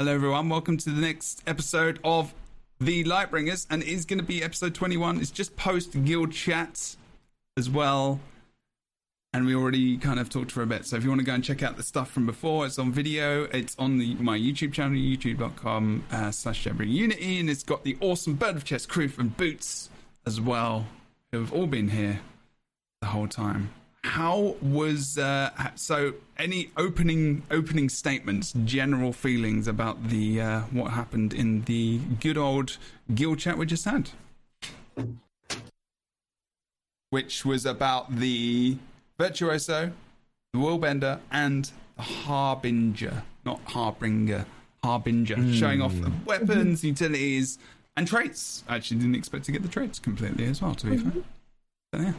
Hello, everyone. Welcome to the next episode of The Lightbringers, and it is going to be episode 21. It's just post guild chat as well. And we already kind of talked for a bit. So if you want to go and check out the stuff from before, it's on video. It's on the, my YouTube channel, youtube.com uh, slash Unity. And it's got the awesome Bird of Chess crew from Bootts as well, who have all been here the whole time. How was uh, so? Any opening opening statements, general feelings about the uh, what happened in the good old guild chat we just had, which was about the virtuoso, the willbender, and the harbinger, not harbinger, harbinger, mm. showing off the weapons, utilities, and traits. I actually didn't expect to get the traits completely as well. To be fair, so, yeah.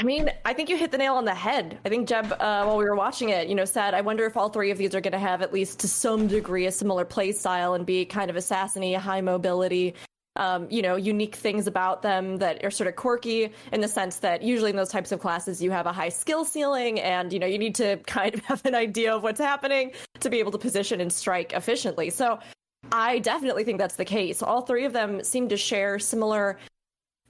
I mean, I think you hit the nail on the head. I think Jeb, uh, while we were watching it, you know, said, "I wonder if all three of these are going to have at least to some degree a similar play style and be kind of assassiny, high mobility, um, you know, unique things about them that are sort of quirky in the sense that usually in those types of classes you have a high skill ceiling and you know you need to kind of have an idea of what's happening to be able to position and strike efficiently. So I definitely think that's the case. All three of them seem to share similar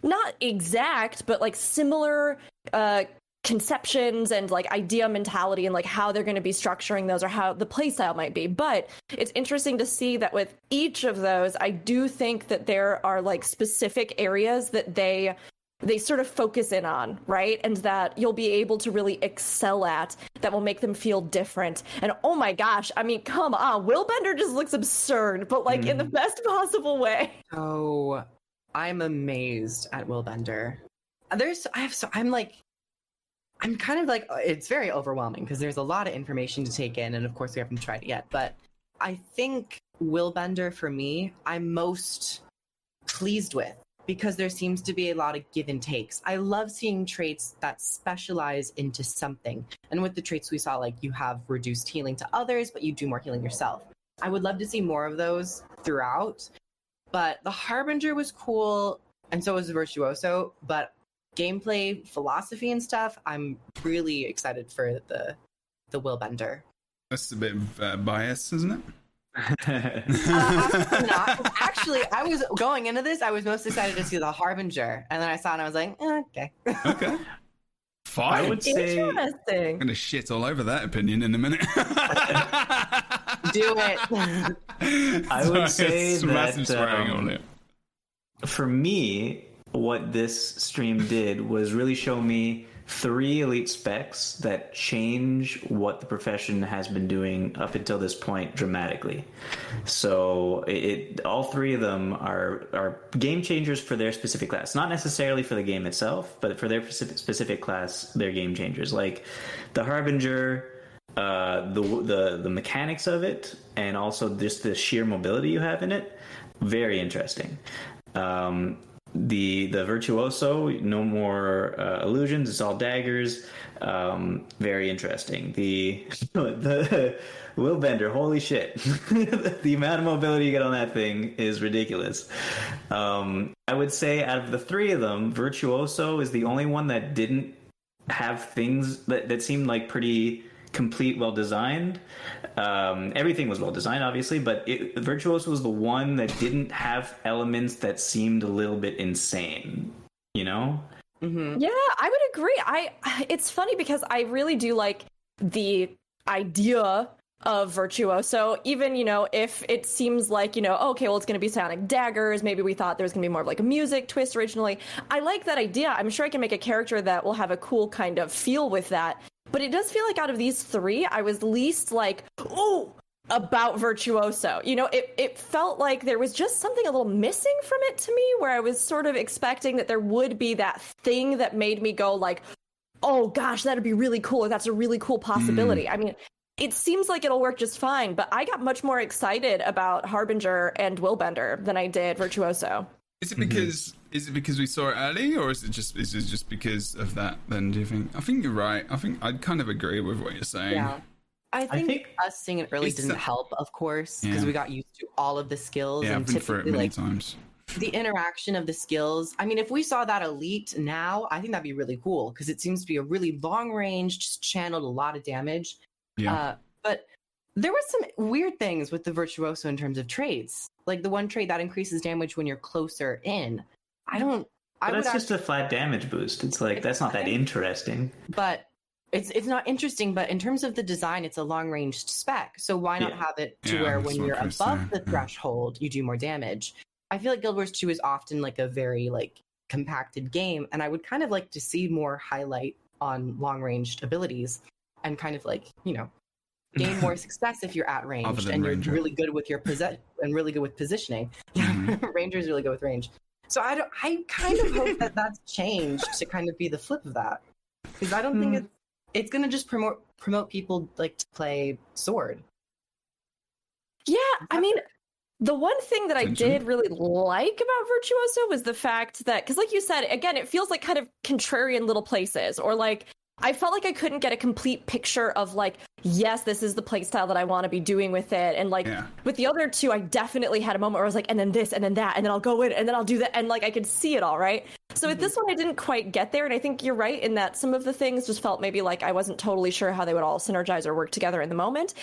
not exact, but like similar uh, conceptions and like idea mentality and like how they're going to be structuring those or how the playstyle might be. But it's interesting to see that with each of those, I do think that there are like specific areas that they they sort of focus in on, right? And that you'll be able to really excel at that will make them feel different. And oh my gosh, I mean, come on, Willbender just looks absurd, but like mm. in the mm-hmm. best possible way. Oh, I'm amazed at Willbender. There's, I have so, I'm like, I'm kind of like, it's very overwhelming because there's a lot of information to take in, and of course we haven't tried it yet. But I think Willbender for me, I'm most pleased with because there seems to be a lot of give and takes. I love seeing traits that specialize into something. And with the traits we saw, like you have reduced healing to others, but you do more healing yourself. I would love to see more of those throughout. But the Harbinger was cool, and so was the Virtuoso. But gameplay, philosophy, and stuff, I'm really excited for the the Willbender. That's a bit of uh, bias, isn't it? uh, not. Actually, I was going into this. I was most excited to see the Harbinger, and then I saw it. and I was like, eh, okay, okay, fine. I would say Interesting. I'm gonna shit all over that opinion in a minute. Do it. I would say that um, for me, what this stream did was really show me three elite specs that change what the profession has been doing up until this point dramatically. So it, all three of them are are game changers for their specific class. Not necessarily for the game itself, but for their specific, specific class, they're game changers. Like the Harbinger uh, the the the mechanics of it, and also just the sheer mobility you have in it, very interesting. Um, the the virtuoso, no more uh, illusions. It's all daggers. Um, very interesting. The the will bender holy shit! the amount of mobility you get on that thing is ridiculous. Um, I would say out of the three of them, virtuoso is the only one that didn't have things that that seemed like pretty complete, well designed. Um, everything was well designed, obviously, but it, Virtuoso was the one that didn't have elements that seemed a little bit insane. You know? Mm-hmm. Yeah, I would agree. I it's funny because I really do like the idea of virtuoso even you know if it seems like you know okay well it's going to be sonic daggers maybe we thought there was going to be more of like a music twist originally i like that idea i'm sure i can make a character that will have a cool kind of feel with that but it does feel like out of these three, I was least like, oh, about Virtuoso. You know, it, it felt like there was just something a little missing from it to me, where I was sort of expecting that there would be that thing that made me go like, oh gosh, that'd be really cool, that's a really cool possibility. Mm. I mean, it seems like it'll work just fine, but I got much more excited about Harbinger and Willbender than I did Virtuoso. Is it mm-hmm. because mm-hmm. is it because we saw it early, or is it just is it just because of that? Then do you think? I think you're right. I think I'd kind of agree with what you're saying. Yeah. I think, I think us seeing it early didn't help, of course, because yeah. we got used to all of the skills yeah, and I've for it many like, times. The interaction of the skills. I mean, if we saw that elite now, I think that'd be really cool because it seems to be a really long range, just channeled a lot of damage. Yeah. Uh, but there was some weird things with the virtuoso in terms of traits. Like the one trait that increases damage when you're closer in. I don't. But I that's just a flat damage boost. It's like it's that's not that interesting. But it's it's not interesting. But in terms of the design, it's a long range spec. So why not yeah. have it to yeah, where when you're above say. the yeah. threshold, you do more damage? I feel like Guild Wars Two is often like a very like compacted game, and I would kind of like to see more highlight on long ranged abilities and kind of like you know gain more success if you're at range and you're Ranger. really good with your possess and really good with positioning. Mm-hmm. Ranger's really good with range. So I don't. I kind of hope that that's changed to kind of be the flip of that because I don't mm. think hmm. it's it's going to just promote promote people like to play sword. Yeah, I mean, the one thing that I did really like about Virtuoso was the fact that, because like you said, again, it feels like kind of contrarian little places, or like I felt like I couldn't get a complete picture of like, yes, this is the playstyle that I want to be doing with it. And like yeah. with the other two, I definitely had a moment where I was like, and then this, and then that, and then I'll go in, and then I'll do that, and like I could see it all, right? So mm-hmm. with this one, I didn't quite get there, and I think you're right in that some of the things just felt maybe like I wasn't totally sure how they would all synergize or work together in the moment.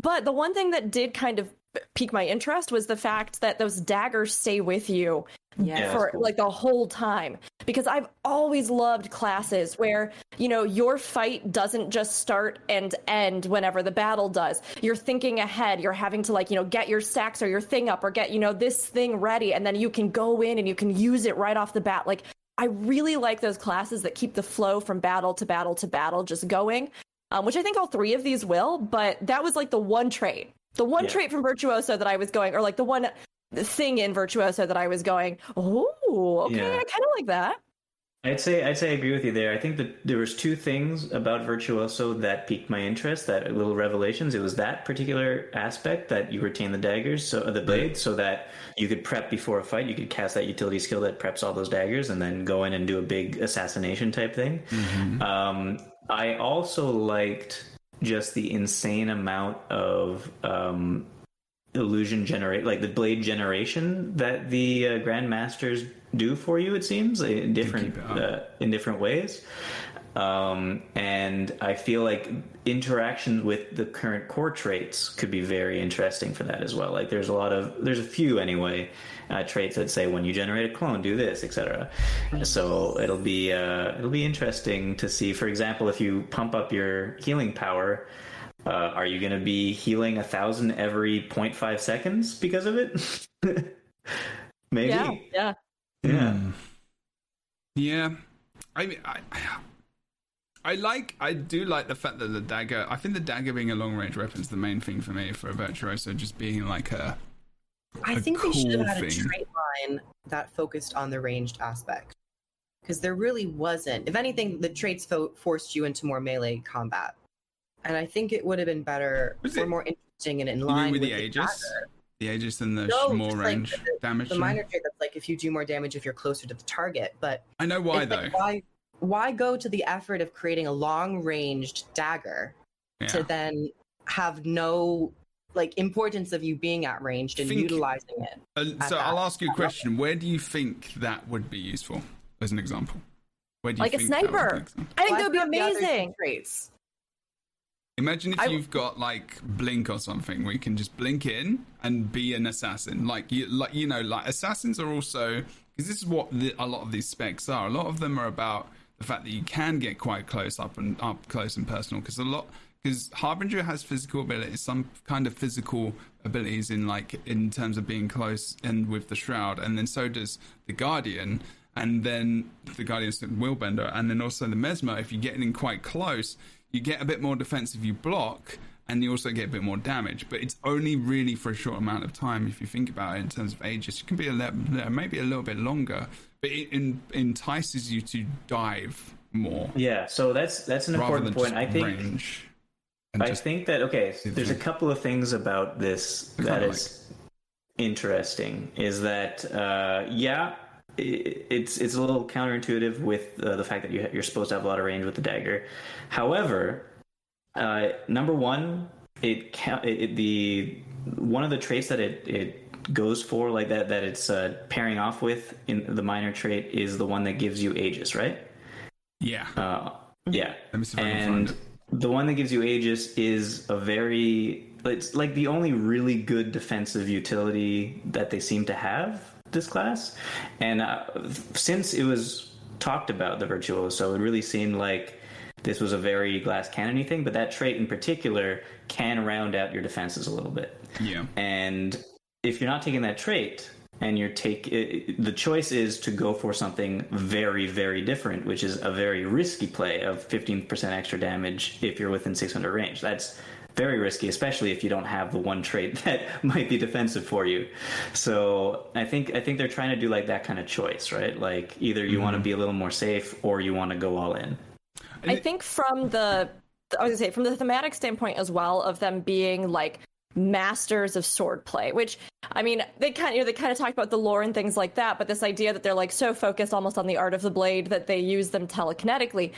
But the one thing that did kind of pique my interest was the fact that those daggers stay with you yeah, for cool. like the whole time because I've always loved classes where you know your fight doesn't just start and end whenever the battle does. You're thinking ahead. You're having to like you know get your stacks or your thing up or get you know this thing ready, and then you can go in and you can use it right off the bat. Like I really like those classes that keep the flow from battle to battle to battle just going. Um, which I think all three of these will, but that was like the one trait the one yeah. trait from Virtuoso that I was going, or like the one thing in Virtuoso that I was going, oh, okay, yeah. I kind of like that. I'd say I'd say I agree with you there. I think that there was two things about Virtuoso that piqued my interest. That little revelations. It was that particular aspect that you retain the daggers, so the blade, so that you could prep before a fight. You could cast that utility skill that preps all those daggers, and then go in and do a big assassination type thing. Mm-hmm. Um, I also liked just the insane amount of um, illusion generate like the blade generation that the uh, grandmasters do for you it seems in different uh, in different ways um, and I feel like interactions with the current core traits could be very interesting for that as well. Like there's a lot of there's a few anyway uh, traits that say when you generate a clone, do this, etc. So it'll be uh, it'll be interesting to see. For example, if you pump up your healing power. Uh, are you going to be healing a thousand every 0.5 seconds because of it? Maybe. Yeah. Yeah. Yeah. Mm. Yeah. I mean, I, I like, I do like the fact that the dagger. I think the dagger being a long range weapon is the main thing for me for a virtuoso, just being like a. I a think cool they should have had thing. a trait line that focused on the ranged aspect, because there really wasn't. If anything, the traits fo- forced you into more melee combat, and I think it would have been better Was or it, more interesting and in line with, the Aegis. The Aegis and the no, more range like the, damage. The minor trait that's like if you do more damage if you're closer to the target, but I know why though. Like, why why go to the effort of creating a long ranged dagger yeah. to then have no like importance of you being at ranged and think, utilizing it. Uh, so I'll ask you a question. Where do you think that would be useful as an example? Where do you like think a sniper. I think that would be amazing. Traits. Imagine if I... you've got like blink or something where you can just blink in and be an assassin. Like you, like you know, like assassins are also because this is what the, a lot of these specs are. A lot of them are about the fact that you can get quite close up and up close and personal because a lot because Harbinger has physical abilities, some kind of physical abilities in like in terms of being close and with the shroud, and then so does the Guardian, and then the Guardian's Willbender, and then also the Mesmer. If you're getting in quite close, you get a bit more defense if you block, and you also get a bit more damage. But it's only really for a short amount of time if you think about it in terms of ages. It can be a little, maybe a little bit longer but it in, entices you to dive more. Yeah, so that's that's an important point. I think. I just, think that okay. There's a couple of things about this that is like. interesting. Is that uh, yeah, it, it's it's a little counterintuitive with uh, the fact that you, you're supposed to have a lot of range with the dagger. However, uh, number one, it, it, it the one of the traits that it it goes for, like that that it's uh, pairing off with in the minor trait is the one that gives you Aegis, right? Yeah. Uh, yeah. and the one that gives you Aegis is a very it's like the only really good defensive utility that they seem to have this class, and uh, since it was talked about the virtuoso, it really seemed like this was a very glass cannony thing. But that trait in particular can round out your defenses a little bit. Yeah, and if you're not taking that trait, and you're take it, the choice is to go for something very very different which is a very risky play of 15% extra damage if you're within 600 range that's very risky, especially if you don't have the one trait that might be defensive for you. So I think I think they're trying to do like that kind of choice, right? Like either you mm-hmm. want to be a little more safe or you want to go all in. I think from the I was gonna say from the thematic standpoint as well of them being like masters of swordplay, which I mean they kind of you know, they kind of talk about the lore and things like that, but this idea that they're like so focused almost on the art of the blade that they use them telekinetically.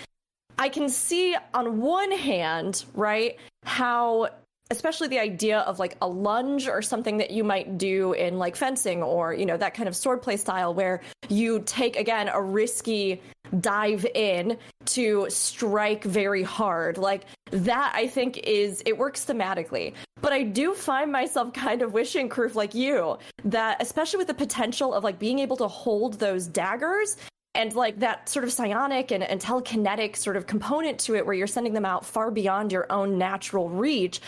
I can see on one hand, right, how especially the idea of like a lunge or something that you might do in like fencing or you know that kind of swordplay style where you take again a risky dive in to strike very hard. Like that i think is it works thematically. But i do find myself kind of wishing Kroof like you that especially with the potential of like being able to hold those daggers and like that sort of psionic and, and telekinetic sort of component to it where you're sending them out far beyond your own natural reach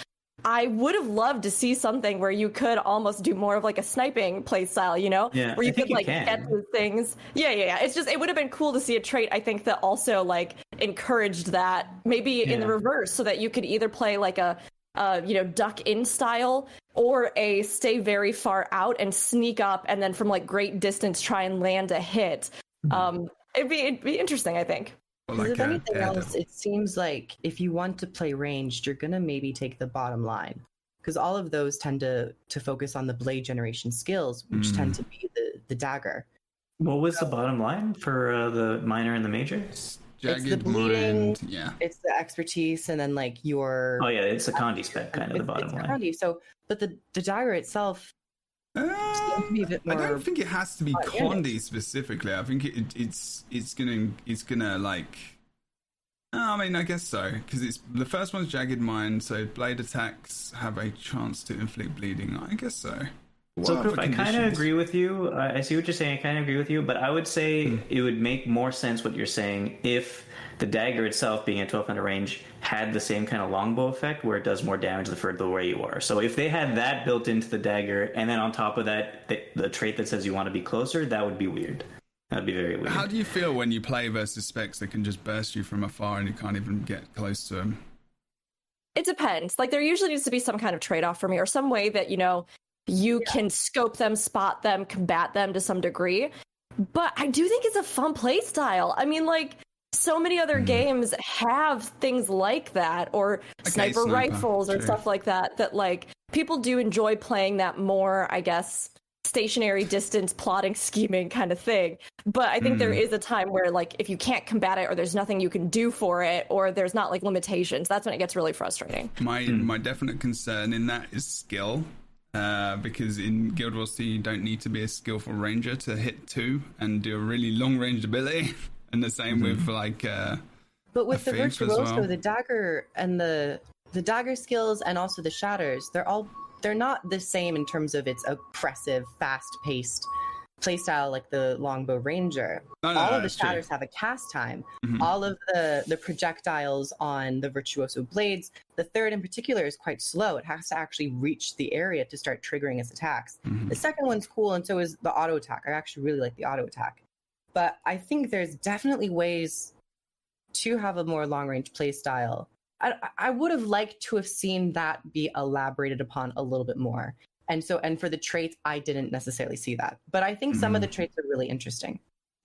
I would have loved to see something where you could almost do more of like a sniping play style, you know, yeah, where you I could like you get those things. Yeah, yeah, yeah. It's just it would have been cool to see a trait. I think that also like encouraged that maybe yeah. in the reverse, so that you could either play like a uh, you know duck in style or a stay very far out and sneak up and then from like great distance try and land a hit Mm-hmm. Um, it'd be it'd be interesting, I think. Like if anything else, it seems like if you want to play ranged, you're gonna maybe take the bottom line because all of those tend to to focus on the blade generation skills, which mm. tend to be the the dagger. What was so, the bottom line for uh, the minor and the major? Jagged it's the bleeding, mind, yeah. It's the expertise, and then like your. Oh yeah, it's a Condi spec kind of the bottom line. Condi. So, but the the dagger itself uh, I don't think it has to be Condi specifically. I think it, it's it's gonna it's gonna like. I mean, I guess so because it's the first one's jagged mind, so blade attacks have a chance to inflict bleeding. I guess so. So I kind of agree with you. I see what you're saying. I kind of agree with you, but I would say hmm. it would make more sense what you're saying if the dagger itself, being at 1200 range, had the same kind of longbow effect where it does more damage the further away you are. So if they had that built into the dagger, and then on top of that, the, the trait that says you want to be closer, that would be weird. That'd be very weird. How do you feel when you play versus specs that can just burst you from afar and you can't even get close to them? It depends. Like there usually needs to be some kind of trade off for me or some way that, you know, you yeah. can scope them, spot them, combat them to some degree. But I do think it's a fun play style. I mean, like so many other mm. games have things like that or okay, sniper, sniper, rifles or sure. stuff like that that like people do enjoy playing that more i guess stationary distance plotting scheming kind of thing but i think mm. there is a time where like if you can't combat it or there's nothing you can do for it or there's not like limitations that's when it gets really frustrating my mm. my definite concern in that is skill uh, because in Guild Wars 2 you don't need to be a skillful ranger to hit two and do a really long range ability. and the same mm-hmm. with like. Uh, but with the virtuoso, well. the dagger and the the dagger skills and also the shatters, they're all they're not the same in terms of its oppressive, fast paced playstyle like the longbow ranger. No, no, all no, of the shatters true. have a cast time. Mm-hmm. All of the the projectiles on the virtuoso blades, the third in particular is quite slow. It has to actually reach the area to start triggering its attacks. Mm-hmm. The second one's cool, and so is the auto attack. I actually really like the auto attack. But I think there's definitely ways to have a more long range playstyle. I, I would have liked to have seen that be elaborated upon a little bit more. And so, and for the traits, I didn't necessarily see that. But I think some mm-hmm. of the traits are really interesting.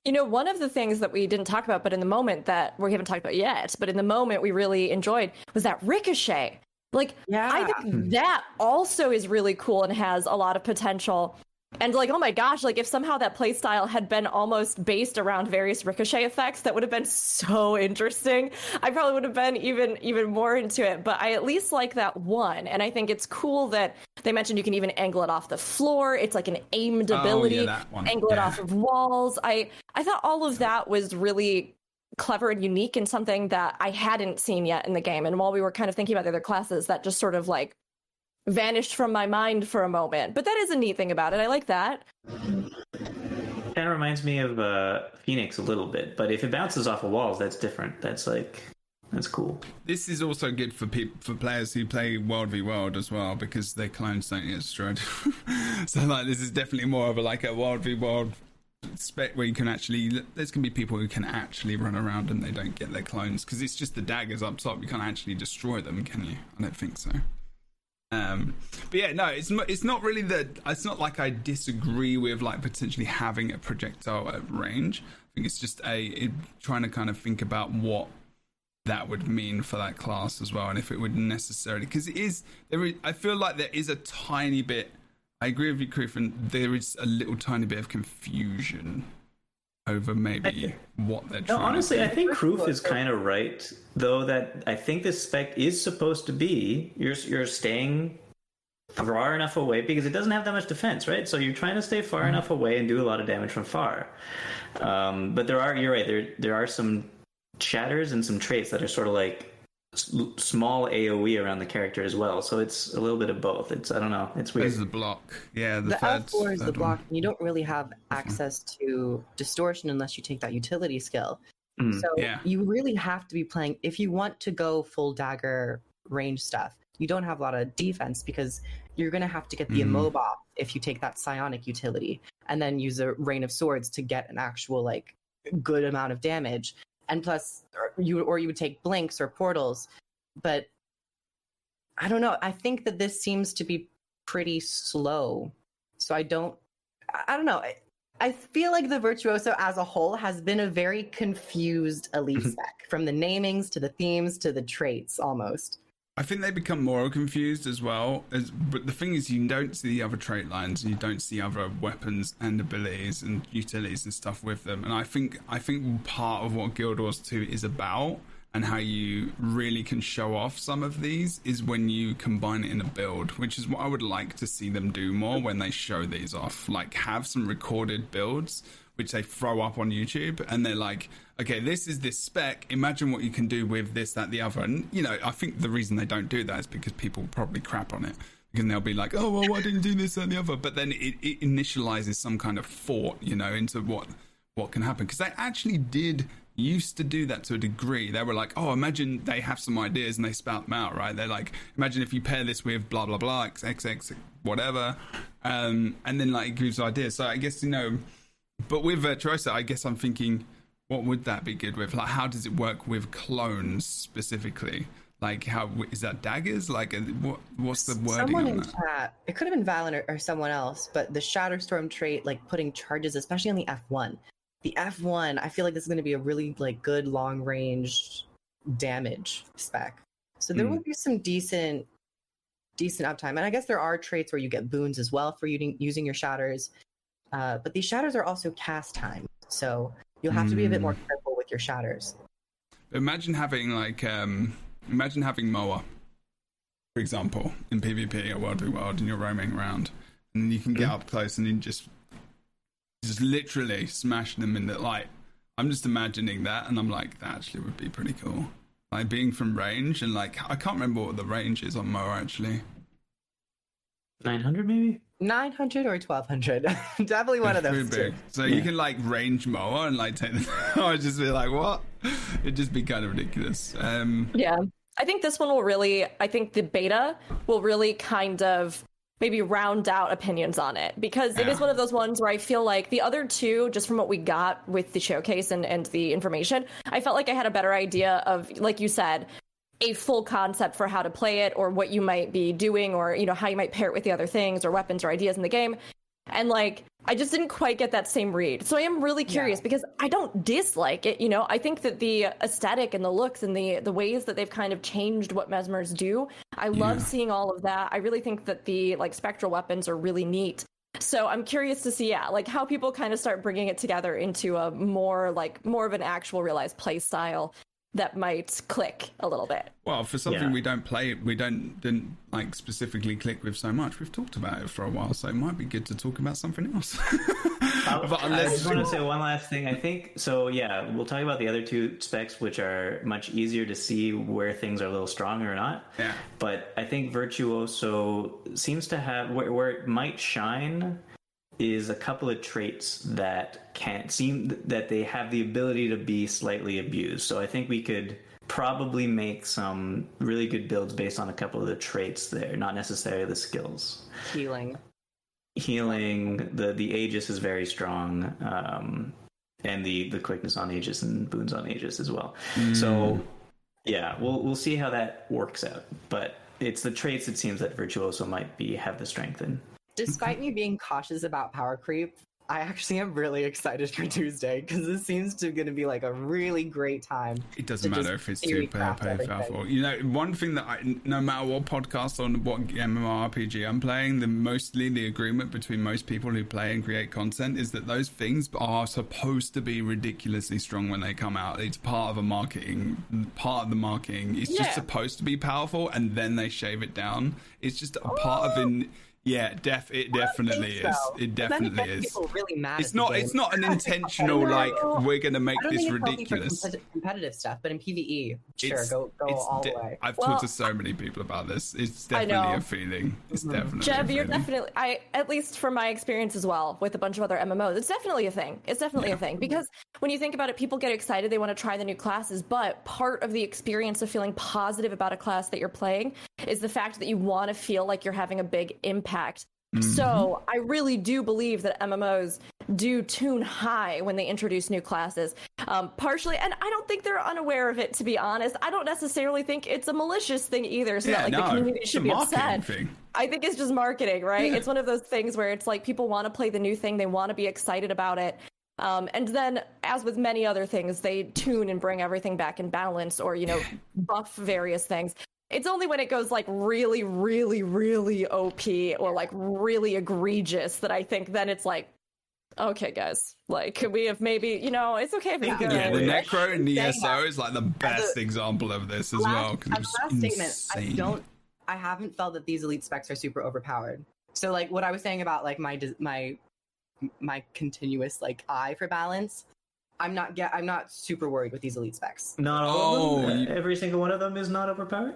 You know, one of the things that we didn't talk about, but in the moment that we haven't talked about yet, but in the moment we really enjoyed was that ricochet. Like, yeah. I think that also is really cool and has a lot of potential. And like, oh my gosh, like if somehow that playstyle had been almost based around various ricochet effects, that would have been so interesting. I probably would have been even even more into it. But I at least like that one. And I think it's cool that they mentioned you can even angle it off the floor. It's like an aimed ability. Oh, yeah, angle yeah. it off of walls. I I thought all of that was really clever and unique and something that I hadn't seen yet in the game. And while we were kind of thinking about the other classes, that just sort of like vanished from my mind for a moment. But that is a neat thing about it. I like that. Kind of reminds me of uh, Phoenix a little bit, but if it bounces off of walls, that's different. That's like that's cool. This is also good for people for players who play World v World as well because their clones don't get destroyed. so like this is definitely more of a like a World v World spec where you can actually there's gonna be people who can actually run around and they don't get their clones because it's just the daggers up top. You can't actually destroy them, can you? I don't think so. Um, but yeah, no, it's. It's not really that. It's not like I disagree with like potentially having a projectile at range. I think it's just a it, trying to kind of think about what that would mean for that class as well, and if it would necessarily because it is there. Is, I feel like there is a tiny bit. I agree with you, Griffin. There is a little tiny bit of confusion over maybe what they're trying. No, honestly, I think Kroof is kind of right, though. That I think this spec is supposed to be you're you're staying far enough away because it doesn't have that much defense, right? So you're trying to stay far mm-hmm. enough away and do a lot of damage from far. Um, but there are you're right there there are some shatters and some traits that are sort of like small AOE around the character as well. So it's a little bit of both. It's I don't know. It's weird. There's the block. Yeah, the, the F4 is the block. You don't really have access to distortion unless you take that utility skill. Mm, so yeah. you really have to be playing if you want to go full dagger range stuff. You don't have a lot of defense because you're going to have to get the mm. immob if you take that psionic utility and then use a rain of swords to get an actual like good amount of damage and plus or you or you would take blinks or portals but i don't know. I think that this seems to be pretty slow. So i don't i don't know. I feel like the Virtuoso as a whole has been a very confused elite spec, mm-hmm. from the namings to the themes to the traits almost. I think they become more confused as well. As, but the thing is, you don't see the other trait lines, and you don't see other weapons and abilities and utilities and stuff with them. And I think I think part of what Guild Wars 2 is about and how you really can show off some of these is when you combine it in a build, which is what I would like to see them do more when they show these off. Like have some recorded builds which they throw up on YouTube, and they're like, okay, this is this spec. Imagine what you can do with this, that, the other. And you know, I think the reason they don't do that is because people probably crap on it. And they'll be like, oh, well, why didn't do this and the other? But then it, it initializes some kind of thought, you know, into what what can happen. Because they actually did used to do that to a degree. They were like, oh, imagine they have some ideas and they spout them out, right? They're like, imagine if you pair this with blah blah blah, x, x, x, whatever, um, and then like it gives ideas. So I guess you know but with Virtuoso, I guess I'm thinking, what would that be good with? Like, how does it work with clones specifically? Like, how is that daggers? Like, uh, what what's the wording someone in that? Chat, it could have been Valen or, or someone else, but the Shatterstorm trait, like putting charges, especially on the F1. The F1, I feel like this is going to be a really like good long range damage spec. So there mm. would be some decent decent uptime. And I guess there are traits where you get boons as well for using using your shatters. Uh, but these shatters are also cast time, so you'll have mm. to be a bit more hmm. careful with your shatters. Imagine having like, um, imagine having Moa, for example, in PvP or World v World, and you're roaming around, and you can get mm. up close and you just, just literally smash them in the light. I'm just imagining that, and I'm like, that actually would be pretty cool. Like being from range, and like I can't remember what the range is on Moa actually. Nine hundred maybe. 900 or 1200 definitely one of those two. so yeah. you can like range Moa and like take the i would just be like what it'd just be kind of ridiculous um yeah i think this one will really i think the beta will really kind of maybe round out opinions on it because it yeah. is one of those ones where I feel like the other two, just from what we got with the showcase and, and the information, I felt like I had a better idea of, like you said, a full concept for how to play it or what you might be doing or you know how you might pair it with the other things or weapons or ideas in the game. And like i just didn't quite get that same read. So i am really curious yeah. because i don't dislike it you know? I think that the aesthetic and the looks and the the ways that they've kind of changed what mesmers do i love yeah. seeing all of that. I really think that the like spectral weapons are really neat. So i'm curious to see yeah like how people kind of start bringing it together into a more like more of an actual realized play style that might click a little bit. Well, for something yeah. we don't play, we don't didn't like specifically click with so much. We've talked about it for a while, so it might be good to talk about something else. Oh, but I just want to say one last thing. I think so. Yeah, we'll talk about the other two specs, which are much easier to see where things are a little stronger or not. Yeah. But I think Virtuoso seems to have where, where it might shine is a couple of traits that can't seem that they have the ability to be slightly abused. So I think we could probably make some really good builds based on a couple of the traits there, not necessarily the skills. Healing. Healing. The the Aegis is very strong. Um, and the the quickness on Aegis and boons on Aegis as well. Mm. So yeah, we'll we'll see how that works out. But it's the traits it seems that Virtuoso might be have the strength in despite me being cautious about power creep, I actually am really excited for Tuesday because this seems to going to be like a really great time. It doesn't matter if it's too powerful. You know, one thing that I, no matter what podcast or what MMORPG I'm playing, the mostly the agreement between most people who play and create content is that those things are supposed to be ridiculously strong when they come out. It's part of a marketing, part of the marketing. It's yeah. just supposed to be powerful, and then they shave it down. It's just a part of oh. an yeah, def it definitely is. So. It definitely is. Really mad it's not. It's not an intentional like we're going to make this ridiculous. competitive stuff, but in PVE, sure, it's, go go all the way. I've well, talked to so many people about this. It's definitely a feeling. It's mm-hmm. definitely. Jeb, you're definitely. I at least from my experience as well with a bunch of other MMOs, it's definitely a thing. It's definitely yeah. a thing because when you think about it, people get excited. They want to try the new classes, but part of the experience of feeling positive about a class that you're playing is the fact that you want to feel like you're having a big impact. Mm-hmm. So I really do believe that MMOs do tune high when they introduce new classes. Um, partially, and I don't think they're unaware of it. To be honest, I don't necessarily think it's a malicious thing either. So yeah, that like no, the community should be upset. Thing. I think it's just marketing, right? Yeah. It's one of those things where it's like people want to play the new thing, they want to be excited about it. Um, and then, as with many other things, they tune and bring everything back in balance, or you know, buff various things. It's only when it goes like really, really, really OP or like really egregious that I think then it's like, okay, guys, like could we have maybe, you know, it's okay if we yeah. yeah, the Necro and the ESO is like the best a, example of this as last, well. As last statement, I don't, I haven't felt that these elite specs are super overpowered. So like what I was saying about like my my my continuous like eye for balance. I'm not get I'm not super worried with these elite specs. Not all oh, of them. Every single one of them is not overpowered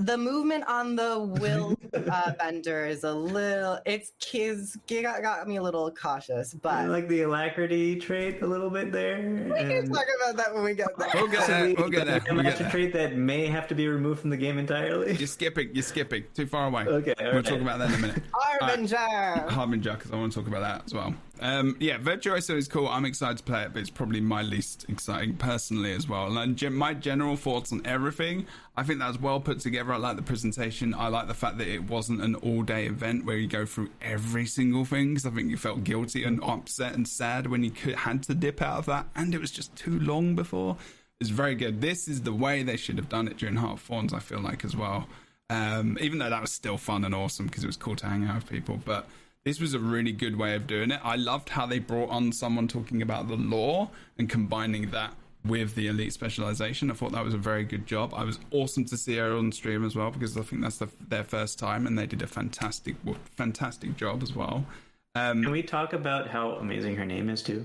the movement on the will uh, bender is a little it's kids got, got me a little cautious but I like the alacrity trait a little bit there? We and... can talk about that when we get there. We'll get there we'll get there we'll get trait that may have to be removed from the game entirely? You're skipping you're skipping too far away. Okay we'll right. talk about that in a minute. Harbinger. Right. harbinger because i want to talk about that as well um, yeah, Virtuoso is cool. I'm excited to play it, but it's probably my least exciting personally as well. And my general thoughts on everything, I think that's well put together. I like the presentation. I like the fact that it wasn't an all day event where you go through every single thing because I think you felt guilty and upset and sad when you could, had to dip out of that. And it was just too long before. It's very good. This is the way they should have done it during Heart of Thorns, I feel like, as well. Um, even though that was still fun and awesome because it was cool to hang out with people. But this was a really good way of doing it. I loved how they brought on someone talking about the lore and combining that with the elite specialization. I thought that was a very good job. I was awesome to see her on stream as well because I think that's the, their first time and they did a fantastic, fantastic job as well. Um, Can we talk about how amazing her name is too?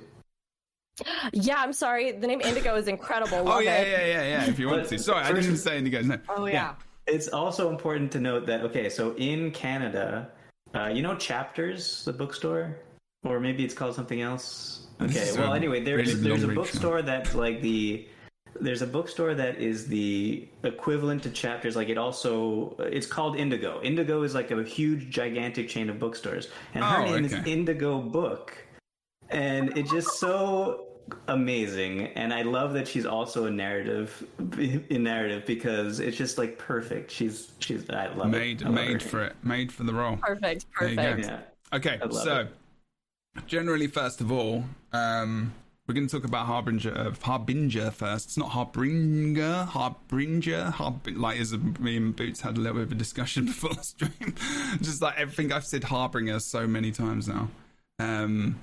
Yeah, I'm sorry. The name Indigo is incredible. Oh, Love oh yeah, it. yeah, yeah, yeah. If you want to, sorry, I didn't say Indigo's name. Oh yeah. yeah. It's also important to note that okay, so in Canada, uh, you know Chapters, the bookstore, or maybe it's called something else. Okay. Well, anyway, there's there's a bookstore that's like the there's a bookstore that is the equivalent to chapters like it also it's called indigo indigo is like a huge gigantic chain of bookstores and her oh, name okay. is Indigo Boock and it's just so amazing and i love that she's also a narrative in narrative because it's just like perfect she's she's i love made it. I made for it made for the role perfect perfect yeah. okay so it. generally first of all um we're going to talk about Harbinger, uh, Harbinger first. It's not Harbinger, Harbinger, Harb- like as me and Bootts had a little bit of a discussion before the stream. Just like everything I've said Harbinger so many times now. Um,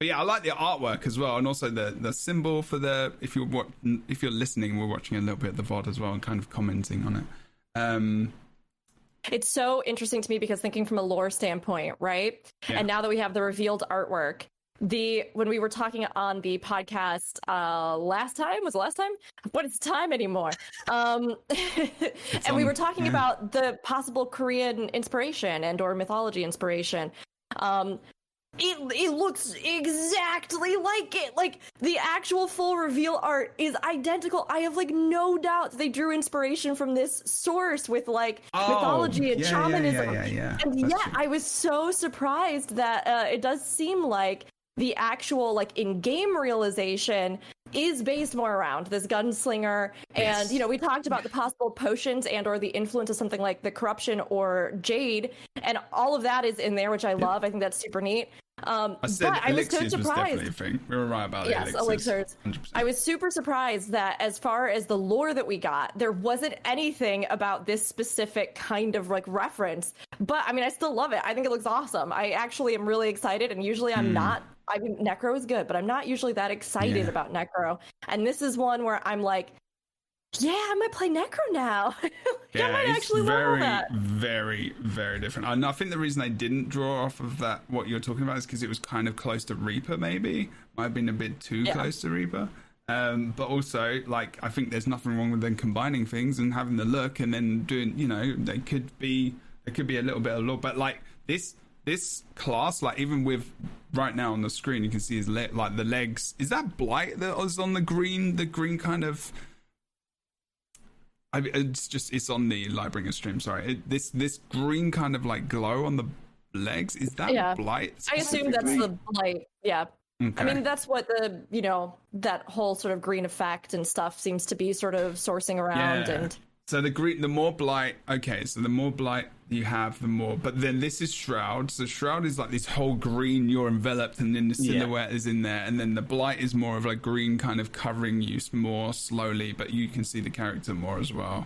but yeah, I like the artwork as well, and also the the symbol for the if you're what if you're listening, we're watching a little bit of the VOD as well and kind of commenting on it. Um, it's so interesting to me because thinking from a lore standpoint, right? Yeah. And now that we have the revealed artwork, the when we were talking on the podcast uh last time was the last time but it's time anymore um and we were talking yeah. about the possible korean inspiration and or mythology inspiration um it, it looks exactly like it. Like the actual full reveal art is identical. I have like no doubt they drew inspiration from this source with like oh, mythology and yeah, shamanism. Yeah, yeah, And That's yeah, true. I was so surprised that uh, it does seem like the actual like in-game realization is based more around this gunslinger yes. and you know we talked about the possible potions and or the influence of something like the corruption or jade and all of that is in there which i love i think that's super neat um, I said but I was so surprised. Was we were right about yes, elixirs. elixirs. I was super surprised that as far as the lore that we got, there wasn't anything about this specific kind of like reference. But I mean, I still love it. I think it looks awesome. I actually am really excited, and usually I'm mm. not I mean, Necro is good, but I'm not usually that excited yeah. about Necro. And this is one where I'm like, yeah, I might play Necro now. yeah, I might actually very, that. very, very different. And I think the reason I didn't draw off of that, what you're talking about, is because it was kind of close to Reaper. Maybe might have been a bit too yeah. close to Reaper. Um, but also, like, I think there's nothing wrong with them combining things and having the look, and then doing, you know, they could be, there could be a little bit of look, but like this this class, like even with right now on the screen, you can see his le- like the legs. Is that blight that was on the green? The green kind of. I, it's just it's on the Lightbringer stream. Sorry, it, this this green kind of like glow on the legs is that yeah. blight? I assume that's the blight. Yeah. Okay. I mean, that's what the you know that whole sort of green effect and stuff seems to be sort of sourcing around yeah. and so the green, the more blight. Okay, so the more blight you have, the more. But then this is shroud. So shroud is like this whole green. You're enveloped, and then the silhouette yeah. is in there, and then the blight is more of like green, kind of covering you more slowly, but you can see the character more as well.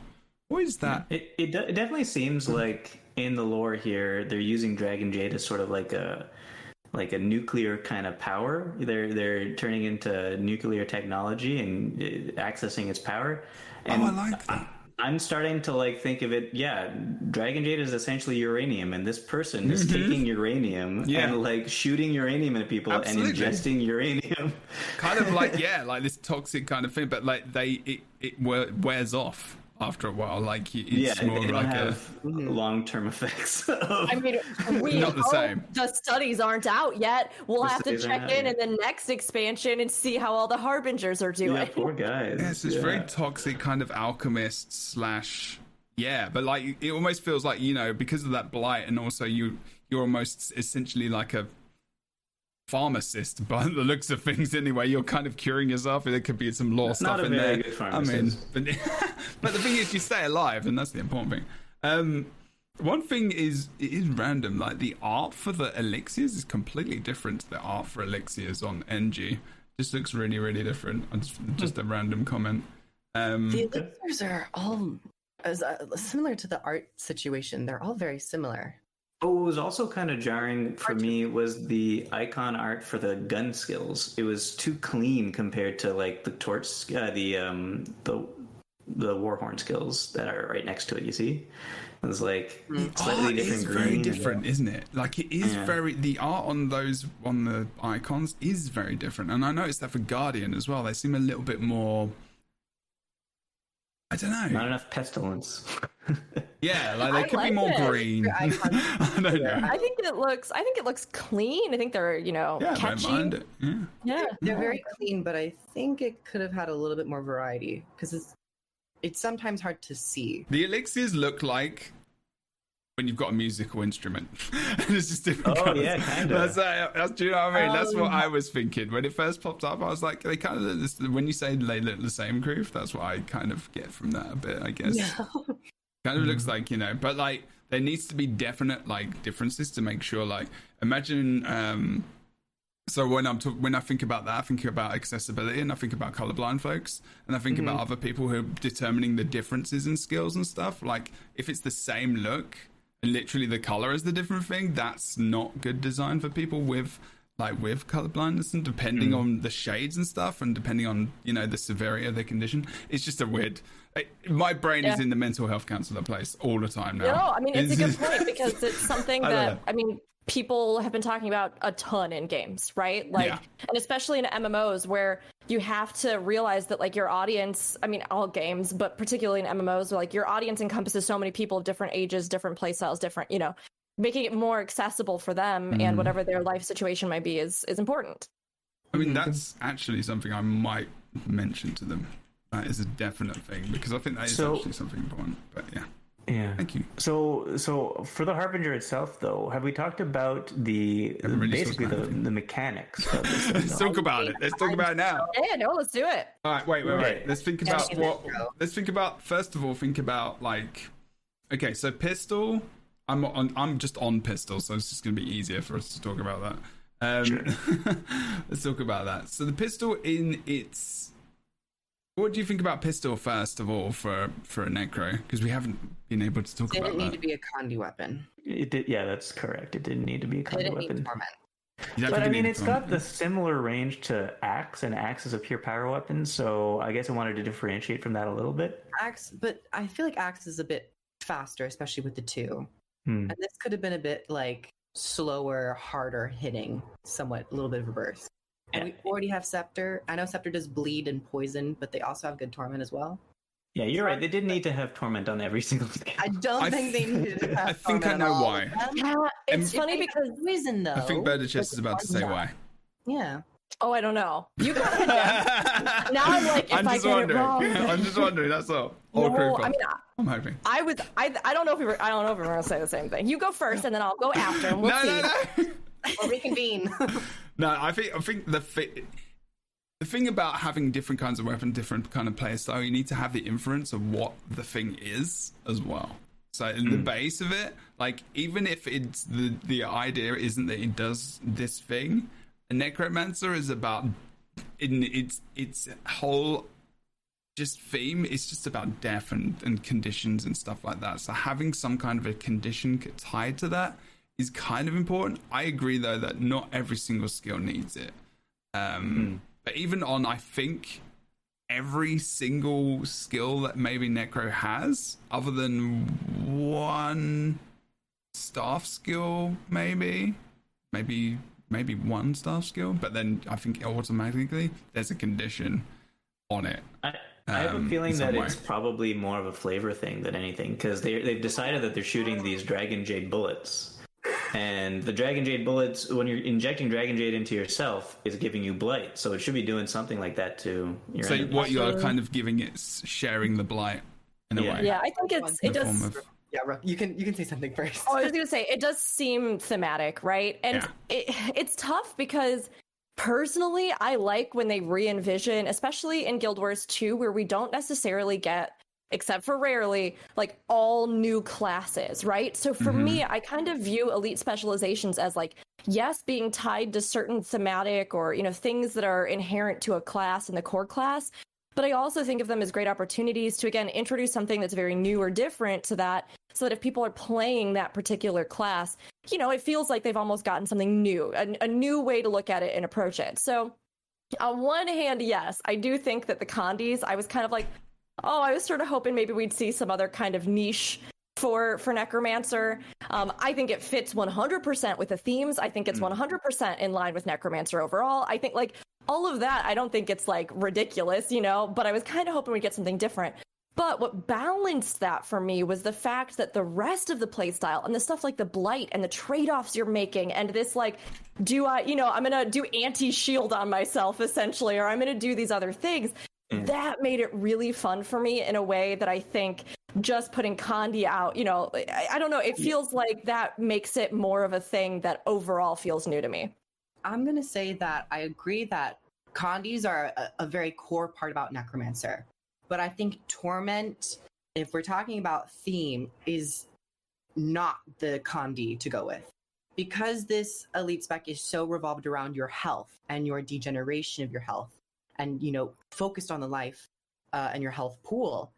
What is that? It it, it definitely seems like in the lore here they're using Dragon Jade as sort of like a like a nuclear kind of power. They're they're turning into nuclear technology and uh, accessing its power. And oh, I like that. I'm starting to like think of it. Yeah, Dragon Jade is essentially uranium, and this person is mm-hmm. taking uranium yeah. and like shooting uranium at people Absolutely. and ingesting uranium. kind of like yeah, like this toxic kind of thing, but like they it it wears off after a while. Like it's yeah, more like have a mm-hmm. long term effects. I mean, we not the same. The studies aren't out yet. We'll the have to check in in the next expansion and see how all the harbingers are doing. Yeah, poor guys. Yeah, it's this yeah. very toxic kind of alchemist slash. Yeah, but like it almost feels like you know because of that blight, and also you you're almost essentially like a pharmacist by the looks of things anyway you're kind of curing yourself there could be some lore stuff in there. i mean but, but the thing is you stay alive and that's the important thing. Um, one thing is it is random like the art for the elixirs is completely different to the art for elixirs on ng just looks really really different. Just, just a random comment. Um, the elixirs are all as, uh, similar to the art situation. They're all very similar what was also kind of jarring for me was the icon art for the gun skills. It was too clean compared to like the torch, uh, the um, the the warhorn skills that are right next to it. You see, it was like mm. slightly oh, different. It's very different, isn't it? Like it is yeah. very the art on those on the icons is very different, and I noticed that for Guardian as well. They seem a little bit more I don't know. Not enough pestilence. yeah, like they could like be more it. green. I don't know. I think it looks. I think it looks clean. I think they're you know yeah, catchy. Mind it. Yeah. yeah, they're very clean, but I think it could have had a little bit more variety because it's it's sometimes hard to see. The elixirs look like when you've got a musical instrument. it's just different. Oh yeah, kind of. That's, uh, that's, do you know what I mean? Um, that's what I was thinking when it first popped up. I was like, they kind of this, when you say they look the same groove. That's what I kind of get from that a bit. I guess. Yeah. kind of mm. looks like you know, but like there needs to be definite like differences to make sure. Like imagine. um so when I'm to, when I think about that, I think about accessibility and I think about colorblind folks and I think mm-hmm. about other people who are determining the differences in skills and stuff. Like if it's the same look, literally the color is the different thing, that's not good design for people with like with color blindness and depending mm. on the shades and stuff and depending on you know the severity of the condition it's just a weird it, my brain yeah. is in the mental health counselor place all the time now no i mean it's, a good point because it's something that I, I, mean people have been talking about a ton in games right like yeah. and especially in mmos where you have to realize that like your audience i mean all games but particularly in mmos like your audience encompasses so many people of different ages different play styles different you know making it more accessible for them mm. and whatever their life situation might be is is important. I mean, that's actually something I might mention to them. That is a definite thing because I think that is so, actually something important. But yeah. Yeah. Thank you. So, so for the Harbinger itself, though, have we talked about the basically the, the mechanics? let's talk about it. Let's talk about it now. Yeah, no, let's do it. All right, wait, wait, wait. Let's think about what. Let's think about first of all. Think about like, okay, so pistol I'm on, I'm just on pistol, so it's just going to be easier for us to talk about that. Um, sure. let's talk about that. So the pistol in its what do you think about pistol first of all for for a necro? Because we haven't been able to talk it about that. It didn't need to be a Condi weapon. It did. Yeah, that's correct. It didn't need to be a Condi weapon. But I mean, it's got the similar range to Axe, and Axe is a pure power weapon. So I guess I wanted to differentiate from that a little bit. Axe, but I feel like Axe is a bit faster, especially with the two. Hmm. And this could have been a bit like slower, harder hitting, somewhat a little bit of a burst. And we already have Scepter. I know Scepter does bleed and poison, but they also have good torment as well. Yeah, you're right. They didn't need to have torment on every single skill. I don't I think they needed to have I think I know why. Yeah, it's and funny because reason though. I think Chess is about to say why. Yeah. Oh, I don't know. You got it. now I'm like, if I'm just I get wondering. it wrong. I'm just wondering. That's all. All no, I mean, I'm hoping. I was. I. I don't know if we were. I don't know if we are going to say the same thing. You go first, and then I'll go after, and we'll no, see. No, no, We'll reconvene. No, I think. I think the the thing about having different kinds of weapon, different kind of play style, you need to have the inference of what the thing is as well. So in the hmm. base of it, like even if it's the the idea isn't that it does this thing, a necromancer is about in its its whole just theme it's just about death and, and conditions and stuff like that so having some kind of a condition tied to that is kind of important i agree though that not every single skill needs it um, mm. but even on i think every single skill that maybe necro has other than one staff skill maybe maybe maybe one staff skill, but then I think automatically there's a condition on it. I, I have um, a feeling that way. it's probably more of a flavor thing than anything because they they've decided that they're shooting these Dragon Jade bullets, and the Dragon Jade bullets, when you're injecting Dragon Jade into yourself, is giving you blight. So it should be doing something like that to your. So enemies. what you are kind of giving it, sharing the blight in a yeah. way. Yeah, I think it's it does. Of, yeah, you can you can say something first. oh, I was gonna say it does seem thematic, right? And yeah. it, it's tough because personally, I like when they re-envision, especially in Guild Wars 2, where we don't necessarily get except for rarely, like all new classes, right? So for mm-hmm. me, I kind of view elite specializations as like, yes, being tied to certain thematic or, you know, things that are inherent to a class in the core class, but I also think of them as great opportunities to, again, introduce something that's very new or different to that, so that if people are playing that particular class, you know, it feels like they've almost gotten something new, a, a new way to look at it and approach it. So, on one hand, yes, I do think that the Condis, I was kind of like, oh, I was sort of hoping maybe we'd see some other kind of niche for for necromancer um, i think it fits 100% with the themes i think it's 100% mm. in line with necromancer overall i think like all of that, I don't think it's like ridiculous, you know, but I was kind of hoping we'd get something different. But what balanced that for me was the fact that the rest of the playstyle and the stuff like the blight and the trade offs you're making, and this like, do I, you know, I'm gonna do anti shield on myself essentially, or I'm gonna do these other things. Mm. That made it really fun for me in a way that I think just putting Condi out, you know, I, I don't know, it feels yeah. like that makes it more of a thing that overall feels new to me. I'm going to say that I agree that Condis are a, a very core part about Necromancer. But I think Torment, if we're talking about theme, is not the Condi to go with. Because this elite spec is so revolved around your health and your degeneration of your health and, you know, focused on the life uh, and your health pool,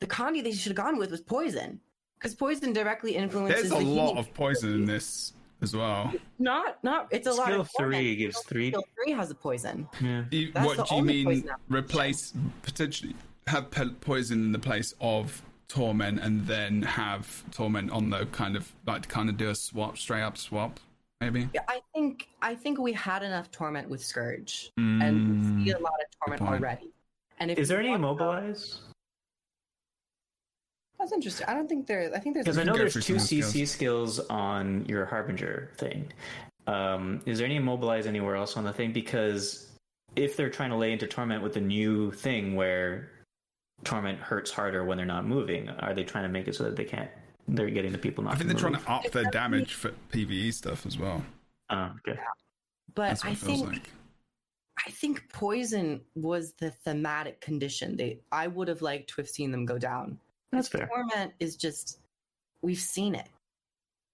the Condi they should have gone with was poison. Because poison directly influences. There's a the lot of poison in this as well. Not, not. It's a lot. Skill of three torment. gives three. Skill three has a poison. Yeah. You- what do you mean? Replace potentially have pe- poison in the place of torment, and then have torment on the kind of like to kind of do a swap, straight up swap, maybe. Yeah, I think I think we had enough torment with Scourge, and we see a lot of torment Mm. already. And if Is there any want to- immobilize? That's interesting. I don't think there. I think there's. Because I can know there's two some of CC skills on your Harbinger thing. Um, is there any immobilize anywhere else on the thing? Because if they're trying to lay into torment with the new thing where torment hurts harder when they're not moving, are they trying to make it so that they can't? They're getting the people not. I think they're trying move? to up their damage for PVE stuff as well. Oh, okay. but I think like. I think poison was the thematic condition. They I would have liked to have seen them go down. That's fair. Torment is just we've seen it,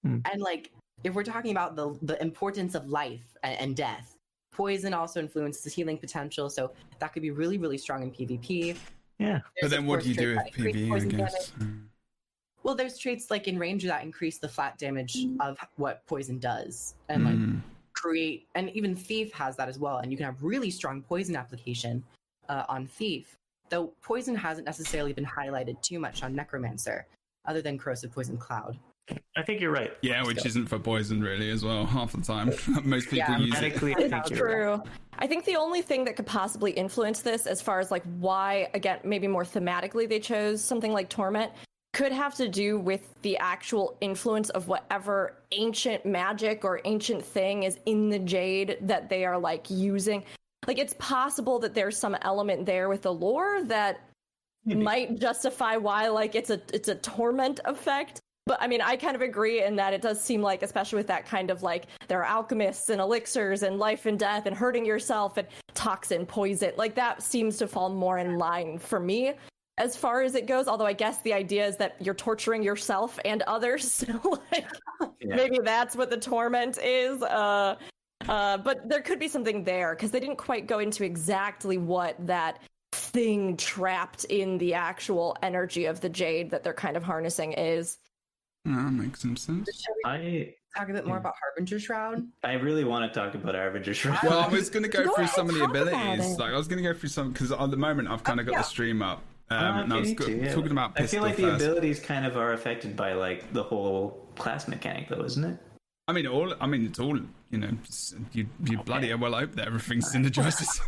Hmm. and like if we're talking about the the importance of life and, and death, poison also influences healing potential. So that could be really really strong in PvP. Yeah. But then what do you do with traits that increase PVE? I poison guess. damage. Well, there's traits like in range that increase the flat damage of what poison does, and like Mm. create and even thief has that as well and you can have really strong poison application uh, on thief though poison hasn't necessarily been highlighted too much on necromancer other than corrosive poison cloud I think you're right. Yeah, which Still. isn't for poison really as well. Half the time, most people Yeah, use it. Medically, I think you're right. True. I think the only thing that could possibly influence this, as far as like why, again, maybe more thematically they chose something like Torment, could have to do with the actual influence of whatever ancient magic or ancient thing is in the jade that they are like using. Like it's possible that there's some element there with the lore that might justify why like it's a it's a torment effect. But I mean, I kind of agree in that it does seem like, especially with that kind of like, there are alchemists and elixirs and life and death and hurting yourself and toxin, poison. Like that seems to fall more in line for me as far as it goes. Although I guess the idea is that you're torturing yourself and others. So like, Yeah. maybe that's what the torment is. Uh, uh, but there could be something there because they didn't quite go into exactly what that thing trapped in the actual energy of the jade that they're kind of harnessing is. No, that makes some sense. I talk a bit more about harbinger shroud I really want to talk about Harbinger Shroud. Well, I was going to go Go through ahead, some of the abilities. Like I was going to go through some because at the moment I've kind of got yeah. the stream up. Um, Uh, and I you was go- to, yeah. talking about I feel like the first. abilities kind of are affected by like the whole class mechanic, though, isn't it? I mean, all. I mean, it's all. You know, you you bloody well hope that everything synergizes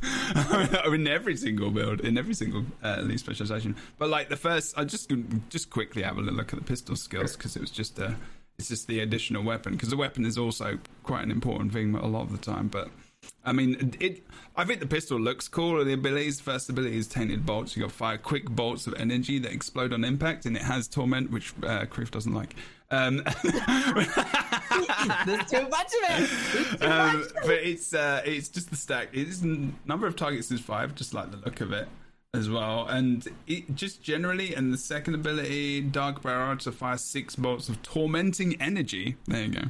in every single build, in every single uh, specialization. But like the first, I just just quickly have a little look at the pistol skills because it was just a. It's just the additional weapon because the weapon is also quite an important thing a lot of the time. But I mean, it. I think the pistol looks cool. The abilities, first ability is tainted bolts. You got five quick bolts of energy that explode on impact, and it has torment, which uh, doesn't like. Um, there's too much of it too um, much. but it's uh, it's just the stack. It's number of targets is five, just like the look of it as well. And it just generally, and the second ability, Dark Barrage, to fire six bolts of tormenting energy. There you go.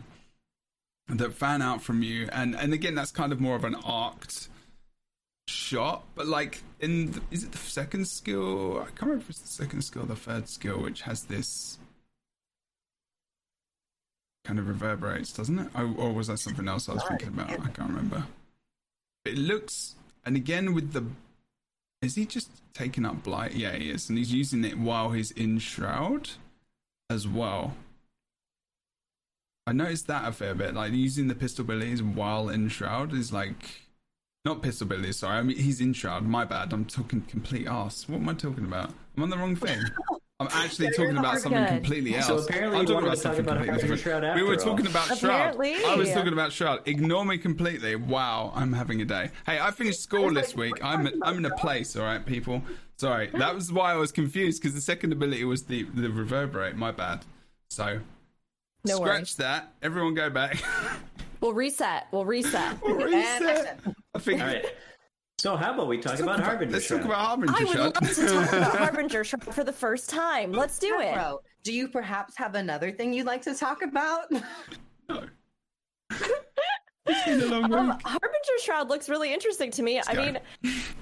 That fan out from you, and and again, that's kind of more of an arced shot. But like in, the, is it the second skill? I can't remember if it's the second skill, or the third skill, which has this kind of reverberates, doesn't it? Or, or was that something else I was thinking about? I can't remember. It looks, and again with the, is he just taking up blight? Yeah, he is, and he's using it while he's in shroud, as well. I noticed that a fair bit, like using the pistol abilities while in shroud is like, not pistol abilities. Sorry, I mean he's in shroud. My bad. I'm talking complete ass. What am I talking about? I'm on the wrong thing. I'm actually Yeah, talking about something good. completely else. So apparently I'm talking about to talk about completely different. We were after all. talking about Shroud. Apparently. I was talking about Shroud. Ignore me completely. Wow, I'm having a day. Hey, I finished school this week. I'm I'm in a place. All right, people. Sorry, that was why I was confused because the second ability was the the reverberate. My bad. So No scratch worries. that. Everyone go back. We'll reset. We'll reset. And Reset. action. I think. All right. So how about we talk Let's about talk about, Harbinger let's Shroud? talk about Harbinger I would Shroud. love to talk about Harbinger Shroud for the first time. Let's do it. Bro, do you perhaps have another thing you'd like to talk about no. It's a long Um. Harbinger Shroud looks really interesting to me. I go. mean,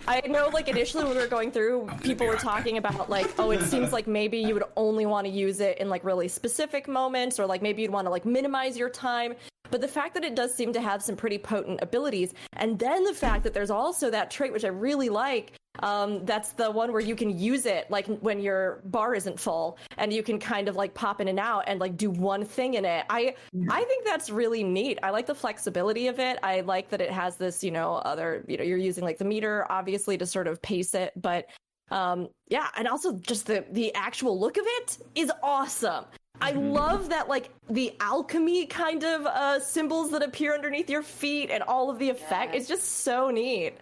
I know, like initially when we were going through, people were talking about like, oh, it seems like maybe you would only want to use it in like really specific moments, or like maybe you'd want to like minimize your time. But the fact that it does seem to have some pretty potent abilities, and then the fact that there's also that trait which I really like, um, that's the one where you can use it like when your bar isn't full, and you can kind of like pop in and out and like do one thing in it. I I think that's really neat. I like the flexibility of it. I like that it has this, you know, other you know you're using like the meter obviously to sort of pace it, but um yeah and also just the the actual look of it is awesome I Mm-hmm. love that, like the alchemy kind of uh, symbols that appear underneath your feet and all of the effect. It's just so neat.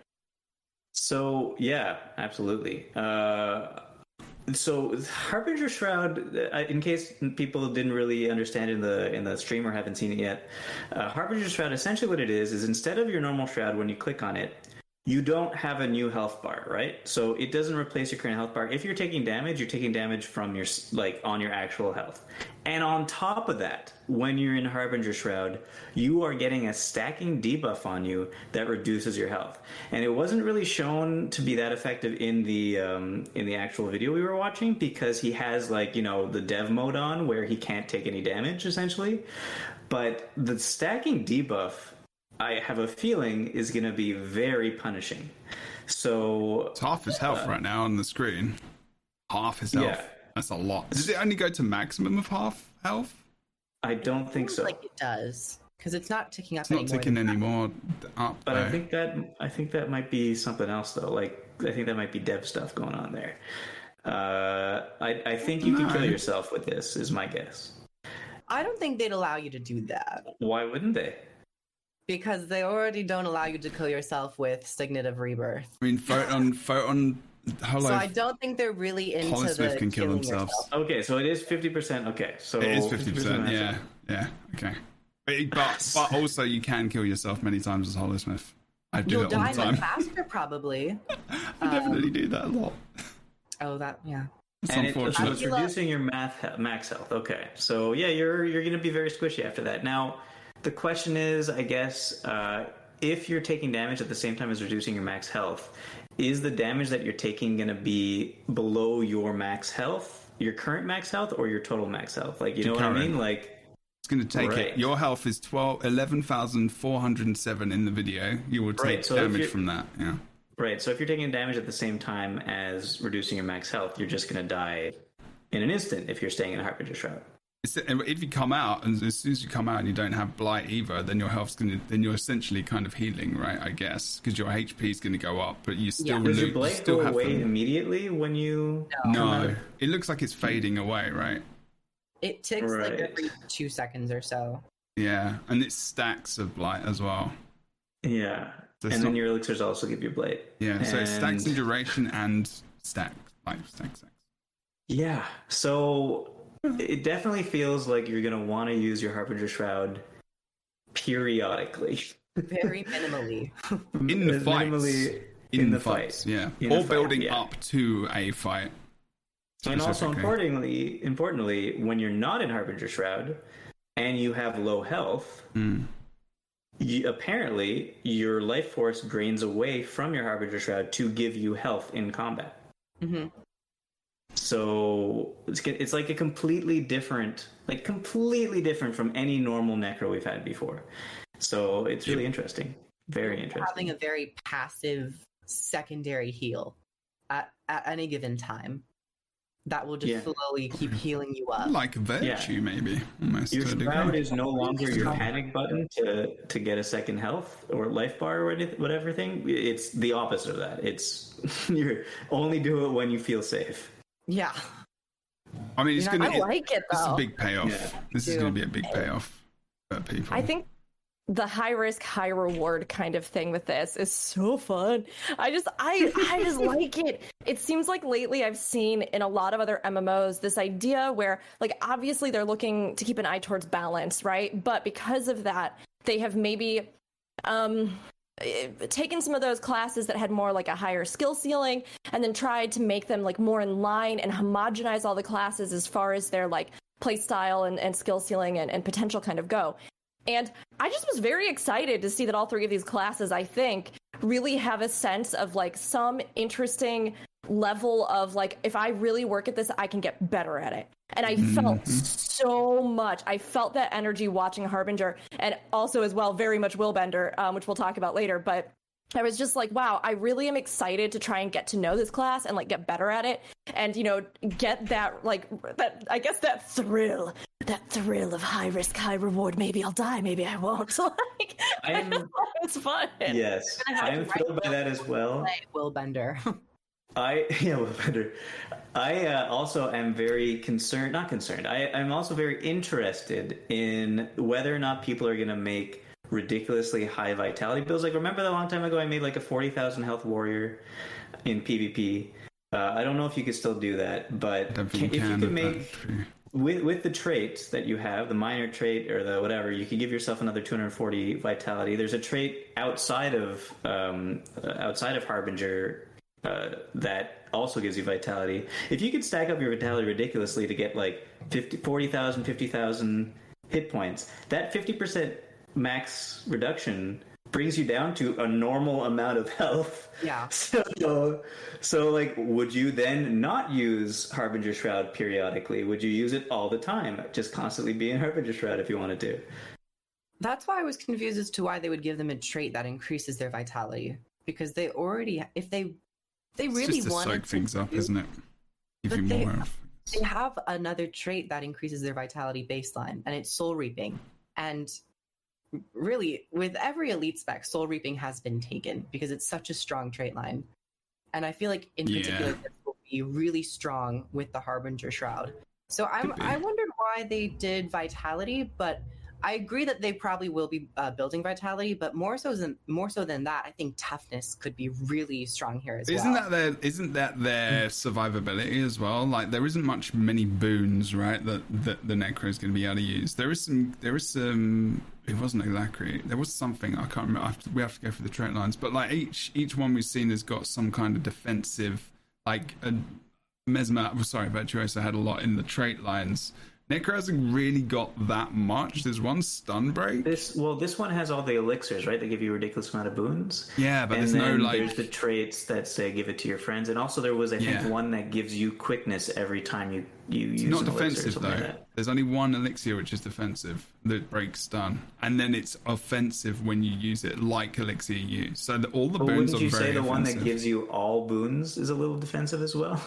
So yeah, absolutely. Uh, so Harbinger Shroud, uh, in case people didn't really understand in the in the stream or haven't seen it yet, uh, Harbinger Shroud essentially what it is is instead of your normal shroud, when you click on it, you don't have a new health bar, right? So it doesn't replace your current health bar. If you're taking damage, you're taking damage from your like on your actual health. And on top of that, when you're in Harbinger Shroud, you are getting a stacking debuff on you that reduces your health. And it wasn't really shown to be that effective in the um, in the actual video we were watching because he has like you know the dev mode on where he can't take any damage essentially. But the stacking debuff I have a feeling is going to be very punishing. So It's half his health right now on the screen. Half his health. Yeah. That's a lot. Does it only go to maximum of half health? I don't think so. Like it does because it's not ticking up. It's not ticking than that. any more up. But I think that I think that might be something else though. Like I think that might be dev stuff going on there. Uh, I I think you can kill yourself with this. Is my guess. I don't think they'd allow you to do that Why wouldn't they? Because they already don't allow you to kill yourself with Signative Rebirth. I mean, photon, photon, hello. So I don't think they're really into Holosmith the can kill themselves. yourself. Okay, so it is fifty percent. Okay, so it is fifty percent. 50% Yeah, yeah. Okay. But, but but also you can kill yourself many times as Holosmith. I do You'll that all die the time. faster, probably. I definitely do that a lot. Oh, that yeah. It's And it, so unfortunate. it's reducing your math max health. Okay, so yeah, you're you're going to be very squishy after that. Now, the question is, I guess, uh, if you're taking damage at the same time as reducing your max health, is the damage that you're taking going to be below your max health, your current max health, or your total max health? Like, you know what I mean? Like, It's going to take Right. it. Your health is 12, 11,407 in the video. You will take Right, so damage from that. Yeah. right. So if you're taking damage at the same time as reducing your max health, you're just going to die in an instant if you're staying in a Harbinger Shroud. It's, if you come out, and as soon as you come out and you don't have blight either, then your health's going to, then you're essentially kind of healing, right? I guess because your HP is going to go up, but you still Yeah. Does your lo- you blight still go have away them. immediately when you? No, it looks like it's fading away, right? It ticks like every two seconds or so. Yeah, and it's stacks of blight as well. Yeah. So and it's then your elixirs also give you blight. Yeah, so it stacks in duration and stack, like stack, stack. Yeah. So it definitely feels like you're gonna want to use your Harbinger Shroud periodically. Very minimally. In the As fights. minimally In, in the the fights, fight. yeah, In the or fight, building yeah. up to a fight. And also importantly, importantly, when you're not in Harbinger Shroud and you have low health, Mm. you, apparently your life force drains away from your Harbinger Shroud to give you health in combat. hmm So it's it's like a completely different, like completely different from any normal necro we've had before. So it's really interesting, very interesting. Having a very passive secondary heal at, at any given time. That will just Yeah. slowly keep healing you up. Like virtue, maybe almost. Your to shroud is no longer your panic button to to get a second health or life bar or anything, whatever thing. It's the opposite of that. It's you only do it when you feel safe. Yeah. I mean, it's gonna. I like it This is a big payoff. Yeah, this is going to be a big payoff for people. I think the high risk, high reward kind of thing with this is so fun. I just, I, I just like it. It seems like lately I've seen in a lot of other MMOs this idea where, like, obviously they're looking to keep an eye towards balance, right? But because of that, they have maybe, um, Uh, taken some of those classes that had more like a higher skill ceiling and then tried to make them like more in line and homogenize all the classes as far as their like play style and, and skill ceiling and, and potential kind of go. And I just was very excited to see that all three of these classes, I think, really have a sense of like some interesting level of like, if I really work at this, I can get better at it. And I mm-hmm. felt so much. I felt that energy watching Harbinger and also as well, very much Willbender, um, which we'll talk about later. But I was just like, wow, I really am excited to try and get to know this class and like get better at it and, you know, get that like that I guess that thrill, that thrill of high risk, high reward. Maybe I'll die, maybe I won't. like I'm, it's fun. Yes. I'm thrilled by that as well. Will Bender. I yeah, Bender. I uh, also am very concerned, not concerned. I, I'm also very interested in whether or not people are going to make ridiculously high vitality builds. Like remember that long time ago I made like a forty thousand health warrior in PvP. Uh, I don't know if you could still do that, but if you, can, could make with with the traits that you have, the minor trait or the whatever, you could give yourself another 240 vitality. There's a trait outside of um, uh, outside of Harbinger uh, that also gives you vitality. If you could stack up your vitality ridiculously to get like 50, 40,000, 50,000 hit points, that 50% max reduction brings you down to a normal amount of health. Yeah. So, so like, would you then not use Harbinger Shroud periodically? Would you use it all the time? Just constantly be in Harbinger Shroud if you wanted to. That's why I was confused as to why they would give them a trait that increases their vitality because they already, if they, they really want to soak things up, isn't it? Give you they, more. They have another trait that increases their vitality baseline, and it's Soul Reaping. And really with every elite spec, soul reaping has been taken because it's such a strong trait line. And I feel like in yeah. particular this will be really strong with the Harbinger Shroud. So I'm I wondered why they did vitality, but I agree that they probably will be uh, building vitality, but more so than more so than that, I think toughness could be really strong here as isn't well. That their, isn't that their survivability as well? Like there isn't much many boons, right? That, that the Necro is going to be able to use. There is some. There is some. It wasn't exactly. There was something I can't remember. Have to, we have to go through the trait lines, but like each each one we've seen has got some kind of defensive, like a Mesmer. Sorry, Virtuoso had a lot in the trait lines Necro hasn't really got that much. There's one stun break. This well, this one has all the elixirs, right? They give you a ridiculous amount of boons. Yeah, but and there's no like. There's the traits that say give it to your friends, and also there was I think one that gives you quickness every time you you it's use. Not defensive though. Like there's only one elixir which is defensive that breaks stun, and then it's offensive when you use it, like elixir use. So the, all the but boons wouldn't you say the offensive. one that gives you all boons is a little defensive as well?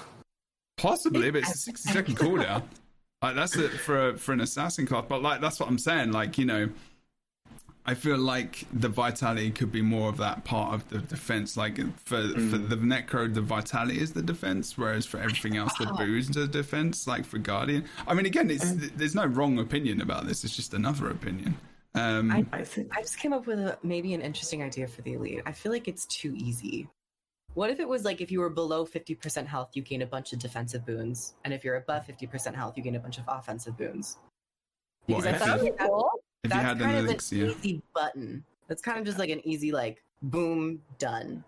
Possibly, but it's a 60 second cooldown. Like that's it for for an assassin class, but like that's what I'm saying. Like you know, I feel like the vitality could be more of that part of the defense. Like for mm. for the necro, the vitality is the defense, whereas for everything else, the boost is the defense. Like for guardian, I mean, again, it's mm. there's no wrong opinion about this. It's just another opinion. Um, I, I, I just came up with a, maybe an interesting idea for the elite. I feel like it's too easy. What if it was like if you were below 50% health, you gain a bunch of defensive boons, and if you're above 50% health, you gain a bunch of offensive boons? Because well, I feel cool. that's kind of an easy button. That's kind of just like an easy like boom done.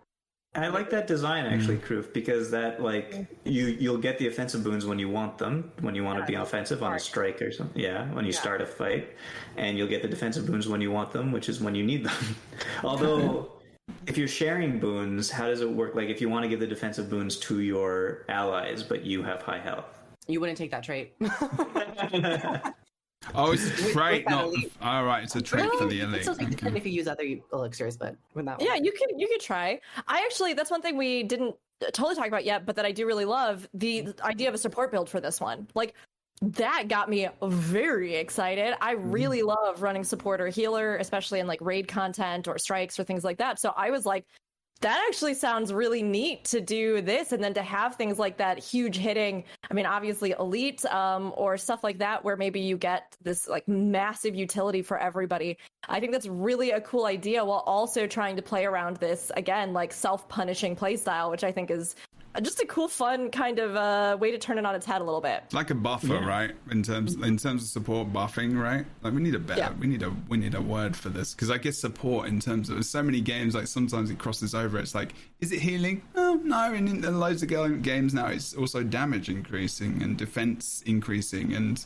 I like that design actually, mm. Kroof, because that like you you'll get the offensive boons when you want them, when you want yeah, to be offensive on a strike or something. Yeah, when you yeah. start a fight, and you'll get the defensive boons when you want them, which is when you need them. Although if you're sharing boons, how does it work? Like if you want to give the defensive boons to your allies, but you have high health, you wouldn't take that trait. oh, it's a trait, not. All right, it's a trait really? for the elite. It's okay. if you use other elixirs, but with that. Yeah, you can you could try. I actually that's one thing we didn't totally talk about yet, but that I do really love the idea of a support build for this one. Like that got me very excited. I mm-hmm. really love running support or healer, especially in like raid content or strikes or things like that. So I was like, that actually sounds really neat to do this and then to have things like that huge hitting i mean obviously elite um, or stuff like that where maybe you get this like massive utility for everybody i think that's really a cool idea while also trying to play around this again like self-punishing playstyle which i think is just a cool, fun kind of uh, way to turn it on its head a little bit. Like a buffer, yeah. right? In terms in terms of support buffing, right? Like we need a better, yeah. we need a we need a word for this because I guess support in terms of so many games, like sometimes it crosses over. It's like, is it healing? Oh no, and in loads of games now, it's also damage increasing and defense increasing and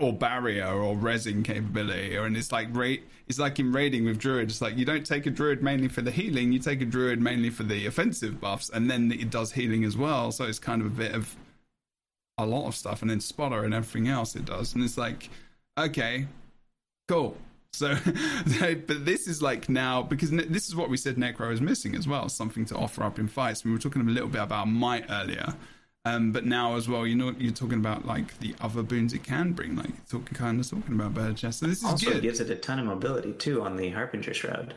or barrier or resin capability, or and it's like rate. It's like in raiding with druid. It's like you don't take a druid mainly for the healing. You take a druid mainly for the offensive buffs, and then it does healing as well. So it's kind of a bit of a lot of stuff, and then spotter and everything else it does. And it's like, okay, cool. So, but this is like now because this is what we said Necro is missing as well, something to offer up in fights. We were talking a little bit about might earlier, um, but now as well, you know, you're talking about like the other boons it can bring, like talking kind of talking about better chest. So this is also good. gives it a ton of mobility too on the Harbinger Shroud.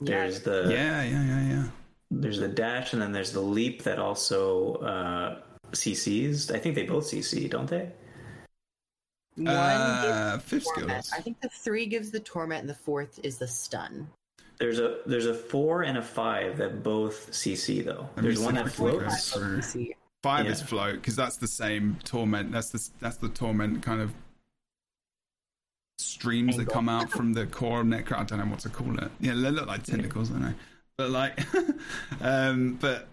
There's the yeah, yeah, yeah, yeah. There's the dash, and then there's the leap that also uh, CCs. I think they both CC, don't they? One uh, fifth skills. I think the three gives the torment, and the fourth is the stun. There's a there's a four and a five that both CC though. There's one that floats. Five yeah. is float because that's the same torment. That's the that's the torment kind of streams Angle. that come out from the core of Necro. I don't know what to call it. Yeah, they look like tentacles, yeah. I know. But like, um, but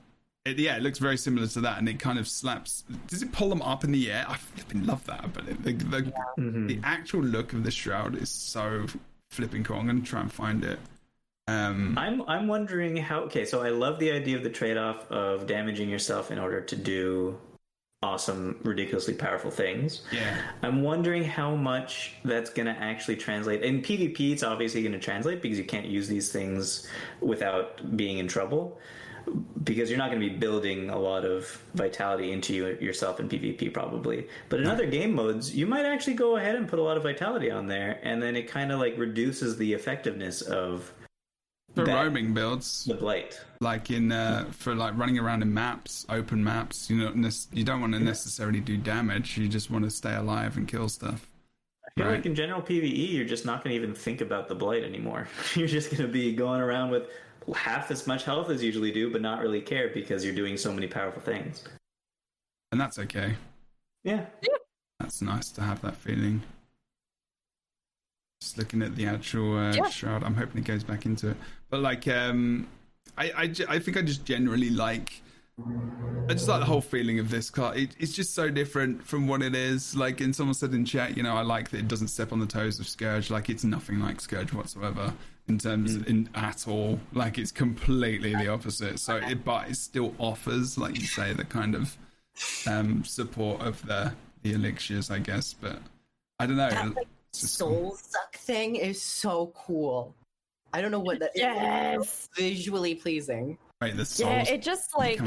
it, yeah, it looks very similar to that, and it kind of slaps. Does it pull them up in the air? I flipping love that, but it, the the, yeah. mm-hmm. the actual look of the shroud is so flipping cool. I'm gonna try and find it. Um, I'm I'm wondering how. Okay, so I love the idea of the trade off of damaging yourself in order to do awesome, ridiculously powerful things. Yeah. I'm wondering how much that's going to actually translate. In PvP, it's obviously going to translate because you can't use these things without being in trouble. Because you're not going to be building a lot of vitality into you, yourself in PvP, probably. But in other game modes, you might actually go ahead and put a lot of vitality on there, and then it kind of like reduces the effectiveness of for roaming builds the blight like in uh, for like running around in maps open maps you know you don't want to necessarily do damage you just want to stay alive and kill stuff I feel right? like in general PVE, you're just not going to even think about the blight anymore. you're just going to be going around with half as much health as you usually do, but not really care because you're doing so many powerful things. And that's okay. Yeah. That's nice to have that feeling. Just looking at the actual uh, yeah. shroud, I'm hoping it goes back into it. But like, um, I, I, I think I just generally like. I just like the whole feeling of this car. It, it's just so different from what it is. Like, and someone said in chat, you know, I like that it doesn't step on the toes of Scourge. Like, it's nothing like Scourge whatsoever in terms mm. in at all. Like, it's completely the opposite. So, it but it still offers, like you say, the kind of um support of the the elixirs, I guess. But I don't know soul cool. suck thing is so cool. I don't know what that yes. visually pleasing. Right, the soul. Yeah, it just like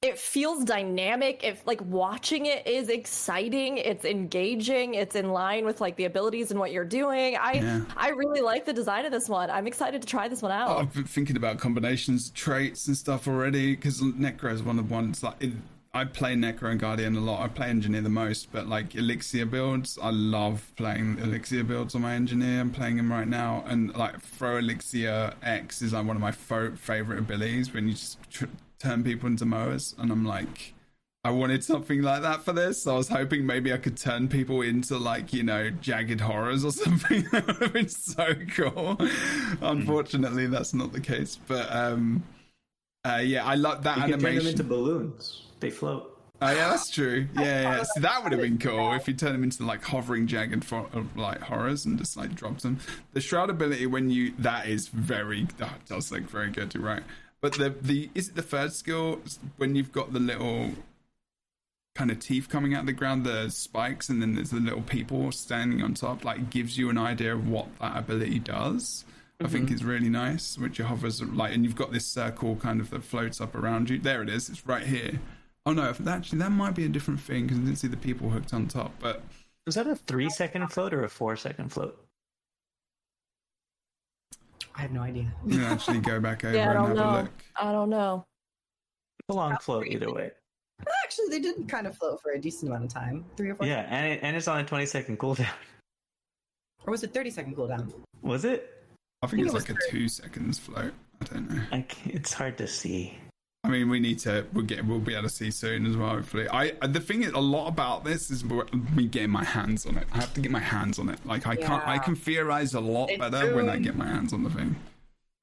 it feels dynamic. If like watching it is exciting, it's engaging, it's in line with like the abilities and what you're doing. I yeah. I really like the design of this one. I'm excited to try this one out. I've been thinking about combinations, traits, and stuff already because Necro is one of the ones like. It, I play Necro and Guardian a lot. I play Engineer the most, but like Elixir builds, I love playing Elixir builds on my Engineer. I'm playing him right now, and like throw Elixir X is like one of my fo- favorite abilities when you just tr- turn people into Moas, and I'm like. I wanted something like that for this. I was hoping maybe I could turn people into like, you know, jagged horrors or something. that would have been so cool. Unfortunately, that's not the case. But um uh yeah, I love that you animation. Can turn them into balloons. They float. Oh yeah, that's true. Yeah, yeah. So that would have been cool if you turn them into like hovering jagged for, like horrors and just like drops them. The shroud ability when you that is very that does look very good. You're right. But the the is it the third skill when you've got the little kind of teeth coming out of the ground, the spikes, and then there's the little people standing on top. Like gives you an idea of what that ability does. Mm-hmm. I think mm-hmm. is really nice. Which you hovers like, and you've got this circle kind of that floats up around you. There it is. It's right here Oh no, actually that might be a different thing because I didn't see the people hooked on top. But was that a three second float or a four second float? I have no idea. You actually go back over yeah, and have know. a look. I don't know. A long float either way. Actually, they did kind of float for a decent amount of time, three or four. Yeah, and it, and it's on a twenty second cooldown. Or was it thirty second cooldown? Was it? I think, I think it's it like 30. a two seconds float. I don't know. I it's hard to see. I mean, we need to. We'll get. We'll be able to see soon as well. Hopefully, I. The thing is, a lot about this is me getting my hands on it. I have to get my hands on it. Like I yeah. can't. I can theorize a lot it's better soon. when I get my hands on the thing.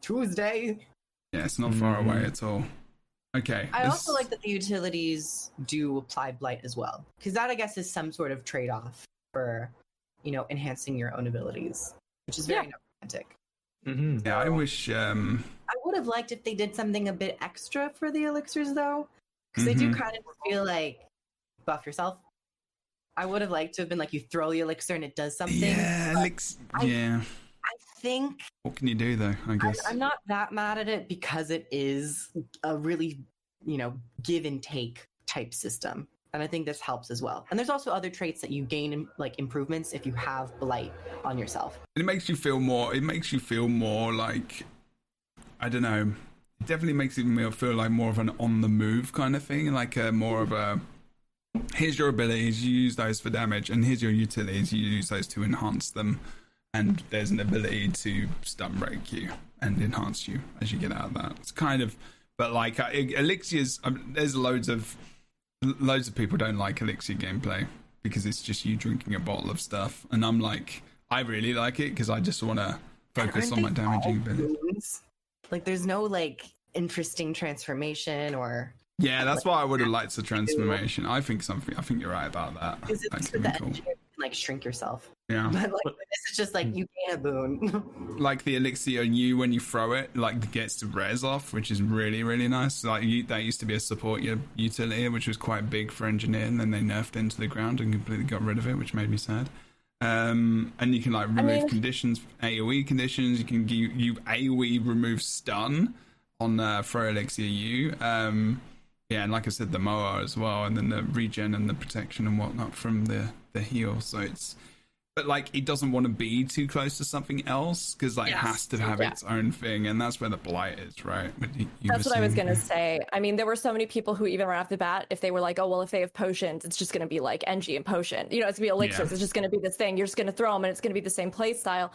Tuesday. Yeah, it's not mm. far away at all. Okay. I this... also like that the utilities do apply blight as well, because that I guess is some sort of trade-off for, you know, enhancing your own abilities, which is very yeah. romantic. Mm-hmm. Yeah, I wish. Um... I would have liked if they did something a bit extra for the elixirs, though, because mm-hmm. they do mm-hmm. kind of feel like buff yourself. I would have liked to have been like you throw the elixir and it does something. Yeah, elix- I, yeah. I think. What can you do though? I guess I, I'm not that mad at it because it is a really, you know, give and take type system and I think this helps as well. And there's also other traits that you gain like improvements if you have blight on yourself. It makes you feel more. It makes you feel more like I don't know. It definitely makes it feel like more of an on the move kind of thing, like a more of a here's your abilities, you use those for damage, and here's your utilities, you use those to enhance them. And there's an ability to stun break you and enhance you as you get out of that. It's kind of, but like uh, elixirs, um, there's loads of loads of people don't like Elixir gameplay because it's just you drinking a bottle of stuff, and I'm like, I really like it because I just want to focus on my damaging bits. Like, there's no like interesting transformation or. Yeah, that's like, why I would have liked the transformation. I think something. I think you're right about that. Because it's that cool. like shrink yourself. Yeah. But like this is just like you gain a boon. like the elixir on you when you throw it, like gets the res off, which is really really nice. Like you, that used to be a support utility, which was quite big for engineer, and then they nerfed into the ground and completely got rid of it, which made me sad. Um, and you can like remove I mean, conditions, AOE conditions. You can you, you AOE remove stun on uh, throw elixir U. Um, yeah, and like I said, the Moa as well, and then the regen and the protection and whatnot from the the heal. So it's but like it doesn't want to be too close to something else because like yes. it has to have yeah. its own thing and that's where the blight is right? You, you that's what i was gonna say. I mean there were so many people who even right off the bat if they were like oh well if they have potions it's just gonna be like ng and potion. You know it's gonna be elixirs. Yeah. it's just gonna be this thing. You're just gonna throw them and it's gonna be the same play style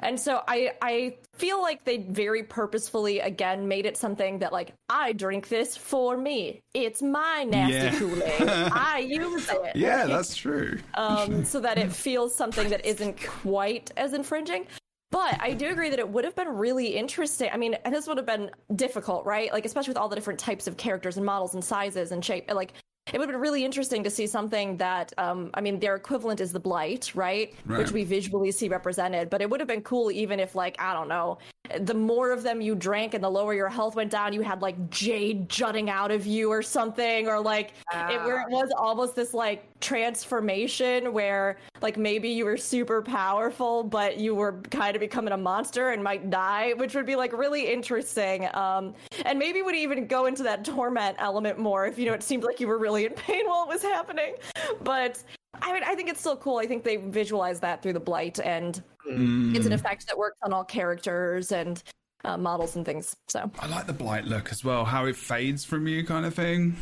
and so I I feel like they very purposefully again made it something that like I drink this for me. It's my nasty yeah. Kool-Aid. I use it. Yeah, that's true. Um, so that it feels something that isn't quite as infringing. But I do agree that it would have been really interesting. I mean, and this would have been difficult, right? Like especially with all the different types of characters and models and sizes and shape. Like it would have been really interesting to see something that um, i mean their equivalent is the blight right? right? which we visually see represented but it would have been cool even if like i don't know the more of them you drank and the lower your health went down you had like jade jutting out of you or something or like uh, it, where it was almost this like transformation where like maybe you were super powerful but you were kind of becoming a monster and might die which would be like really interesting um and maybe would even go into that torment element more if you know it seemed like you were really in pain while it was happening but I mean, I think it's still cool. I think they visualize that through the blight, and mm. it's an effect that works on all characters and uh, models and things. So I like the blight look as well. How it fades from you, kind of thing.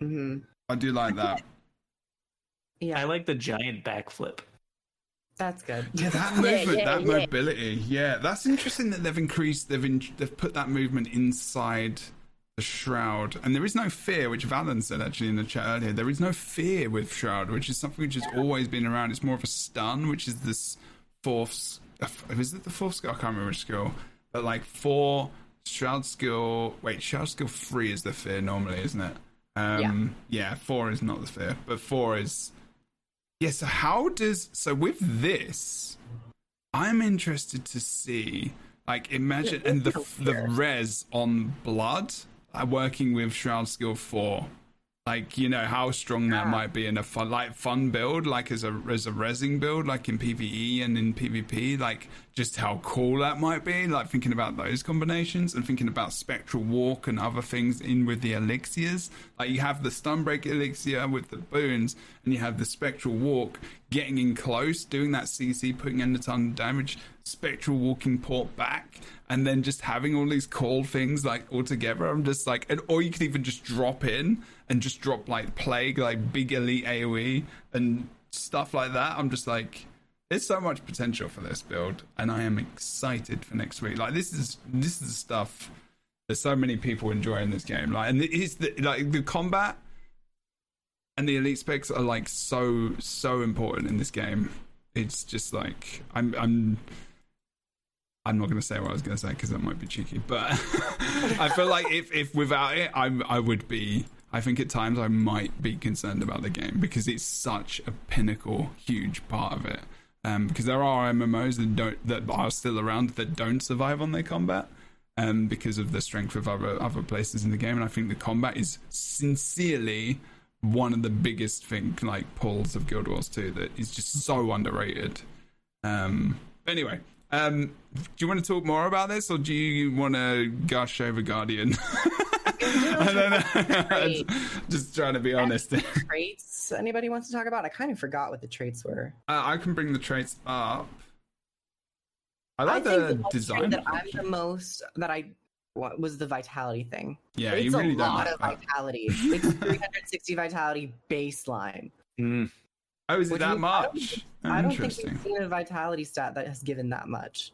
Mm-hmm. I do like that. Yeah, I like the giant backflip. That's good. Yeah, that movement, yeah, yeah, that yeah. mobility. Yeah, that's interesting that they've increased. They've in, they've put that movement inside the shroud, and there is no fear, which Valen said actually in the chat earlier. There is no fear with shroud, which is something which has always been around. It's more of a stun, which is this fourth. Is it the fourth skill? I can't remember which skill, but like four shroud skill. Wait, shroud skill three is the fear normally, isn't it? Um, yeah. yeah, four is not the fear, but four is. Yeah. So how does so with this? I'm interested to see like imagine and the the res on blood uh, working with Shroud Skill 4. Like, you know, how strong that might be in a fun, like, fun build, like as a, as a resing build, like in PvE and in PvP, like, just how cool that might be. Like, thinking about those combinations and thinking about Spectral Walk and other things in with the elixirs. Like, you have the Stunbreak elixir with the boons, and you have the Spectral Walk getting in close, doing that CC, putting in a ton of damage, Spectral Walking port back and then just having all these cool things like all together. I'm just like, and, or you could even just drop in and just drop like plague, like big elite AOE and stuff like that. I'm just like, there's so much potential for this build, and I am excited for next week. Like this is this is stuff. There's so many people enjoying this game. Like, and it's the like the combat and the elite specs are like so so important in this game. It's just like I'm I'm I'm not going to say what I was going to say because that might be cheeky, but I feel like if, if without it, I'm I would be I think at times I might be concerned about the game because it's such a pinnacle, huge part of it. Um, because there are MMOs that don't that are still around that don't survive on their combat, um, because of the strength of other other places in the game, and I think the combat is sincerely one of the biggest thing like pulls of Guild Wars 2 that is just so underrated. Um, anyway, um, do you want to talk more about this, or do you want to gush over Guardian? I don't know. Just trying to be honest. traits anybody wants to talk about? I kind of forgot what the traits were. Uh, I can bring the traits up. I like I the, the design. That I'm the most that I what was the vitality thing. Yeah, it's you really a lot of that. vitality. It's 360 vitality baseline. Mm. Oh, is it that much? I don't, think we've seen a vitality stat that has given that much.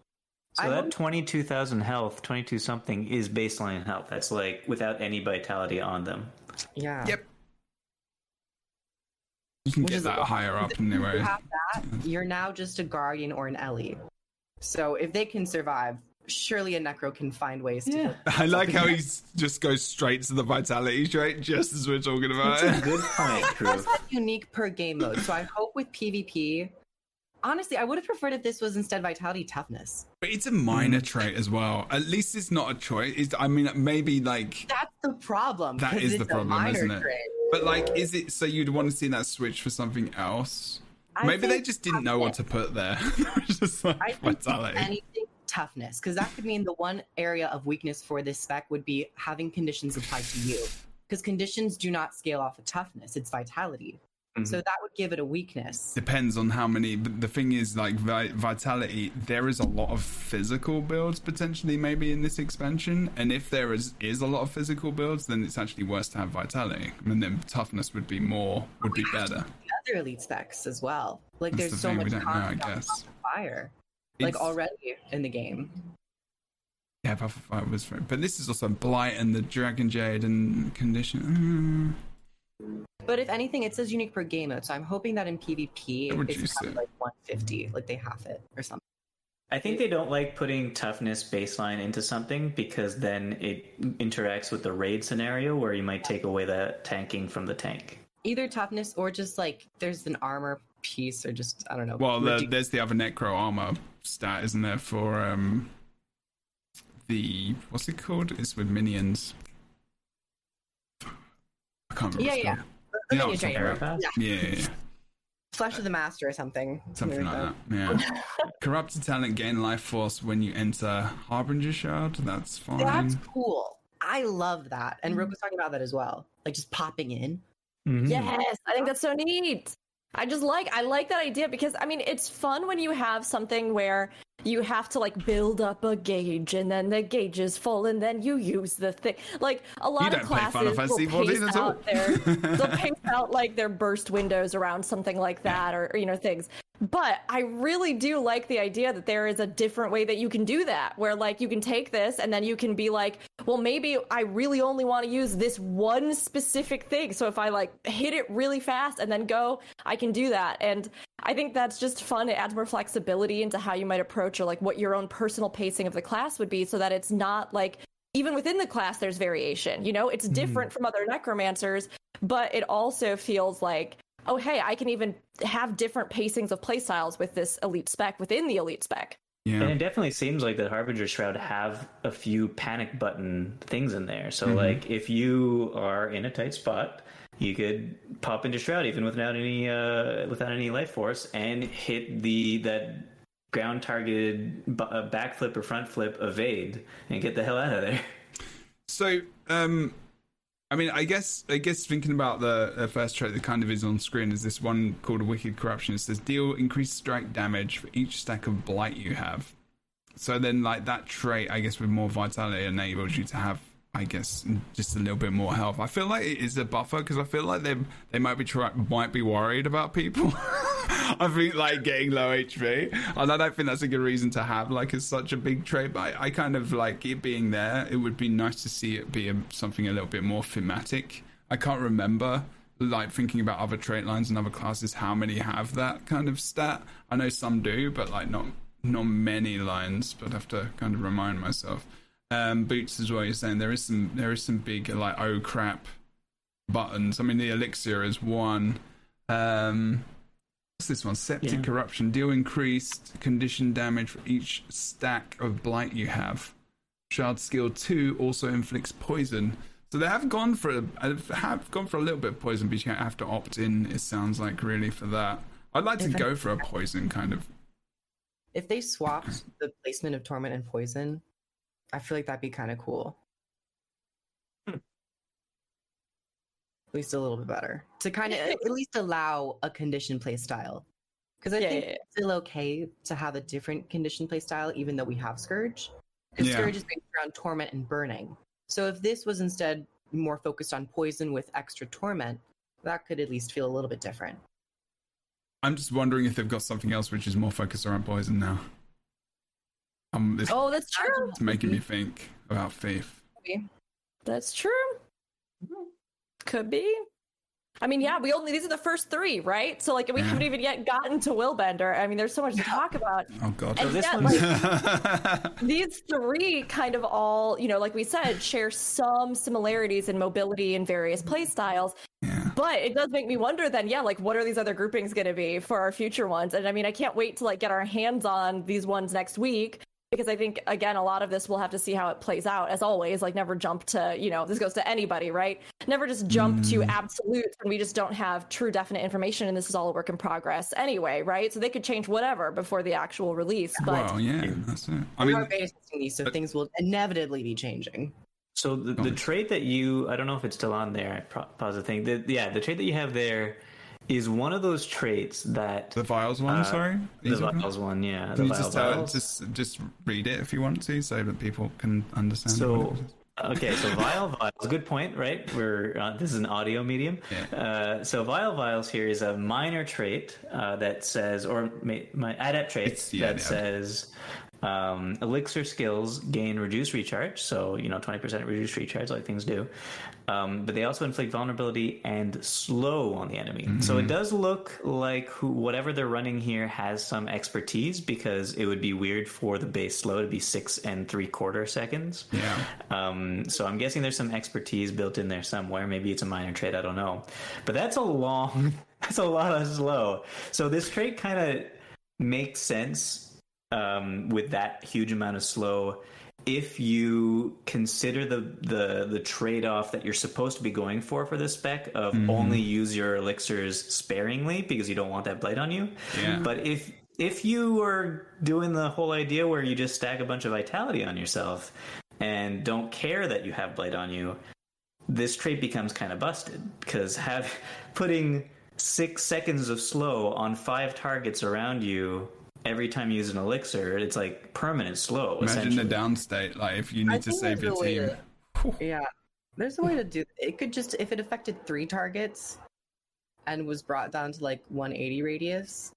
So I that twenty-two thousand health, twenty-two something is baseline health. That's like without any vitality on them. Yeah. Yep. You can Which get that higher up anyway. You have that, you're now just a guardian or an ele. So if they can survive, surely a necro can find ways to. Yeah. I like how he just goes straight to the vitality trait, just as we're talking about That's it. a good point. That's not unique per game mode. So I hope with PvP honestly, I would have preferred if this was instead vitality toughness. But it's a minor mm. trait as well. At least it's not a choice. It's, I mean, maybe like that's the problem. That is the problem, isn't it? Trait. But like, is it so you'd want to see that switch for something else? I maybe they just didn't know what to put there. just like I vitality. anything toughness, because that could mean the one area of weakness for this spec would be having conditions applied to you. Because conditions do not scale off of toughness; it's vitality. Mm-hmm. So that would give it a weakness. Depends on how many. But the thing is, like vitality, there is a lot of physical builds potentially maybe in this expansion, and if there is is a lot of physical builds, then it's actually worse to have vitality, and then toughness would be more would be better. Other elite specs as well. Like That's there's the so much know, fire, like it's... already in the game. Yeah, Fire was, very, but this is also Blight and the Dragon Jade and Condition. Mm. But if anything, it says unique per game mode. So I'm hoping that in PvP it's kind of like 150, like they have it or something. I think they don't like putting toughness baseline into something because then it interacts with the raid scenario where you might take away the tanking from the tank. Either toughness or just like there's an armor piece or just I don't know. Well, the, there's the other necro armor stat, isn't there? For um the what's it called? It's with minions. I can't remember. Yeah, yeah. You know yeah. yeah. yeah, Flesh of the Master or something. Something like that. Yeah. Corrupted talent gain life force when you enter Harbinger Shroud. That's fine. That's cool. I love that. And Rook was talking about that as well. Like just popping in. Mm-hmm. Yes, I think that's so neat. I just like I like that idea because I mean it's fun when you have something where you have to like build up a gauge and then the gauge is full and then you use the thing. Like a lot of classes will pace out their they'll pace out like their burst windows around something like that or, or you know things. But I really do like the idea that there is a different way that you can do that, where like you can take this and then you can be like, well, maybe I really only want to use this one specific thing. So if I like hit it really fast and then go, I can do that. And I think that's just fun. It adds more flexibility into how you might approach or like what your own personal pacing of the class would be so that it's not like even within the class there's variation. You know, it's mm-hmm. different mm. from other necromancers, but it also feels like oh, hey, I can even have different pacings of playstyles with this elite spec within the elite spec. Yeah. And it definitely seems like the Harbinger Shroud have a few panic button things in there. So, mm-hmm. like, if you are in a tight spot, you could pop into Shroud even without any uh, without any life force and hit the that ground targeted b- uh, backflip or front flip evade and get the hell out of there. So, um, I mean, I guess I guess thinking about the, the first trait that kind of is on screen is this one called Wicked Corruption. It says deal increased strike damage for each stack of blight you have. So then, like that trait, I guess with more vitality enables you to have I guess just a little bit more health. I feel like it is a buffer because I feel like they they might be try, might be worried about people. I think like getting low HP, and I don't think that's a good reason to have like a, such a big trait. But I, I, kind of like it being there. It would be nice to see it be a, something a little bit more thematic. I can't remember like thinking about other trait lines and other classes how many have that kind of stat. I know some do, but like not not many lines. But I have to kind of remind myself um, Bootts as well. You're saying there is some there is some big like oh crap buttons. I mean, the elixir is one. Um, what's this one? Septic yeah. corruption. Deal increased condition damage for each stack of blight you have. Shroud skill two also inflicts poison. So they have gone for a, have gone for a little bit of poison, but you have to opt in. It sounds like really for that. I'd like to if go I, for a poison kind of. If they swapped the placement of torment and poison, I feel like that'd be kind of cool. At least a little bit better to kind of at least allow a condition play style. Because I yeah, think yeah, yeah. it's still okay to have a different condition play style, even though we have Scourge. Because Scourge is based around torment and burning. So if this was instead more focused on poison with extra torment, that could at least feel a little bit different. I'm just wondering if they've got something else which is more focused around poison now. Um, oh, that's true. It's making me think about faith. That's true. Could be. I mean, yeah, we only these are the first three, right? So like we haven't even yet gotten to Willbender. I mean, there's so much to talk about. Oh god. And oh, yet, like, these three kind of all, you know, like we said, share some similarities in mobility and various play styles. Yeah. But it does make me wonder then, yeah, like what are these other groupings going to be for our future ones? And I mean, I can't wait to like get our hands on these ones next week because I think again a lot of this we'll have to see how it plays out. As always like never jump to you know this goes to anybody right? Never just jump mm. to absolutes when we just don't have true definite information and this is all a work in progress anyway right? So they could change whatever before the actual release but well yeah that's it. I mean beta testing these so but, things will inevitably be changing. So the, the trait that you I don't know if it's still on there pause the thing. The, yeah the trait that you have there is one of those traits that the vials one. Uh, sorry, the vials one. Yeah, Can you just tell it, just just read it if you want to, so that people can understand. So. okay, so Vile Vials. Good point, right? We're uh, this is an audio medium. Yeah. Uh, so Vile Vials here is a minor trait uh, that says, or my adept trait yeah, that yeah. says um, elixir skills gain reduced recharge, so you know twenty percent reduced recharge, like things do. Um, but they also inflict vulnerability and slow on the enemy. Mm-hmm. So it does look like who, whatever they're running here has some expertise because it would be weird for the base slow to be six and three quarter seconds. Yeah. Um, so I'm guessing there's some expertise built in there somewhere. Maybe it's a minor trait. I don't know. But that's a long. That's a lot of slow. So this trait kind of makes sense um, with that huge amount of slow if you consider the the the trade off that you're supposed to be going for for this spec of mm-hmm. only use your elixirs sparingly because you don't want that blight on you. Yeah. But if if you are doing the whole idea where you just stack a bunch of vitality on yourself and don't care that you have blight on you, this trait becomes kind of busted because have putting six seconds of slow on five targets around you every time you use an elixir, it's like permanent slow. Imagine the down state, like if you need I to save your team. To, yeah, there's a way to do. It could just if it affected three targets and was brought down to like 180 radius.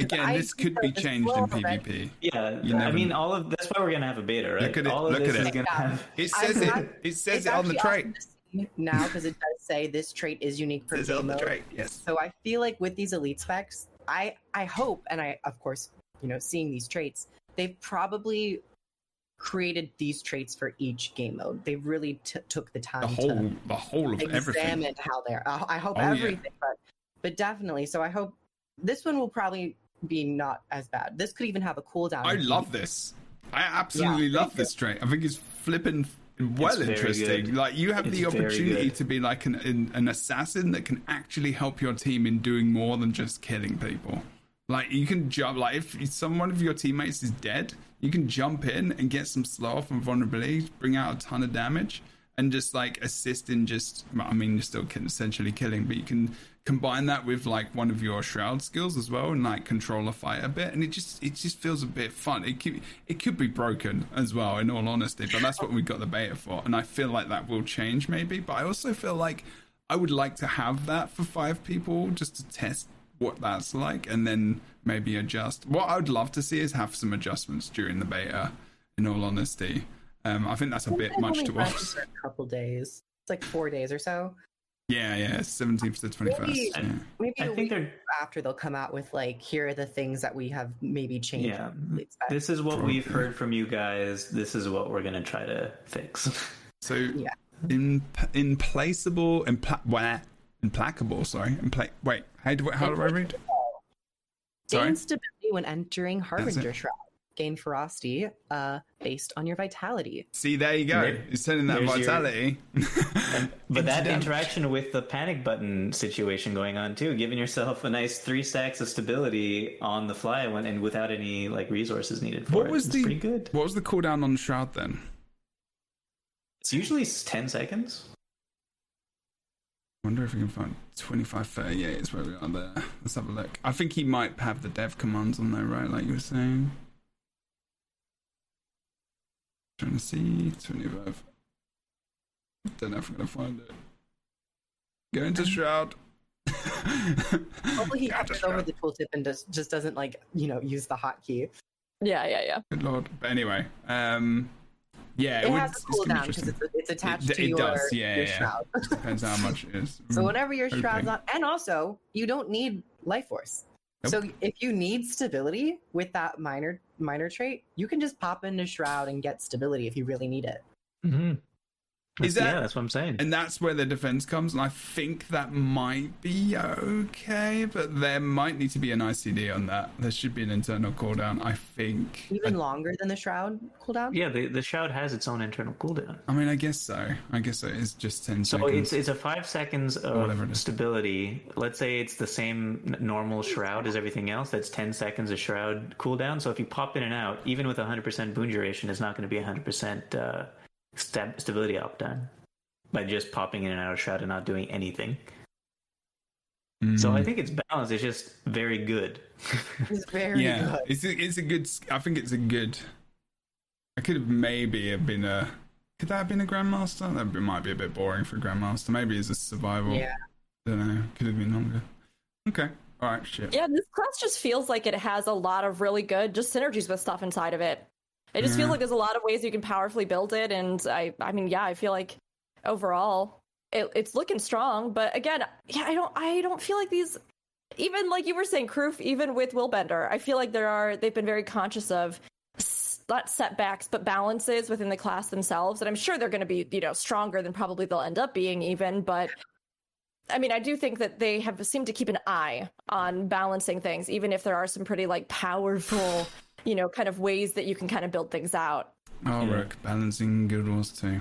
Again, this could be changed in PvP. Yeah, I mean, all of that's why we're gonna have a beta, right? Look at it. All look at it. Have, it says it. It says it on the trait now because it does say this trait is unique per game mode. Trait, yes. So I feel like with these elite specs, I I hope, and I of course, you know, seeing these traits, they've probably created these traits for each game mode. They really t- took the time the whole to the whole of everything. how they're. Uh, I hope oh, everything, yeah. but but definitely. So I hope this one will probably be not as bad. This could even have a cooldown. I love this. I absolutely yeah, love this trait. I think it's flipping well it's interesting. Like you have it's the opportunity to be like an, an assassin that can actually help your team in doing more than just killing people. Like you can jump. Like if someone of your teammates is dead, you can jump in and get some slow off and vulnerability, bring out a ton of damage, and just like assist in just. I mean, you're still essentially killing, but you can combine that with like one of your shroud skills as well and like control a fight a bit and it just it just feels a bit fun. It could it could be broken as well in all honesty but that's what we got the beta for and i feel like that will change maybe but i also feel like i would like to have that for five people just to test what that's like and then maybe adjust. What i would love to see is have some adjustments during the beta in all honesty. Um, i think that's a bit much to ask a couple days. It's like four days or so yeah, yeah, seventeenth to twenty first. Maybe, yeah. maybe I think they're after they'll come out with like here are the things that we have maybe changed. Yeah, this is what Probably. we've heard from you guys. This is what we're gonna try to fix. So yeah. in, implaceable, impla- where? Implacable, sorry. Impla- wait, how do, how do I read? Sorry? Gain stability when entering Harbinger Shroud. Gain ferocity uh, based on your vitality. See, there you go. You're sending that vitality. Your... but that damage. interaction with the panic button situation going on too, giving yourself a nice three stacks of stability on the fly when and without any like resources needed for what it. Was it's the, pretty good. What was the cooldown on the shroud then? It's usually 10 seconds. I wonder if we can find 25, 38 is where we are there. Let's have a look. I think he might have the dev commands on there, right? Like you were saying. Trying to see 25. Don't know if I'm gonna find it. Go into Shroud. Hopefully he hovers over the tooltip and just just doesn't like you know use the hotkey. Yeah, yeah, yeah. Good lord. But anyway, um, yeah, it, it has would, a cooldown because it's, it's, attached it, to it your, does. Yeah, your yeah. shroud. Depends how much it is. So whenever your shroud's on, and also you don't need life force. Nope. So if you need stability with that minor minor trait, you can just pop into shroud and get stability if you really need it. Mm-hmm. Is that, yeah, that's what I'm saying. And that's where the defense comes, and I think that might be okay, but there might need to be an ICD on that. There should be an internal cooldown, I think. Even I, longer than the shroud cooldown? Yeah, the, the shroud has its own internal cooldown. I mean, I guess so. I guess it is just 10 so seconds. So it's, it's a 5 seconds of stability. Let's say it's the same normal shroud as everything else. That's 10 seconds of shroud cooldown. So if you pop in and out, even with 100% boon duration, it's not going to be 100% uh, st- stability uptime by just popping in and out of shroud and not doing anything. Mm. So I think it's balanced. It's just very good. It's very yeah. good. It's a, it's a good. I think it's a good. I could have maybe have been a. Could that have been a grandmaster? That might be a bit boring for a grandmaster. Maybe it's a survival. Yeah. Don't know. Could have been longer. Okay. All right. Shit. Yeah, this class just feels like it has a lot of really good just synergies with stuff inside of it. It just feels like there's a lot of ways you can powerfully build it, and I, I mean, yeah, I feel like overall it, it's looking strong. But again, yeah, I don't, I don't feel like these, even like you were saying, Kroof, even with Willbender, I feel like there are they've been very conscious of not setbacks but balances within the class themselves, and I'm sure they're going to be you know stronger than probably they'll end up being even, but. I mean, I do think that they have seemed to keep an eye on balancing things, even if there are some pretty like powerful you know, kind of ways that you can kind of build things out. Oh, yeah. Rick, balancing good ones too.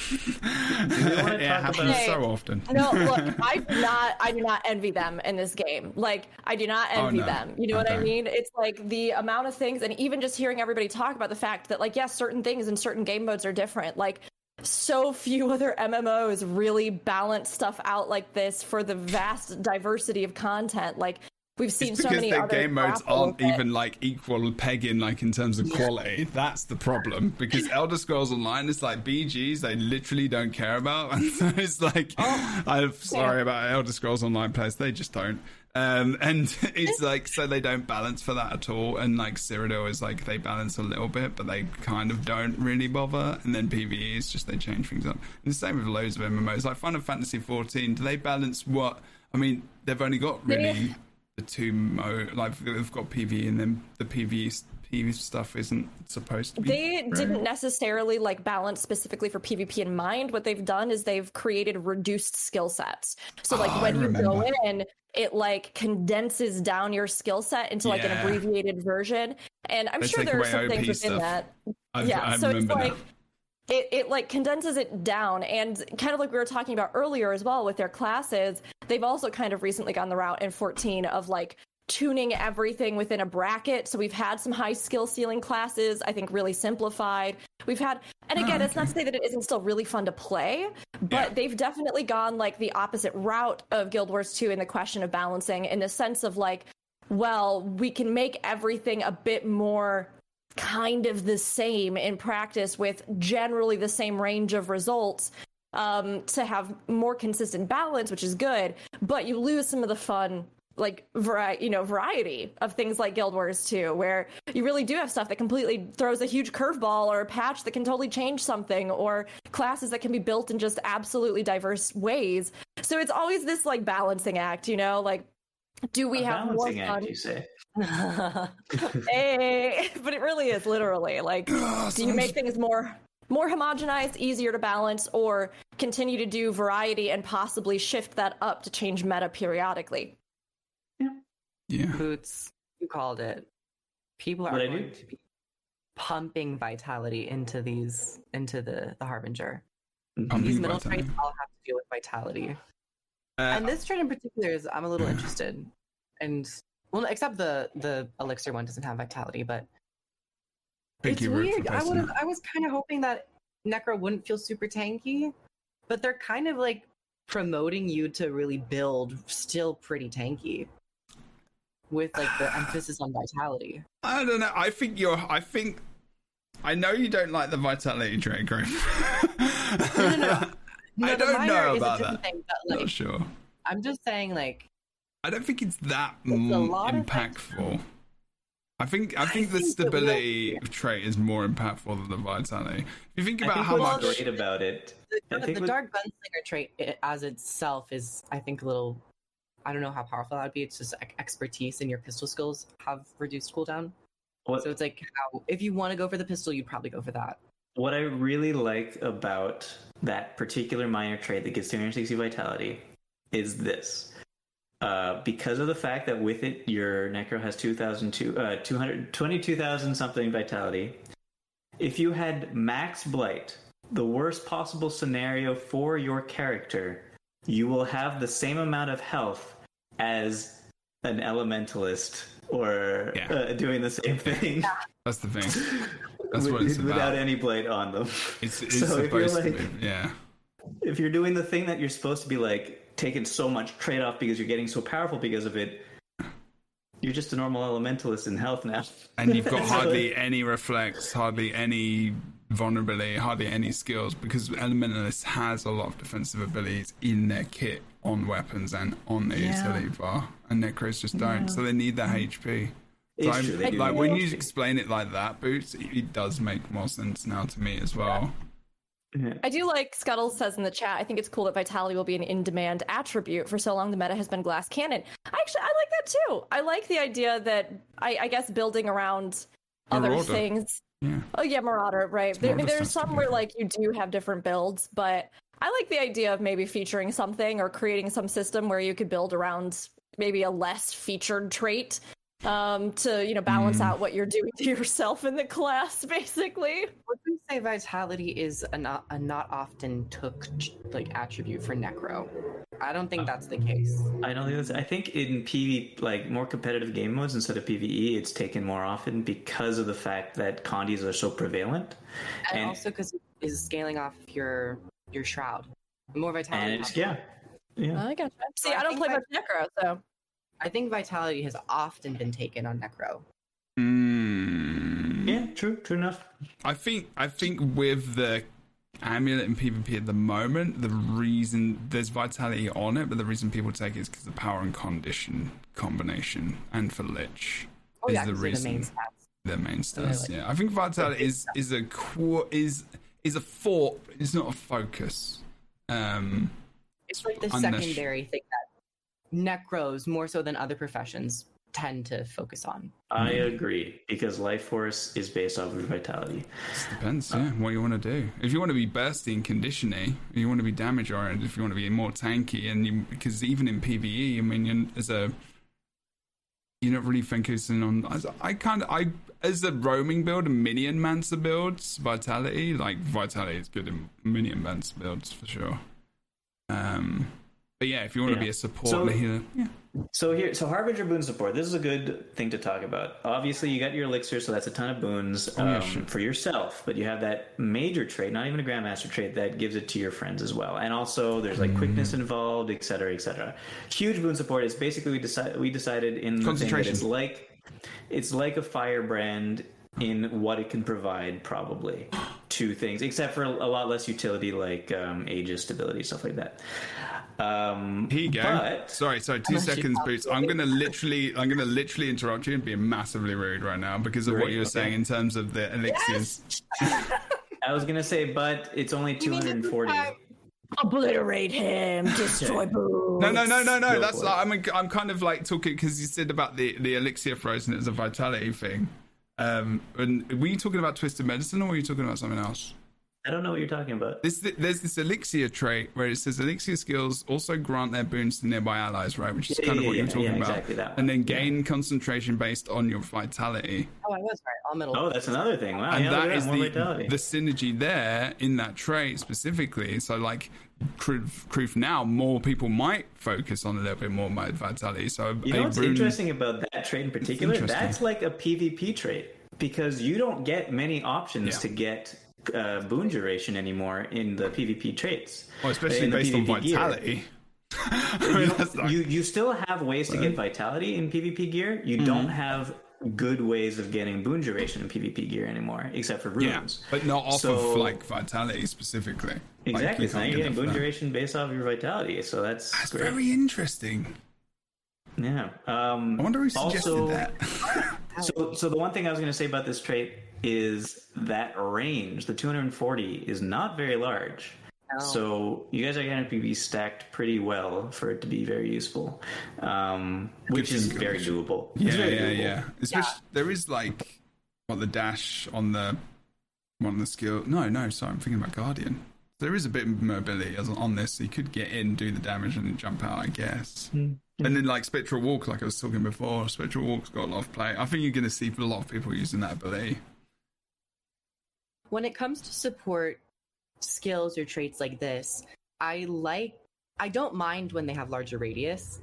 it happens hey, so often. no, look, I do not, I do not envy them in this game. Like, I do not oh, envy oh, no. them. You know okay. what I mean? It's like the amount of things, and even just hearing everybody talk about the fact that, like, yes, certain things in certain game modes are different. Like, so few other MMOs really balance stuff out like this for the vast diversity of content. Like, We've seen it's so many their game modes aren't even like equal pegging like in terms of quality. That's the problem because Elder Scrolls Online is like BGs they literally don't care about, and so it's like oh, I'm sorry yeah. about Elder Scrolls Online players, they just don't. Um, and it's like so they don't balance for that at all. And like Cyrodiil is like they balance a little bit, but they kind of don't really bother. And then PVE is just they change things up. And the same with loads of MMOs like Final Fantasy 14. Do they balance what? I mean, they've only got really the two mode like they've got PV and then the PV PV stuff isn't supposed to be. They right? didn't necessarily like balance specifically for PvP in mind. What they've done is they've created reduced skill sets. So like oh, when you go in, it like condenses down your skill set into like yeah. an abbreviated version. And I'm sure there are some things within stuff. that. I've, yeah, I so it's like. Now it, it like condenses it down and kind of like we were talking about earlier as well with their classes they've also kind of recently gone the route in 14 of like tuning everything within a bracket so we've had some high skill ceiling classes i think really simplified we've had and oh, again oh, okay. it's not to say that it isn't still really fun to play but yeah. they've definitely gone like the opposite route of guild wars 2 in the question of balancing in the sense of like well we can make everything a bit more kind of the same in practice with generally the same range of results um, to have more consistent balance, which is good, but you lose some of the fun like variety, you know, variety of things like Guild Wars 2, where you really do have stuff that completely throws a huge curveball or a patch that can totally change something, or classes that can be built in just absolutely diverse ways. So it's always this like balancing act, you know, like do we a have more fun? Act, you say? hey, eh, but it really is literally like, do you make things more more homogenized, easier to balance, or continue to do variety and possibly shift that up to change meta periodically. Yeah. Yeah. Bootts, you called it. People are What going to be pumping vitality into these into the the harbinger. Pumping These middle vitality. traits all have to deal with vitality. Uh, and this trait in particular is I'm a little interested. And well except the the elixir one doesn't have vitality, but thank it's weird. I would have. I was kind of hoping that Necro wouldn't feel super tanky, but they're kind of like promoting you to really build still pretty tanky with like the emphasis on vitality. I don't know. I think you're. I think. I know you don't like the vitality trait, Griff. No, no, no. No, I don't minor know is a about different that. Thing, but Not sure. I'm just saying, like, I don't think it's that It's a lot of impactful. I think I I think the think it will stability trait is more impactful than the vitality. If you think about think how what's much great about it. the, I think the with- dark gunslinger trait i as itself is, I think, a little. I don't know how powerful that would be. It's just like expertise and your pistol skills have reduced cooldown. What, So it's like, how, if you want to go for the pistol, you'd probably go for that. What I really like about that particular minor trait that gives 260 vitality is this. Uh, because of the fact that with it your necro has 2002 uh, 200 22,000 something vitality. If you had max blight, the worst possible scenario for your character, you will have the same amount of health as an elementalist or Yeah. uh, doing the same thing that's the thing. That's with- what it's without about. any blade on them. It's, it's so if you're supposed to like, be. Yeah. if you're doing the thing that you're supposed to be like taking so much trade off because you're getting so powerful because of it, you're just a normal elementalist in health now. And you've got hardly any reflex, hardly any vulnerability, hardly any skills because Elementalist has a lot of defensive abilities in their kit on weapons and on the Yeah. utility bar, and Necros just don't. So they need that HP. So It's I'm- true, like when you explain it like that, Bootts, it, it does make more sense now to me as well. I do like Scuttle says in the chat. I think it's cool that vitality will be an in-demand attribute. For so long, the meta has been glass cannon. I actually, I like that too. I like the idea that I, I guess building around other Marauder. things. Yeah. Oh yeah, Marauder, right? There, Marauder there's some where like you do have different builds, but I like the idea of maybe featuring something or creating some system where you could build around maybe a less featured trait um to you know balance Hmm. out what you're doing to yourself in the class basically Would you say vitality is a not a not often took like attribute for necro? I don't think that's the case. I don't think that's. I think in PV, like more competitive game modes instead of PVE, it's taken more often because of the fact that condies are so prevalent. And, And- also because it is scaling off your your shroud. More vitality. And it's yeah, yeah. i gotcha see I i don't play much necro so I think vitality has often been taken on necro. Mm. Yeah, true, true enough. I think I think with the amulet in PvP at the moment, the reason there's vitality on it, but the reason people take it is because the power and condition combination, and for Lich Oh is yeah, the 'cause they're the main reason stats. their main stats. like- Yeah, I think vitality is is a core is is a fort. It's not a focus. Um, It's like the Unnecess- secondary thing that necros more so than other professions tend to focus on. I agree because life force is based off of vitality. it depends. Yeah, what you want to do. If you want to be bursty and conditioning, if you want to be damage oriented, if you want to be more tanky, and you because even in PVE, I mean, you're, as a you're not really focusing on. as- I kind of I as a roaming build and minion mancer builds, vitality like vitality is good in minion mancer builds for sure. Um, but yeah, if you want to be a support So- healer, yeah, So here, so Harbinger boon support. This is a good thing to talk about. Obviously, you got your elixir, so that's a ton of boons Oh, yeah, um, sure. for yourself. But you have that major trait, not even a grandmaster trait, that gives it to your friends as well. And also, there's like quickness Mm. involved, et cetera, et cetera. Huge boon support is basically we decided we decided in the thing that Concentration. it's like it's like a firebrand in what it can provide probably two things except for a lot less utility like um, aegis stability stuff like that um Here you go. but sorry, sorry, two Unless you seconds, Bootts. I'm gonna literally, I'm gonna literally interrupt you and be massively rude right now because of what you were okay. saying in terms of the elixirs. I was gonna say, but it's only You mean this is 240. obliterate him destroy boo No, no, no, no, no. Go That's like, I'm, I'm kind of like talking because you said about the the elixir frozen as a vitality thing. Um, and were you talking about twisted medicine or were you talking about something else? I don't know what you're talking about. This, there's this elixir trait where it says elixir skills also grant their boons to nearby allies, right? Which is Yeah, kind of yeah, what you're yeah, talking yeah, about. exactly that and then gain concentration based on your vitality. Oh, I was right. All middle. Oh, that's another thing. Wow, and yeah, look that at is more the, vitality. the synergy there in that trait specifically. So, like, Kroof now, more people might focus on a little bit more my vitality. So, You know what's rune- interesting about that trait in particular? That's like a PvP trait because you don't get many options Yeah. to get uh, boon duration anymore in the PvP traits. Well, especially based on PvP gear. vitality. I mean, that's You you still have ways to get vitality in PvP gear. You Mm-hmm. don't have good ways of getting boon duration in PvP gear anymore, except for yeah, but not off So- of like vitality specifically. Like, Exactly. you so now you're getting boon that. duration based off your vitality. So that's, That's great. very interesting. Yeah. Um, I wonder who suggested also, that. So, so the one thing I was going to say about this trait is that range, the 240, is not very large. No. So you guys are going to be stacked pretty well for it to be very useful, um, which is very doable. Yeah, very yeah, doable. yeah. Especially there is like what the dash on the one of the skill. No, no, sorry, I'm thinking about Guardian. There is a bit of mobility on this, so you could get in, do the damage, and then jump out, I guess. Hmm. And then like Spectral Walk, like I was talking before, Spectral Walk's got a lot of play. I think you're going to see a lot of people using that ability. When it comes to support skills or traits like this, I like I don't mind when they have larger radius,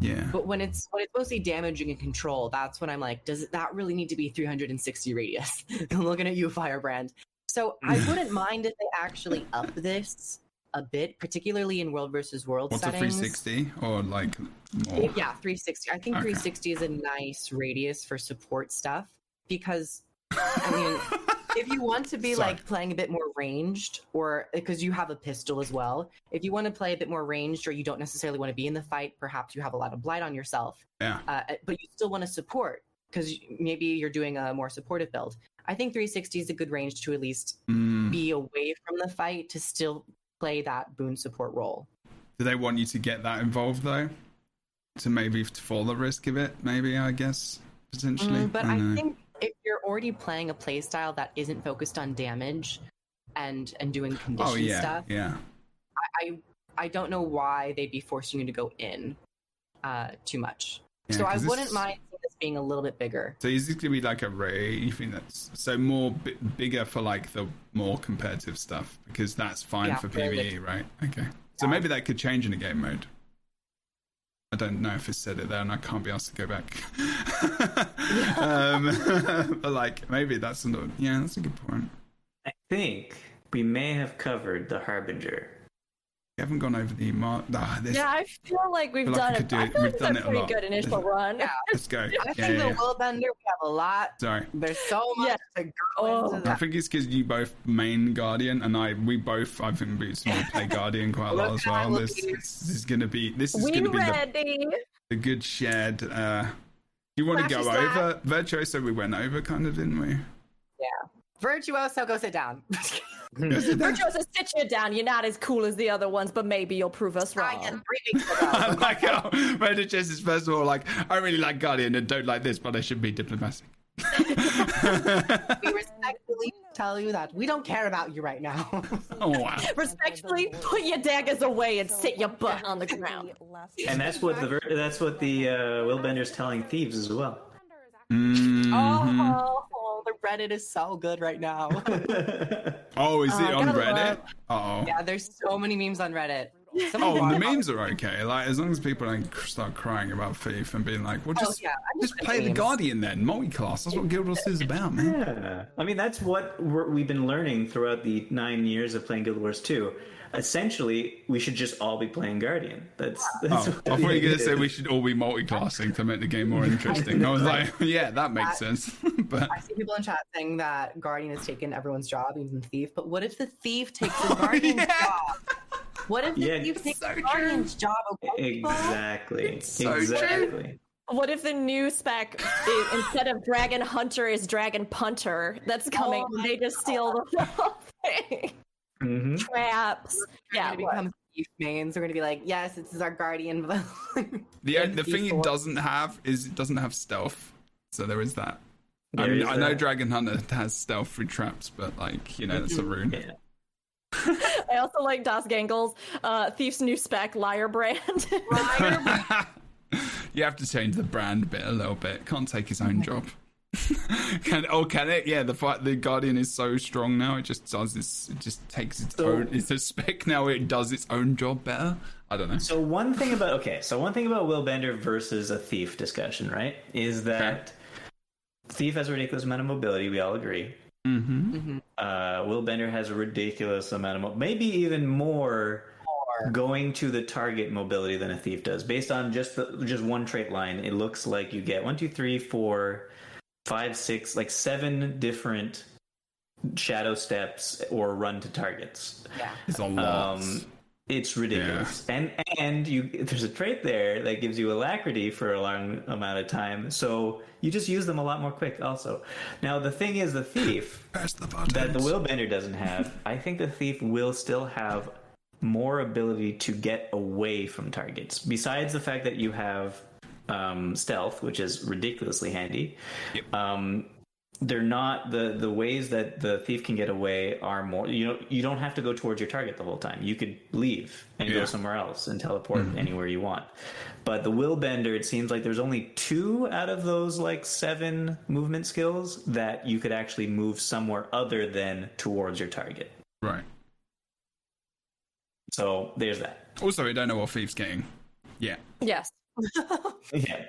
Yeah. but when it's when it's mostly damaging and control, that's when I'm like, does that really need to be 360 radius? I'm looking at you, Firebrand. So I wouldn't mind if they actually up this a bit, particularly in world versus world What's a 360 or like more? Yeah, 360. I think Okay. 360 is a nice radius for support stuff because I mean, if you want to be Sorry. like playing a bit more ranged, or because you have a pistol as well, if you want to play a bit more ranged, or you don't necessarily want to be in the fight, perhaps you have a lot of blight on yourself, Yeah. uh, but you still want to support because maybe you're doing a more supportive build. I think 360 is a good range to at least Mm. be away from the fight to still play that boon support role. Do they want you to get that involved though? To maybe for the risk of it, maybe I guess potentially. Mm, but don't I think if you're already playing a playstyle that isn't focused on damage and and doing condition Oh yeah, stuff, yeah. I I don't know why they'd be forcing you to go in uh, too much. Yeah, so I wouldn't mind this being a little bit bigger. So is this gonna be like a ray? You think that's so more bi- bigger for like the more competitive stuff because that's fine Yeah, for PVE, right? Okay. So maybe that could change in a game mode. I don't know if it said it there, and I can't be asked to go back. um, but like maybe that's another. Yeah, that's a good point. I think we may have covered the Harbinger. We haven't gone over the mar- ah, Yeah, I feel like we've feel like done we it. do I it. feel like We've we've done done it a a pretty lot. good initial run. Yeah. Let's go. I Yeah, think yeah, the yeah. Willbender we have a lot. Sorry. There's so much Yeah. to go Oh. into I think it's because you both main Guardian, and I we both I think Boots and I play Guardian quite a lot as well. This, this is gonna be this is We gonna be the, ready. the good shared. Uh, you want to Flashy go slap. over Virtuoso? We went over, kind of, didn't we? Virtuoso, go sit down. Virtuoso, sit you down. You're not as cool as the other ones, but maybe you'll prove us I get wrong. three weeks ago. I like how Virtuoso is first of all like I really like Guardian and don't like this, but I should be diplomatic. we respectfully tell you that we don't care about you right now. Oh wow! Respectfully, put your daggers away and sit your butt on the ground. And that's what the that's what the uh, Willbender's telling thieves as well. Mm. oh, oh, the Reddit is so good right now. Oh, is it Uh, on Reddit? Oh. yeah, there's so many memes on Reddit. Some Oh, the memes are okay. Like as long as people don't start crying about Thief and being like, "Well, Oh, just yeah, just look at play the memes. Guardian then, multi-class. That's what Guild Wars is about, man." Yeah, I mean that's what we're, we've been learning throughout the nine years of playing Guild Wars 2. Essentially, we should just all be playing Guardian. That's, that's Oh, I what thought you were gonna say we should all be multi-classing to make the game more interesting. I was like, "Yeah, that makes sense." but I see people in chat saying that Guardian has taken everyone's job, even Thief. But what if the Thief takes the Guardian's Oh, yeah. job? What if the Yeah, Thief takes so the true. Guardian's job? Okay. Exactly. so true. exactly. What if the new spec is, instead of Dragon Hunter is Dragon Punter? That's coming. Oh they just steal the whole thing. hmm Traps. Yeah. gonna become Thief mains. We're gonna be like, yes, this is our Guardian. the And the thing it doesn't have is it doesn't have stealth, so there is that. I mean, I know that. Dragon Hunter has stealth through traps, but like you know, that's a rune. Yeah. I also like Das Gangle's uh, Thief's new spec, Liar Brand. Liar. you have to change the brand bit a little bit. Can't take his own job. can oh can it? Yeah, the fight the Guardian is so strong now. It just does this. It just takes its So- own. It's a spec now. It does its own job better. I don't know. So one thing about okay, so one thing about Will Bender versus a thief discussion, right, is that thief has a ridiculous amount of mobility. We all agree. Mm-hmm. Uh, Will Bender has a ridiculous amount of, mo- maybe even more, going to the target mobility than a thief does. Based on just the just one trait line, it looks like you get one, two, three, four, five, six, like seven different shadow steps or run to targets. yeah. It's a lot. Um, it's ridiculous, and and you there's a trait there that gives you alacrity for a long amount of time, so you just use them a lot more quick. Also, now the thing is, the thief the that the Willbender doesn't have, I think the thief will still have more ability to get away from targets. Besides the fact that you have um, stealth, which is ridiculously handy. Yep. Um, they're not the the ways that the thief can get away are more. You know, you don't have to go towards your target the whole time. You could leave and Yeah. go somewhere else and teleport mm-hmm. anywhere you want. But the will bender, it seems like there's only two out of those like seven movement skills that you could actually move somewhere other than towards your target. right. So there's that. Also, we don't know what Thief's getting. Yeah. yes. Yeah.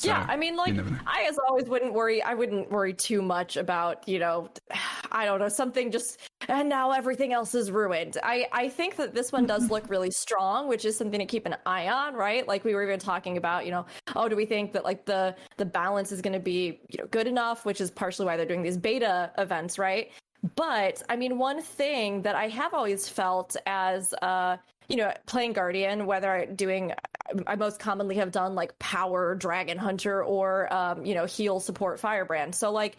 So, yeah, I mean, like. I as always wouldn't worry. I wouldn't worry too much about, you know, I don't know, something just, and now everything else is ruined. I, I think that this one does look really strong, which is something to keep an eye on, right? Like we were even talking about, you know, oh, do we think that like the the balance is going to be, you know, good enough? Which is partially why they're doing these beta events, right? But I mean, one thing that I have always felt as, uh, you know, playing Guardian, whether doing, I most commonly have done like power Dragon Hunter or, um, you know, heal support Firebrand. So like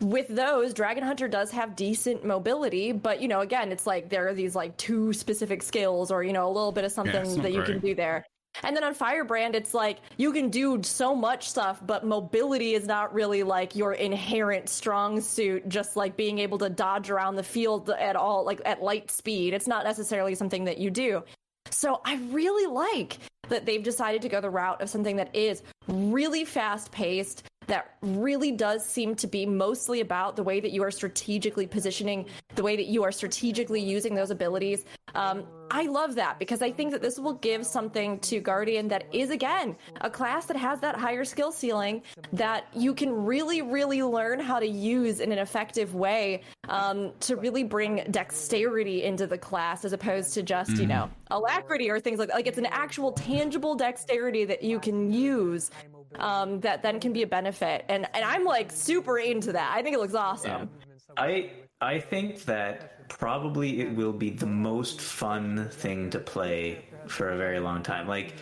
with those, Dragon Hunter does have decent mobility, but you know, again, it's like there are these like two specific skills or, you know, a little bit of something not that you can do there. And then on Firebrand, it's like you can do so much stuff, but mobility is not really like your inherent strong suit, just like being able to dodge around the field at all, like at light speed. It's not necessarily something that you do. So I really like that they've decided to go the route of something that is really fast paced, that really does seem to be mostly about the way that you are strategically positioning, the way that you are strategically using those abilities. Um, I love that because I think that this will give something to Guardian that is, again, a class that has that higher skill ceiling that you can really, really learn how to use in an effective way um, to really bring dexterity into the class as opposed to just, you know, alacrity or things like that. Like it's an actual tangible dexterity that you can use um, that then can be a benefit. And, and I'm like super into that. I think it looks awesome. I I think that probably it will be the most fun thing to play for a very long time. Like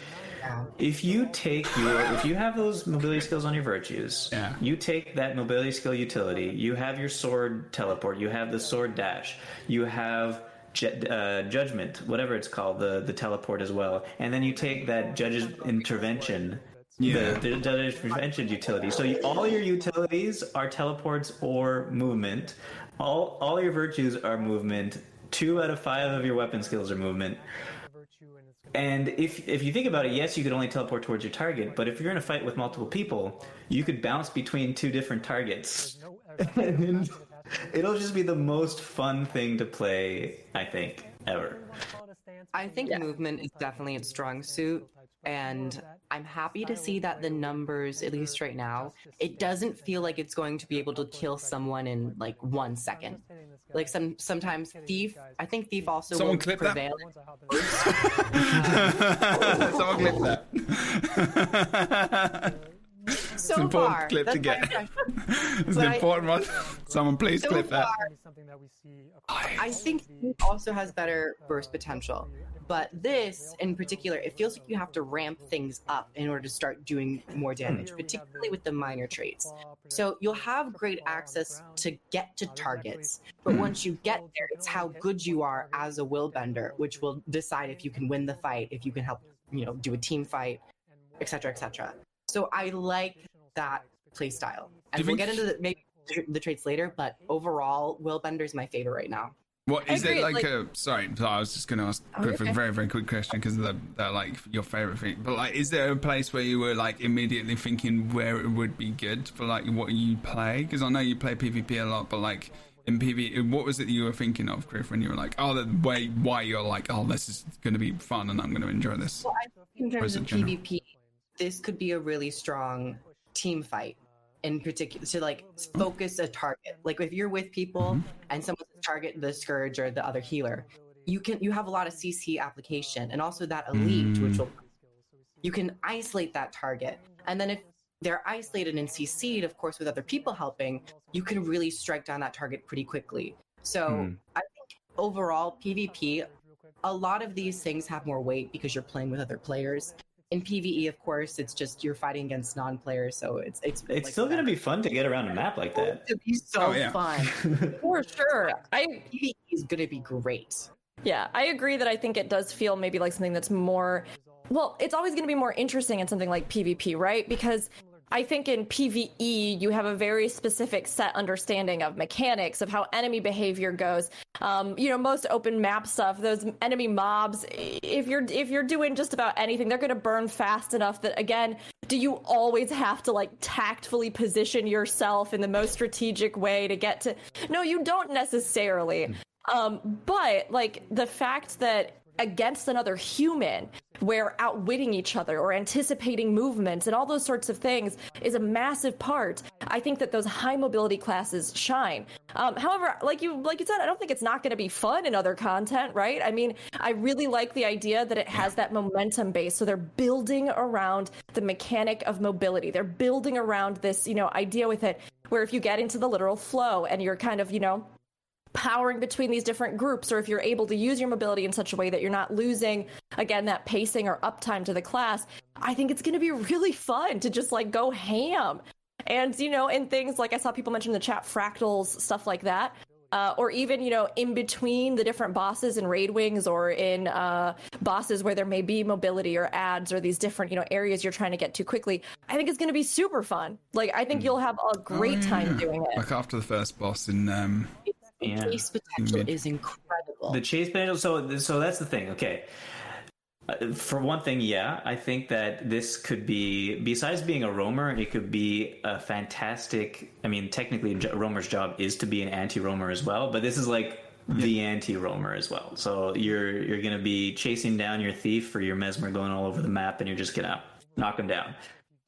if you take your if you have those mobility skills on your virtues, Yeah. you take that mobility skill utility, you have your sword teleport, you have the sword dash, you have ju- uh, judgment, whatever it's called, the the teleport as well, and then you take that judge's intervention. Yeah. The, the judge's prevention utility. So you, all your utilities are teleports or movement. All all your virtues are movement. Two out of five of your weapon skills are movement. And if if you think about it, yes, you could only teleport towards your target. But if you're in a fight with multiple people, you could bounce between two different targets. and it'll just be the most fun thing to play, I think, ever. I think movement is definitely its strong suit, and I'm happy to see that the numbers, at least right now, it doesn't feel like it's going to be able to kill someone in like one second. Like some sometimes thief, I think thief also Someone will clip that. Someone clip that. So an important far, clip to get. impression. it's But an I- important one. Someone please So clip that. far, I think thief also has better burst potential. But this, in particular, it feels like you have to ramp things up in order to start doing more hmm. damage, particularly with the minor traits. So you'll have great access to get to targets, but hmm. once you get there, it's how good you are as a will bender, which will decide if you can win the fight, if you can help, you know, do a team fight, etc., etc. So I like that play style, Do you and we'll get into the maybe the traits later. But overall, will bender's my favorite right now. What is it like, like, a? Sorry, I was just going to ask oh, Griff okay. a very very quick question because they're, they're like your favorite thing. But like, is there a place where you were like immediately thinking where it would be good for like what you play? Because I know you play PvP a lot, but like in PvP, what was it you were thinking of, Griff, when you were like, oh, the way why you're like, oh, this is going to be fun and I'm going to enjoy this? Well, I think in terms of PvP, this could be a really strong team fight in particular to like focus a target. Like if you're with people mm-hmm. and someone target the scourge or the other healer, you can you have a lot of CC application and also that elite, mm. which will you can isolate that target. And then if they're isolated and CC'd, of course, with other people helping, you can really strike down that target pretty quickly. So mm. I think overall PvP, a lot of these things have more weight because you're playing with other players in PVE, of course, it's just you're fighting against non-players, so it's it's. It's like still going to be fun to get around a map like that. It's be so oh, yeah. fun for sure. I PVE is going to be great. Yeah, I agree that I think it does feel maybe like something that's more. Well, it's always going to be more interesting in something like PvP, right? Because I think in PvE, you have a very specific set understanding of mechanics of how enemy behavior goes. Um, you know, most open map stuff, those enemy mobs, if you're if you're doing just about anything, they're going to burn fast enough that again, do you always have to like tactfully position yourself in the most strategic way to get to? No, you don't necessarily. Um, but like the fact that against another human where outwitting each other or anticipating movements and all those sorts of things is a massive part. I think that those high mobility classes shine. Um, however like you like you said i don't think it's not going to be fun in other content right? I mean i really like the idea that it has that momentum base. So they're building around the mechanic of mobility. They're building around this you know idea with it where if you get into the literal flow and you're kind of you know powering between these different groups or if you're able to use your mobility in such a way that you're not losing again that pacing or uptime to the class i think it's going to be really fun to just like go ham and you know in things like i saw people mention in the chat fractals stuff like that uh, or even you know in between the different bosses in raid wings or in uh, bosses where there may be mobility or ads or these different you know areas you're trying to get to quickly i think it's going to be super fun like i think mm. you'll have a great oh, yeah. time doing it like after the first boss in um, yeah. chase potential is incredible. The chase potential. So, so that's the thing. Okay. Uh, for one thing, yeah, I think that this could be, besides being a roamer, it could be a fantastic. I mean, technically, a roamer's job is to be an anti-roamer as well, but this is like the anti-roamer as well. So you're you're gonna be chasing down your thief or your mesmer going all over the map, and you're just gonna knock him down.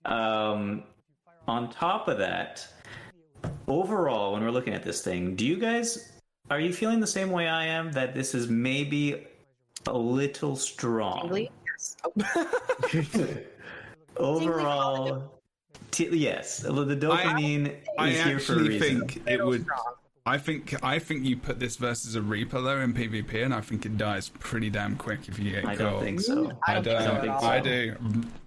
Um, on top of that, overall, when we're looking at this thing, do you guys are you feeling the same way I am that this is maybe a little strong? Yes. overall, t- yes, the dopamine I, is I here for a reason. think it would. I think I think you put this versus a Reaper though in PvP, and I think it dies pretty damn quick if you get I caught. don't think so. I don't, I don't think so. I do.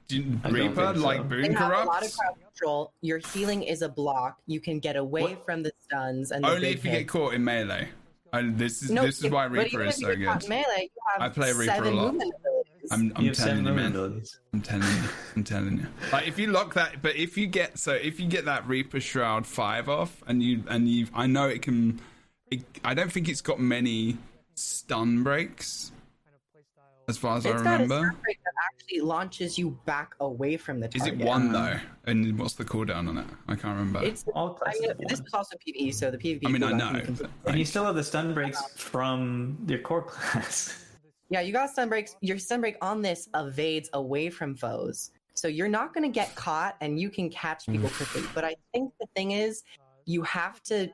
Do Reaper like so. boon corrupt control. Your healing is a block. You can get away what? from the stuns and only if you get caught in melee. And this is no, this is why Reaper is so good. Melee, I play Reaper a lot. I'm, I'm telling you, man. I'm telling you. I'm telling you. Like if you lock that, but if you get so if you get that Reaper Shroud five off, and you and you, I know it can. It, I don't think it's got many stun breaks as far as it's I remember. that actually launches you back away from the target. Is it one though? And what's the cooldown on it? I can't remember. It's all I mean, this is also PvE, so the PvP. I mean, I know. And you still have the stun breaks um, from your core class. Yeah, you got stun breaks. Your stun break on this evades away from foes. So you're not going to get caught and you can catch people quickly. But I think the thing is, you have to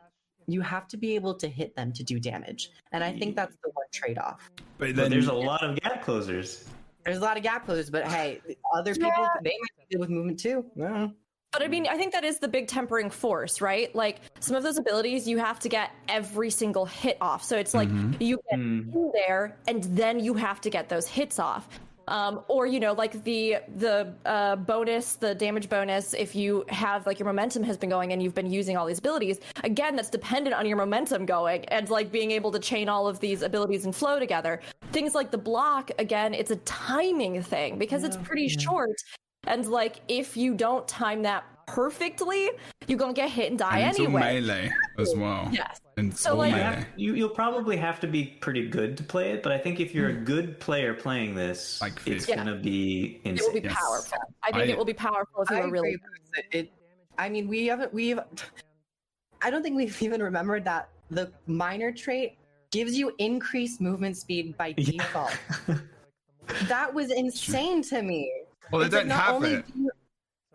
you have to be able to hit them to do damage. And I think that's the one trade off. But then there's a lot of gap closers. There's a lot of gap closers, but hey, other people yeah. they might deal with movement too. Yeah. But I mean, I think that is the big tempering force, right? Like some of those abilities, you have to get every single hit off. So it's like mm-hmm. you get mm. in there, and then you have to get those hits off um, or you know like the the uh, bonus the damage bonus if you have like your momentum has been going and you've been using all these abilities again that's dependent on your momentum going and like being able to chain all of these abilities and flow together things like the block again it's a timing thing because yeah, it's pretty yeah. short and like if you don't time that perfectly, you're gonna get hit and die and it's all anyway. melee as well. Yes. And So, all like- You melee. have, you, you'll probably have to be pretty good to play it, but I think if you're a good player playing this, Like it's fifth. gonna be insane. It will be Yes. powerful. I think I- it will be powerful if you I were really it. it. I mean, we haven't. We've. I don't think we've even remembered that the minor trait gives you increased movement speed by default. that was insane to me. Well, they It's like don't not have only it. do you-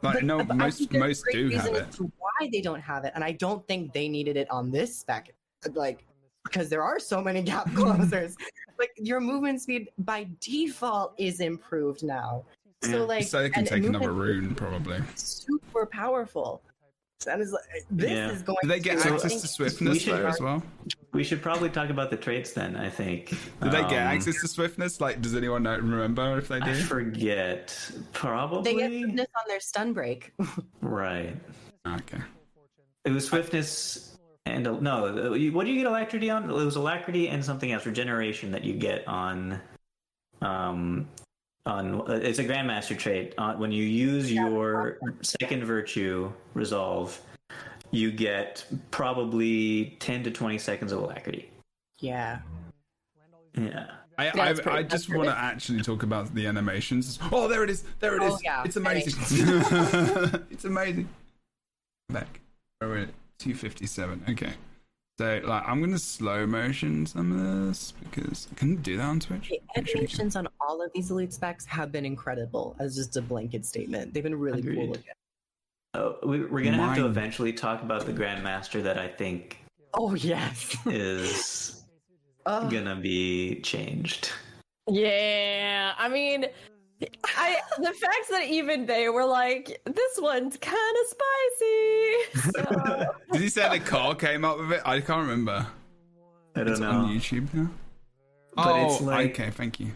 Like, but- no, but I most think there's a most do have it. to why they don't have it, and I don't think they needed it on this spec. Like, because there are so many gap closers. like your movement speed by default is improved now. Yeah. So like, so they can and take another movement rune, probably. super powerful. And it's like this Yeah. is going. Do they get to, I access to swiftness should- though as well? We should probably talk about the traits then. I think. Do they get Um, access to swiftness? Like, does anyone know, remember if they I forget. Probably. They get swiftness on their stun break. Right. Okay. It was swiftness and no. What do you get alacrity on? It was alacrity and something else, regeneration that you get on. Um, on uh, it's a grandmaster trait. Uh, when you use your second virtue resolve, you get probably ten to twenty seconds of alacrity. yeah. Yeah. I, I, pretty- I just want to actually talk about the animations. Oh, there it is. There it is. Oh, yeah. It's amazing. it's amazing. Back. Oh, wait. 257. Okay. So, like, I'm going to slow motion some of this because can you do that on Twitch? The I'm sure animations on all of these elite specs have been incredible as just a blanket statement. They've been really Agreed. cool looking. Oh, we, we're gonna have to eventually talk about the grandmaster that I think Oh yes. is oh, gonna be changed. Yeah, I mean, I the fact that even they were like, this one's kind of spicy. So, Did he say the car came up with it? I can't remember. I don't It's know. on YouTube now. But oh, it's like- okay. Thank you.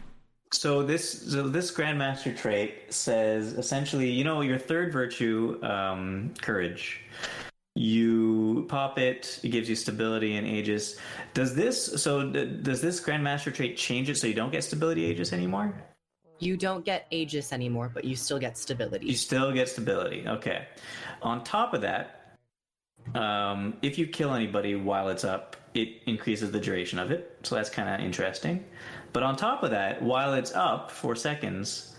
So this so this grandmaster trait says essentially, you know, your third virtue, um, courage. You pop it; it gives you stability and aegis. Does this so? d- Does this grandmaster trait change it so you don't get stability aegis anymore? you don't get Aegis anymore, but you still get stability. You still get stability. Okay. On top of that, um, if you kill anybody while it's up, it increases the duration of it. So that's kind of interesting. But on top of that, while it's up for seconds,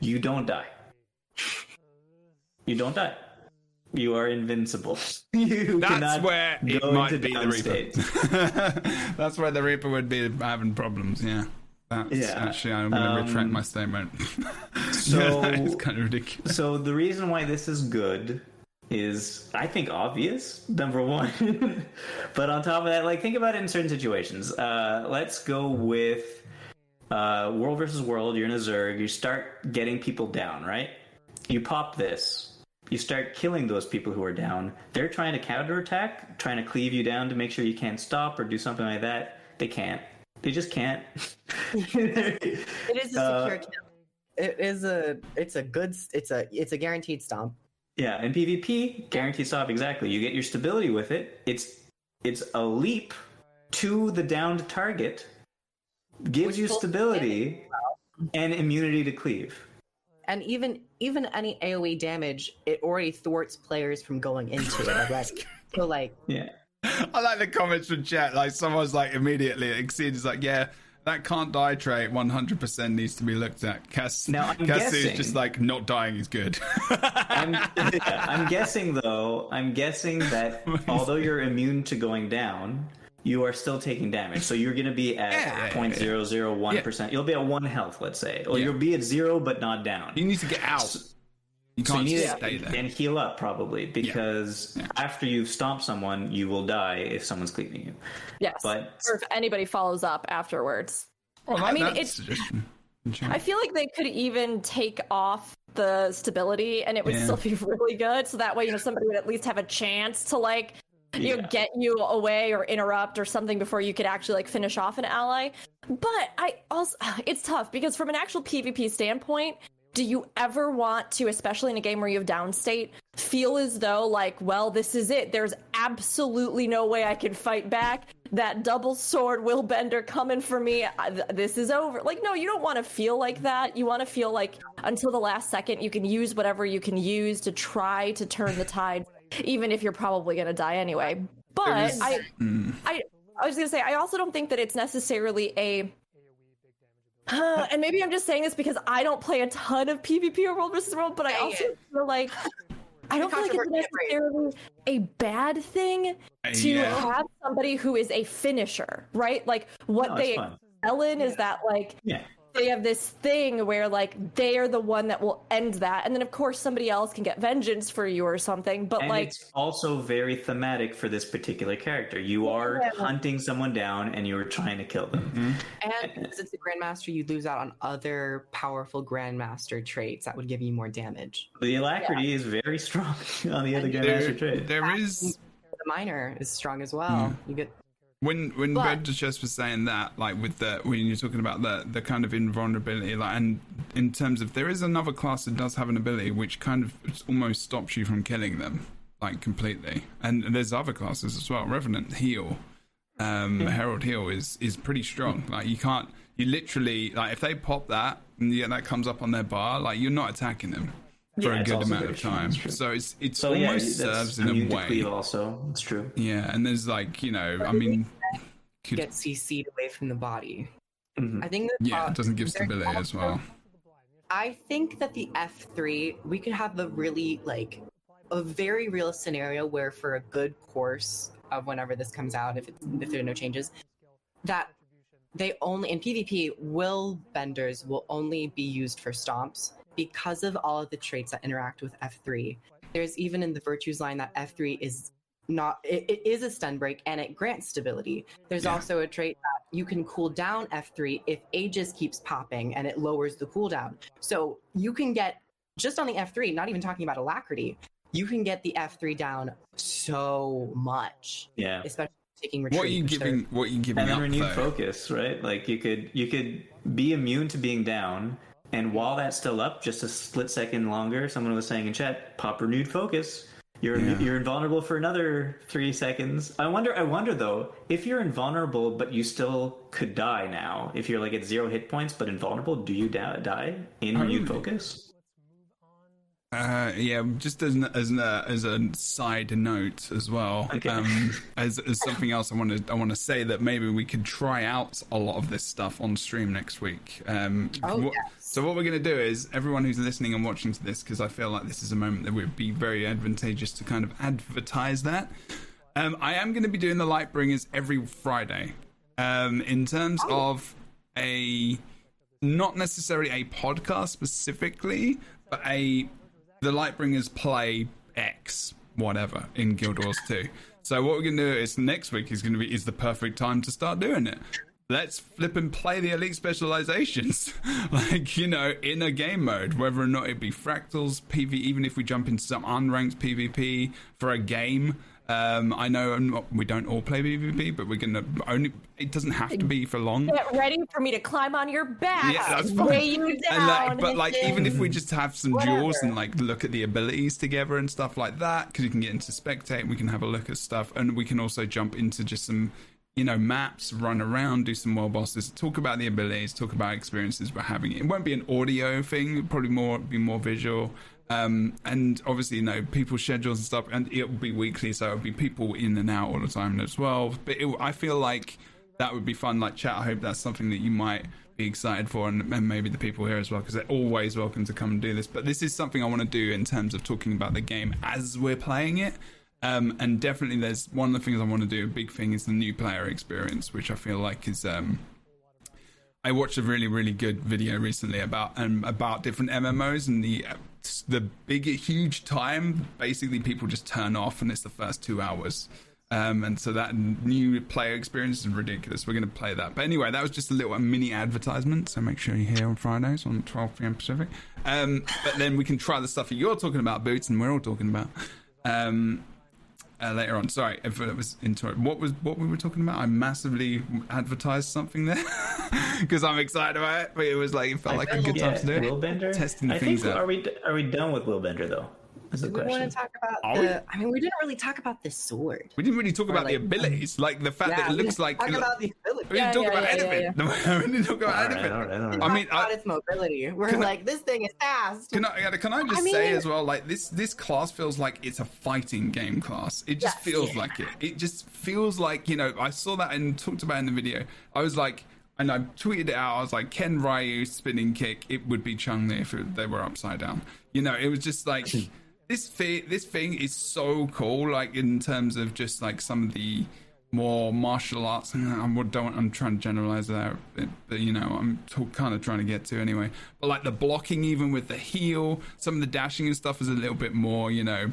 you don't die. You don't die. You are invincible. You That's cannot where it might be the Reaper. That's where the Reaper would be having problems. Yeah. That's Yeah. actually, I'm going to retract Um, my statement. so- it's kind of ridiculous. So the reason why this is good is, I think, obvious. Number one, but on top of that, like think about it in certain situations. Uh, let's go with uh, world versus world. You're in a Zerg. You start getting people down, right? You pop this. You start killing those people who are down. They're trying to counterattack, trying to cleave you down to make sure you can't stop or do something like that. They can't. They just can't. It is a Uh, secure kill. It is a. It's a good. It's a. It's a guaranteed stomp. Yeah, in PvP, guaranteed stop exactly. You get your stability with it. It's it's a leap to the downed target, gives Which you stability and immunity to cleave. And even even any AOE damage, it already thwarts players from going into it already. so like, Yeah. I like the comments from chat. Like, someone's like, immediately, Exceed is like, yeah, that can't die trait 100% needs to be looked at. Cass, Now, I'm Cass is just like, not dying is good. I'm, yeah, I'm guessing though. I'm guessing that although you're immune to going down, you are still taking damage. So you're going to be at Yeah, yeah, yeah, 0.001 percent. You'll be at one health, let's say, or Yeah. you'll be at zero but not down. you need to get out. You So you can't need just to stay there. and heal up probably because Yeah. after you've stomped someone, you will die if someone's cleaving you. yes, But- or if anybody follows up afterwards. Oh, I I mean, it's- suggestion. I feel like they could even take off the stability and it would Yeah. still be really good. So that way, you know, somebody would at least have a chance to like, you know, get you away or interrupt or something before you could actually like finish off an ally. But I also, it's tough because from an actual PvP standpoint, do you ever want to, especially in a game where you have downstate, feel as though like, well, this is it. There's absolutely no way I can fight back. That double sword Willbender coming for me. This is over. Like, no, you don't want to feel like that. You want to feel like until the last second, you can use whatever you can use to try to turn the tide, even if you're probably going to die anyway. But I, mm. I, I was going to say, I also don't think that it's necessarily a uh, and maybe I'm just saying this because I don't play a ton of PvP or World versus World, but I also feel like I don't feel like it's necessarily a bad thing uh, to yeah. have somebody who is a finisher, right? Like what no, they excel in yeah. is that like yeah they have this thing where like they are the one that will end that and then of course somebody else can get vengeance for you or something but and like it's also very thematic for this particular character you are yeah. hunting someone down and you're trying to kill them mm-hmm. and because it's a grandmaster you lose out on other powerful grandmaster traits that would give you more damage the alacrity yeah. is very strong on the other grandmaster trait there is the minor is strong as well yeah. you get when when but, just was saying that, like with the when you're talking about the the kind of invulnerability, like and in terms of there is another class that does have an ability which kind of almost stops you from killing them, like completely. And, there's other classes as well. Revenant heal, um, yeah. Herald heal is is pretty strong. Like you can't, you literally like if they pop that and yeah, that comes up on their bar, like you're not attacking them for yeah, a good amount of time. So it's it's so, almost yeah, serves in a way. Also, it's true. Yeah, and there's like you know, I mean, get CC'd away from the body. Mm-hmm. I think that, yeah, it doesn't give stability also, as well. I think that the F three we could have a really like a very real scenario where for a good course of whenever this comes out, if if there are no changes, that they only in PvP will benders will only be used for stomps because of all of the traits that interact with F3. There's even in the virtues line that F3 is not it, it is a stun break and it grants stability. There's yeah. also a trait that you can cool down F3 if Aegis keeps popping and it lowers the cooldown. So you can get just on the F3, not even talking about alacrity, you can get the F3 down so much. Yeah. Especially taking retreat. What are you giving what are you giving and up, renewed though? focus, right? Like you could you could be immune to being down and while that's still up, just a split second longer, someone was saying in chat, pop renewed focus. You're yeah. you're invulnerable for another three seconds. I wonder. I wonder though, if you're invulnerable but you still could die now. If you're like at zero hit points but invulnerable, do you da- die in renewed focus? Uh, yeah, just as an, as an, uh, as a side note as well, okay. um, as, as something else, I want to I want to say that maybe we could try out a lot of this stuff on stream next week. Um, oh, what, yes. So what we're going to do is everyone who's listening and watching to this, because I feel like this is a moment that would be very advantageous to kind of advertise that. Um, I am going to be doing the Lightbringers every Friday. Um, in terms oh. of a not necessarily a podcast specifically, but a the Lightbringers play X whatever in Guild Wars 2. So what we're going to do is next week is going to be is the perfect time to start doing it. Let's flip and play the elite specializations, like you know, in a game mode, whether or not it be fractals, PV. Even if we jump into some unranked PvP for a game, um, I know not, we don't all play PvP, but we're gonna only. It doesn't have to be for long. Get ready for me to climb on your back. Yeah, that's fine. Weigh you down. Like, but like, even if we just have some Whatever. duels and like look at the abilities together and stuff like that, because you can get into spectate, and we can have a look at stuff, and we can also jump into just some you know, maps, run around, do some world bosses, talk about the abilities, talk about experiences we're having. It won't be an audio thing, It'll probably more be more visual. Um, and obviously, you know, people's schedules and stuff, and it'll be weekly, so it'll be people in and out all the time as well. But it, I feel like that would be fun. Like chat, I hope that's something that you might be excited for, and, and maybe the people here as well, because they're always welcome to come and do this. But this is something I want to do in terms of talking about the game as we're playing it. Um, and definitely, there's one of the things I want to do. A big thing is the new player experience, which I feel like is um, I watched a really really good video recently about um, about different MMOs and the the big huge time basically people just turn off and it's the first two hours. Um, and so that new player experience is ridiculous. We're going to play that. But anyway, that was just a little mini advertisement. So make sure you're here on Fridays on 12 p.m. Pacific. Um, but then we can try the stuff that you're talking about, Bootts, and we're all talking about. Um, uh, later on. Sorry if it was into it. What was what we were talking about? I massively advertised something there because I'm excited about it. But it was like it felt I like a good yeah, time to do it. Willbender testing I things think, out. Are we are we done with Willbender though? Is the we question. want to talk about Are the. We? I mean, we didn't really talk about the sword. We didn't really talk or about like, the abilities, like the fact yeah, that it looks like. Talk about the abilities. We didn't talk about anything. we didn't talk about anything. I mean, about its mobility. We're like, this thing is fast. Can I can I just I mean, say as well, like this this class feels like it's a fighting game class. It just yes, feels yeah. like it. It just feels like you know. I saw that and talked about in the video. I was like and I tweeted it out. I was like, Ken Ryu spinning kick. It would be Chun-Li if it, they were upside down. You know, it was just like this thing, this thing is so cool. Like in terms of just like some of the more martial arts. I don't. I'm trying to generalize that, but you know, I'm t- kind of trying to get to anyway. But like the blocking, even with the heel, some of the dashing and stuff is a little bit more. You know,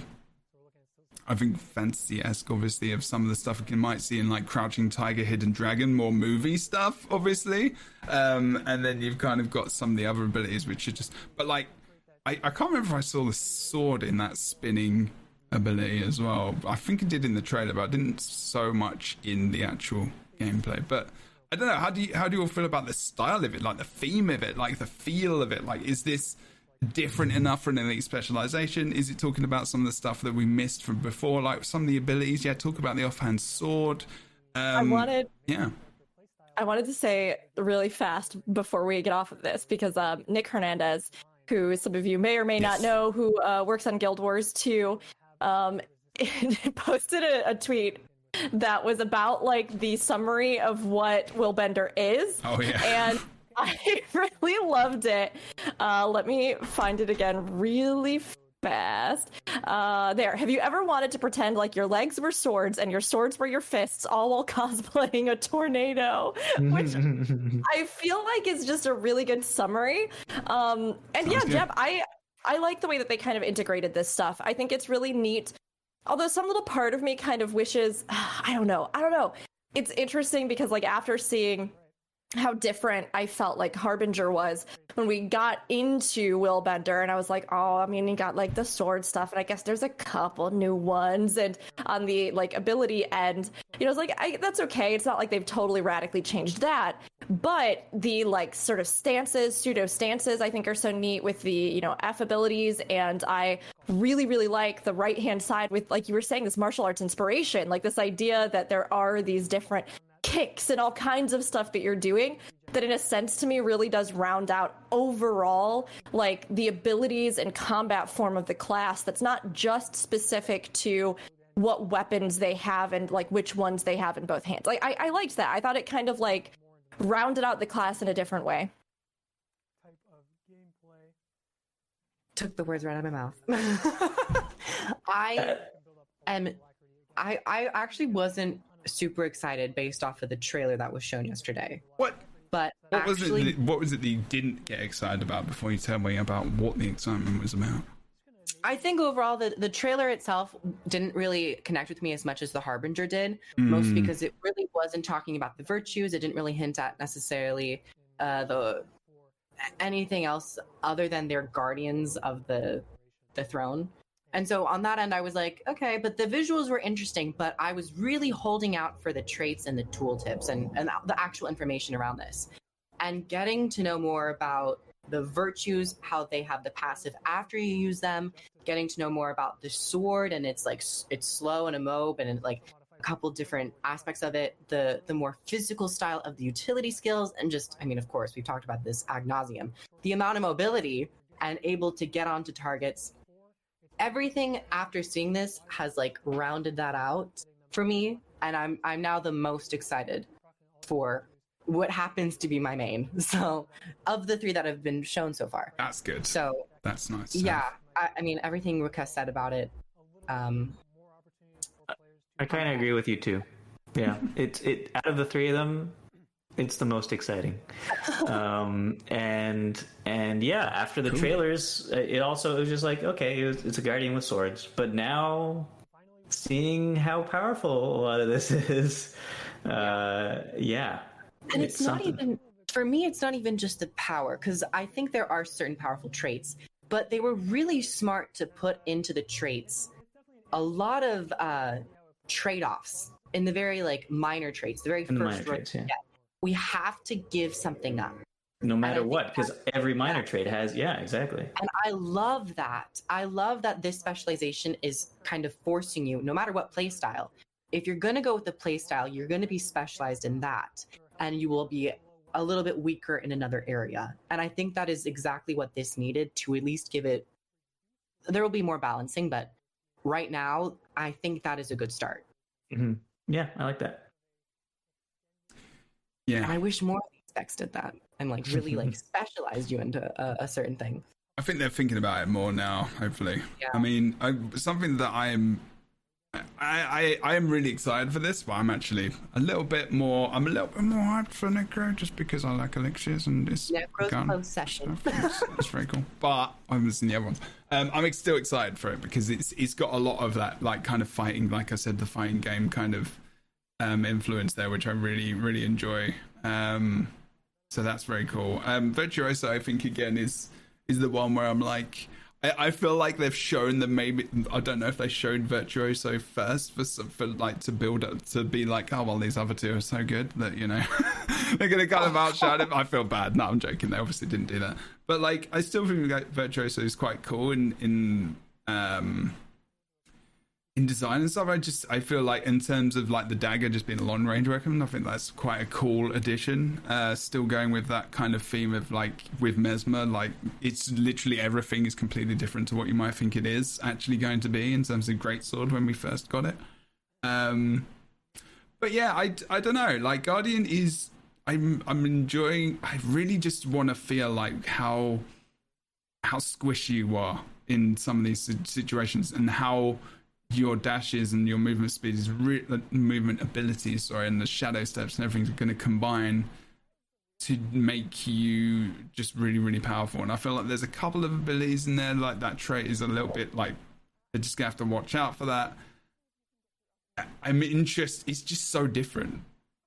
I think fantasy esque, obviously, of some of the stuff you might see in like Crouching Tiger, Hidden Dragon, more movie stuff, obviously. Um, and then you've kind of got some of the other abilities, which are just, but like I, I can't remember if I saw the sword in that spinning ability as well. I think it did in the trailer, but I didn't so much in the actual gameplay. But I don't know. How do you how do you all feel about the style of it, like the theme of it, like the feel of it? Like, is this different enough for an elite specialization? Is it talking about some of the stuff that we missed from before, like some of the abilities? Yeah, talk about the offhand sword. Um, I wanted, yeah. I wanted to say really fast before we get off of this because um, Nick Hernandez who some of you may or may yes. not know, who uh, works on Guild Wars 2, um, posted a, a, tweet that was about like the summary of what Willbender is. Oh yeah. And I really loved it. Uh, let me find it again really fast. Uh, there. Have you ever wanted to pretend like your legs were swords and your swords were your fists, all while cosplaying a tornado? Which I feel like is just a really good summary. Um, and Sounds yeah, good. Jeb, I I like the way that they kind of integrated this stuff. I think it's really neat. Although some little part of me kind of wishes, I don't know, I don't know. It's interesting because like after seeing how different I felt like Harbinger was when we got into Willbender, and I was like, oh, I mean, he got like the sword stuff, and I guess there's a couple new ones, and on the like ability end, you know, it's like I, that's okay. It's not like they've totally radically changed that, but the like sort of stances, pseudo stances, I think are so neat with the you know F abilities, and I really really like the right hand side with like you were saying this martial arts inspiration, like this idea that there are these different kicks and all kinds of stuff that you're doing that in a sense to me really does round out overall like the abilities and combat form of the class that's not just specific to what weapons they have and like which ones they have in both hands. Like i, I liked that. I thought it kind of like rounded out the class in a different way. Type of gameplay took the words right out of my mouth. I am i i actually wasn't super excited based off of the trailer that was shown yesterday. What? But what actually, was it? That, what was it that you didn't get excited about before you tell me about what the excitement was about? I think overall the the trailer itself didn't really connect with me as much as the Harbinger did, mm. mostly because it really wasn't talking about the virtues. It didn't really hint at necessarily uh, the anything else other than they're guardians of the the throne. And so on that end, I was like, okay, but the visuals were interesting, but I was really holding out for the traits and the tooltips and, and the actual information around this. And getting to know more about the virtues, how they have the passive after you use them, getting to know more about the sword and it's like it's slow and a mob and like a couple different aspects of it, the the more physical style of the utility skills, and just I mean, of course, we've talked about this ad nauseum. The amount of mobility and able to get onto targets everything after seeing this has like rounded that out for me and i'm i'm now the most excited for what happens to be my main. So of the three that have been shown so far. That's good. So that's nice yeah. I, I, mean everything Ruka said about it um i kind of agree with you too. Yeah it's it out of the three of them it's the most exciting. Um, and and yeah after the cool. trailers it also it was just like okay it was, it's a guardian with swords. But now seeing how powerful a lot of this is uh, yeah. And it's, it's not even for me it's not even just the power because i think there are certain powerful traits but they were really smart to put into the traits. A lot of uh, trade-offs in the very like minor traits, the very In the first minor traits, yeah. We have to give something up. No matter what, because every minor trade has, yeah, exactly. And I love that. I love that this specialization is kind of forcing you, no matter what play style. If you're going to go with the play style, you're going to be specialized in that, and you will be a little bit weaker in another area. And I think that is exactly what this needed to at least give it. There will be more balancing, but right now, I think that is a good start. hmm Yeah, I like that. And Yeah, I wish more of these specs did that and like really like specialized you into a, a certain thing. I think they're thinking about it more now. Hopefully, Yeah. I mean, I, something that I am. I, I I am really excited for this, but I'm actually a little bit more. I'm a little bit more hyped for Necro just because I like elixirs and it's Necro's gun. closed session. It's, very cool. But I'm listening to the other ones. Um, I'm still excited for it because it's it's got a lot of that like kind of fighting, like I said, the fighting game kind of um, influence there, which I really really enjoy. Um, so that's very cool. Um, Virtuoso, I think again is is the one where I'm like. I I feel like they've shown that maybe I don't know if they showed Virtuoso first for for like to build up to be like oh well these other two are so good that you know they're gonna kind of outshout him. I feel bad. No, I'm joking. They obviously didn't do that, but like I still think like, Virtuoso is quite cool in in um in design and stuff. I just I feel like in terms of like the dagger just being a long range weapon, I think that's quite a cool addition. Uh, still going with that kind of theme of like with Mesmer, like it's literally everything is completely different to what you might think it is actually going to be in terms of greatsword when we first got it. Um, but yeah, I, I don't know. Like Guardian is I'm I'm enjoying. I really just want to feel like how how squishy you are in some of these situations and how your dashes and your movement speed is re- uh, movement abilities sorry and the shadow steps and everything's going to combine to make you just really really powerful and i feel like there's a couple of abilities in there like that trait is a little bit like they're just gonna have to watch out for that i'm interested it's just so different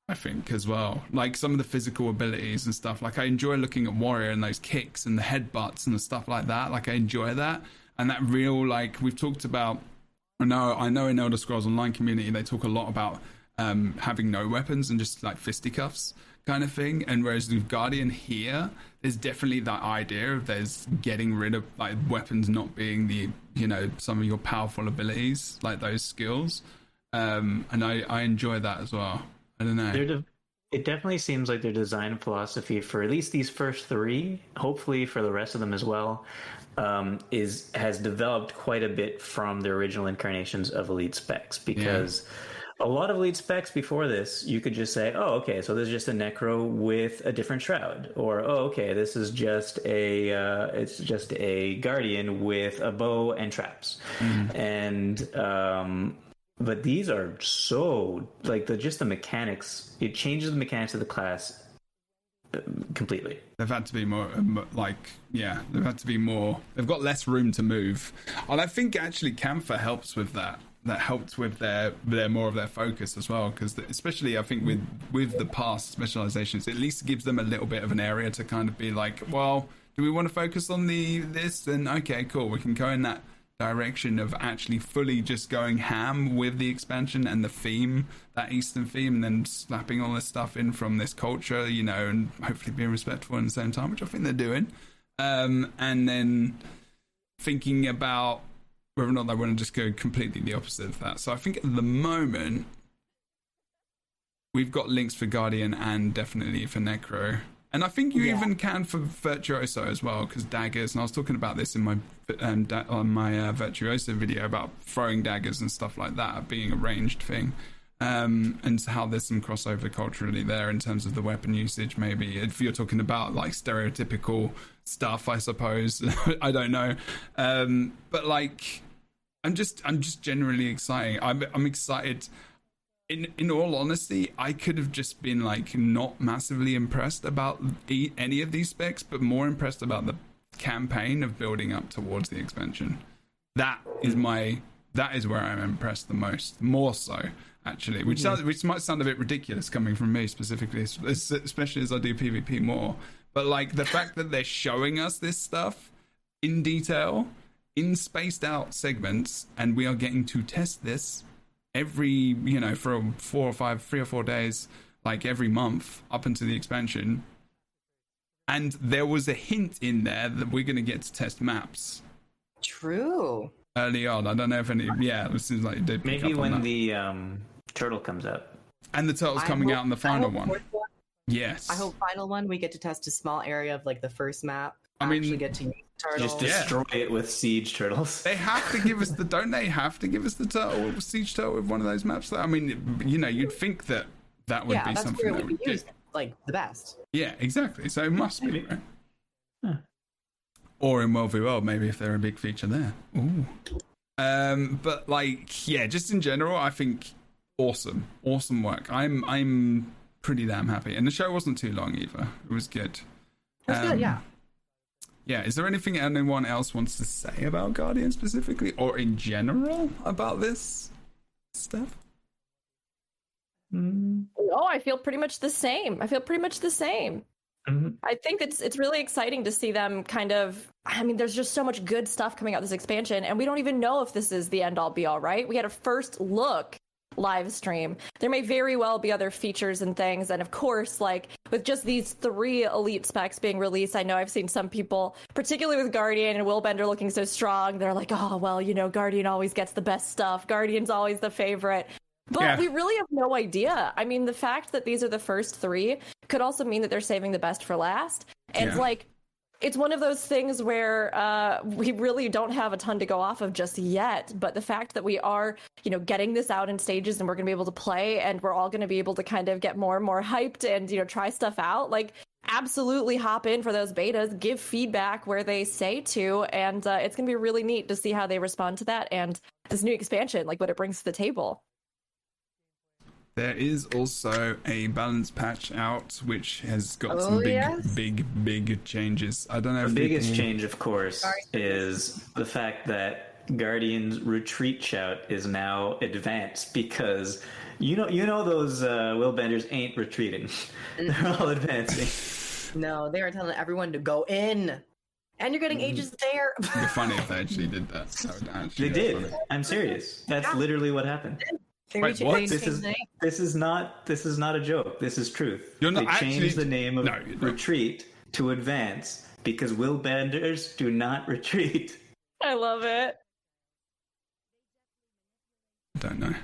I think as well. Like some of the physical abilities and stuff. Like I enjoy looking at Warrior and those kicks and the headbutts and the stuff like that. Like I enjoy that. And that real like we've talked about I know I know in Elder Scrolls Online community they talk a lot about um, having no weapons and just like fisticuffs kind of thing. And whereas with Guardian here, there's definitely that idea of there's getting rid of like weapons not being the you know some of your powerful abilities like those skills. Um, and I I enjoy that as well. I don't know. De- it definitely seems like their design philosophy for at least these first three, hopefully for the rest of them as well, um, is has developed quite a bit from the original incarnations of Elite Specs because. A lot of elite specs before this, you could just say, "Oh, okay, so this is just a necro with a different shroud," or "Oh, okay, this is just a uh, it's just a guardian with a bow and traps," and um, but these are so like the just the mechanics. It changes the mechanics of the class completely. They've had to be more, um, like, yeah, they've had to be more. They've got less room to move, and I think actually Cantha helps with that. That helped with their their more of their focus as well, because especially I think with with the past specializations, it at least gives them a little bit of an area to kind of be like, well, do we want to focus on the this? Then okay, cool, we can go in that direction of actually fully just going ham with the expansion and the theme, that Eastern theme, and then slapping all this stuff in from this culture, you know, and hopefully being respectful at the same time, which I think they're doing. Um, and then thinking about whether or not they want to just go completely the opposite of that. So I think at the moment, we've got links for Guardian and definitely for Necro. And I think you Yeah. even can for Virtuoso as well, because daggers. And I was talking about this in my um, da- on my uh, Virtuoso video about throwing daggers and stuff like that being a ranged thing, um, and how there's some crossover culturally there in terms of the weapon usage. Maybe if you're talking about like stereotypical stuff, I suppose. I don't know, um, but like, I'm just I'm just generally excited. I'm I'm excited in in all honesty, I could have just been like not massively impressed about the, any of these specs, but more impressed about the campaign of building up towards the expansion. That is my that is where I'm impressed the most, more so actually, which sounds which might sound a bit ridiculous coming from me specifically, especially as I do PvP more. But like the fact that they're showing us this stuff in detail in spaced out segments, and we are getting to test this every you know for four or five, three or four days, like every month up into the expansion. And there was a hint in there that we're going to get to test maps True. early on. I don't know if any. Yeah, it seems like it did. Maybe when the um, turtle comes out. and the turtle's coming hope- out in the final one. one. Yes. I hope final one we get to test a small area of like the first map. I mean- actually get to use turtles. Just Yeah. destroy it with siege turtles. They have to give us the. Don't they have to give us the turtle siege turtle with one of those maps? I mean, you know, you'd think that that would yeah, be that's something where that it would would be used like the best. Yeah, exactly. So it must be Maybe. right. Huh. Or in World v World, maybe if they're a big feature there. Ooh. Um, but like, yeah, just in general, I think awesome, awesome work. I'm I'm pretty damn happy, and the show wasn't too long either. It was good. That's Um, good, yeah. Yeah, is there anything anyone else wants to say about Guardian specifically, or in general about this stuff? Oh, I feel pretty much the same. I feel pretty much the same. Mhm. I think it's it's really exciting to see them kind of. I mean, there's just so much good stuff coming out this expansion, and we don't even know if this is the end all be all. Right? We had a first look live stream. There may very well be other features and things, and of course, like with just these three elite specs being released, I know I've seen some people, particularly with Guardian and Willbender looking so strong, they're like, oh well, you know, Guardian always gets the best stuff. Guardian's always the favorite. But Yeah. we really have no idea. I mean, the fact that these are the first three could also mean that they're saving the best for last. And Yeah. like, it's one of those things where uh, we really don't have a ton to go off of just yet. But the fact that we are, you know, getting this out in stages and we're going to be able to play and we're all going to be able to kind of get more and more hyped and, you know, try stuff out, like, absolutely hop in for those betas, give feedback where they say to. And uh, it's going to be really neat to see how they respond to that and this new expansion, like what it brings to the table. There is also a balance patch out, which has got Oh, some big, yes? big, big changes. I don't know The if biggest people- change, of course, is the fact that Guardian's retreat shout is now advanced because you know you know those uh, Willbenders ain't retreating; they're all advancing. No, they are telling everyone to go in. And you're getting aegis there. It'd be funny if they actually did that. That actually They did. funny. I'm serious. That's Yeah. literally what happened. They Wait, what? This is name. this is not this is not a joke. This is truth. You're not they actually- the name of No, you don't. retreat to advance because will Willbenders do not retreat. I love it. I don't know.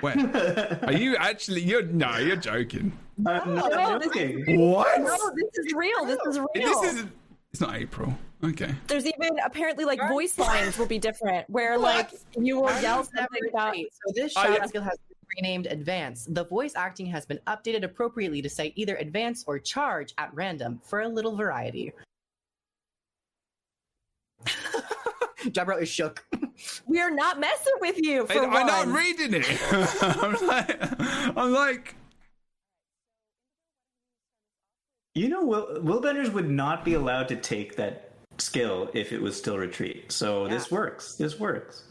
Where are you actually? You're no, you're joking. I'm not No, this- joking. What? No, this is real. This is real. This is. It's not April. Okay. There's even apparently like voice lines will be different, where like you will Guardians yell something about. retreat, So this Oh, shout yeah. skill has been renamed Advance. The voice acting has been updated appropriately to say either advance or charge at random for a little variety. Jebro is shook. We are not messing with you I, for I'm not reading it. I'm like, I'm like, You know, Will, Willbenders would not be allowed to take that skill if it was still retreat. So this works. This works.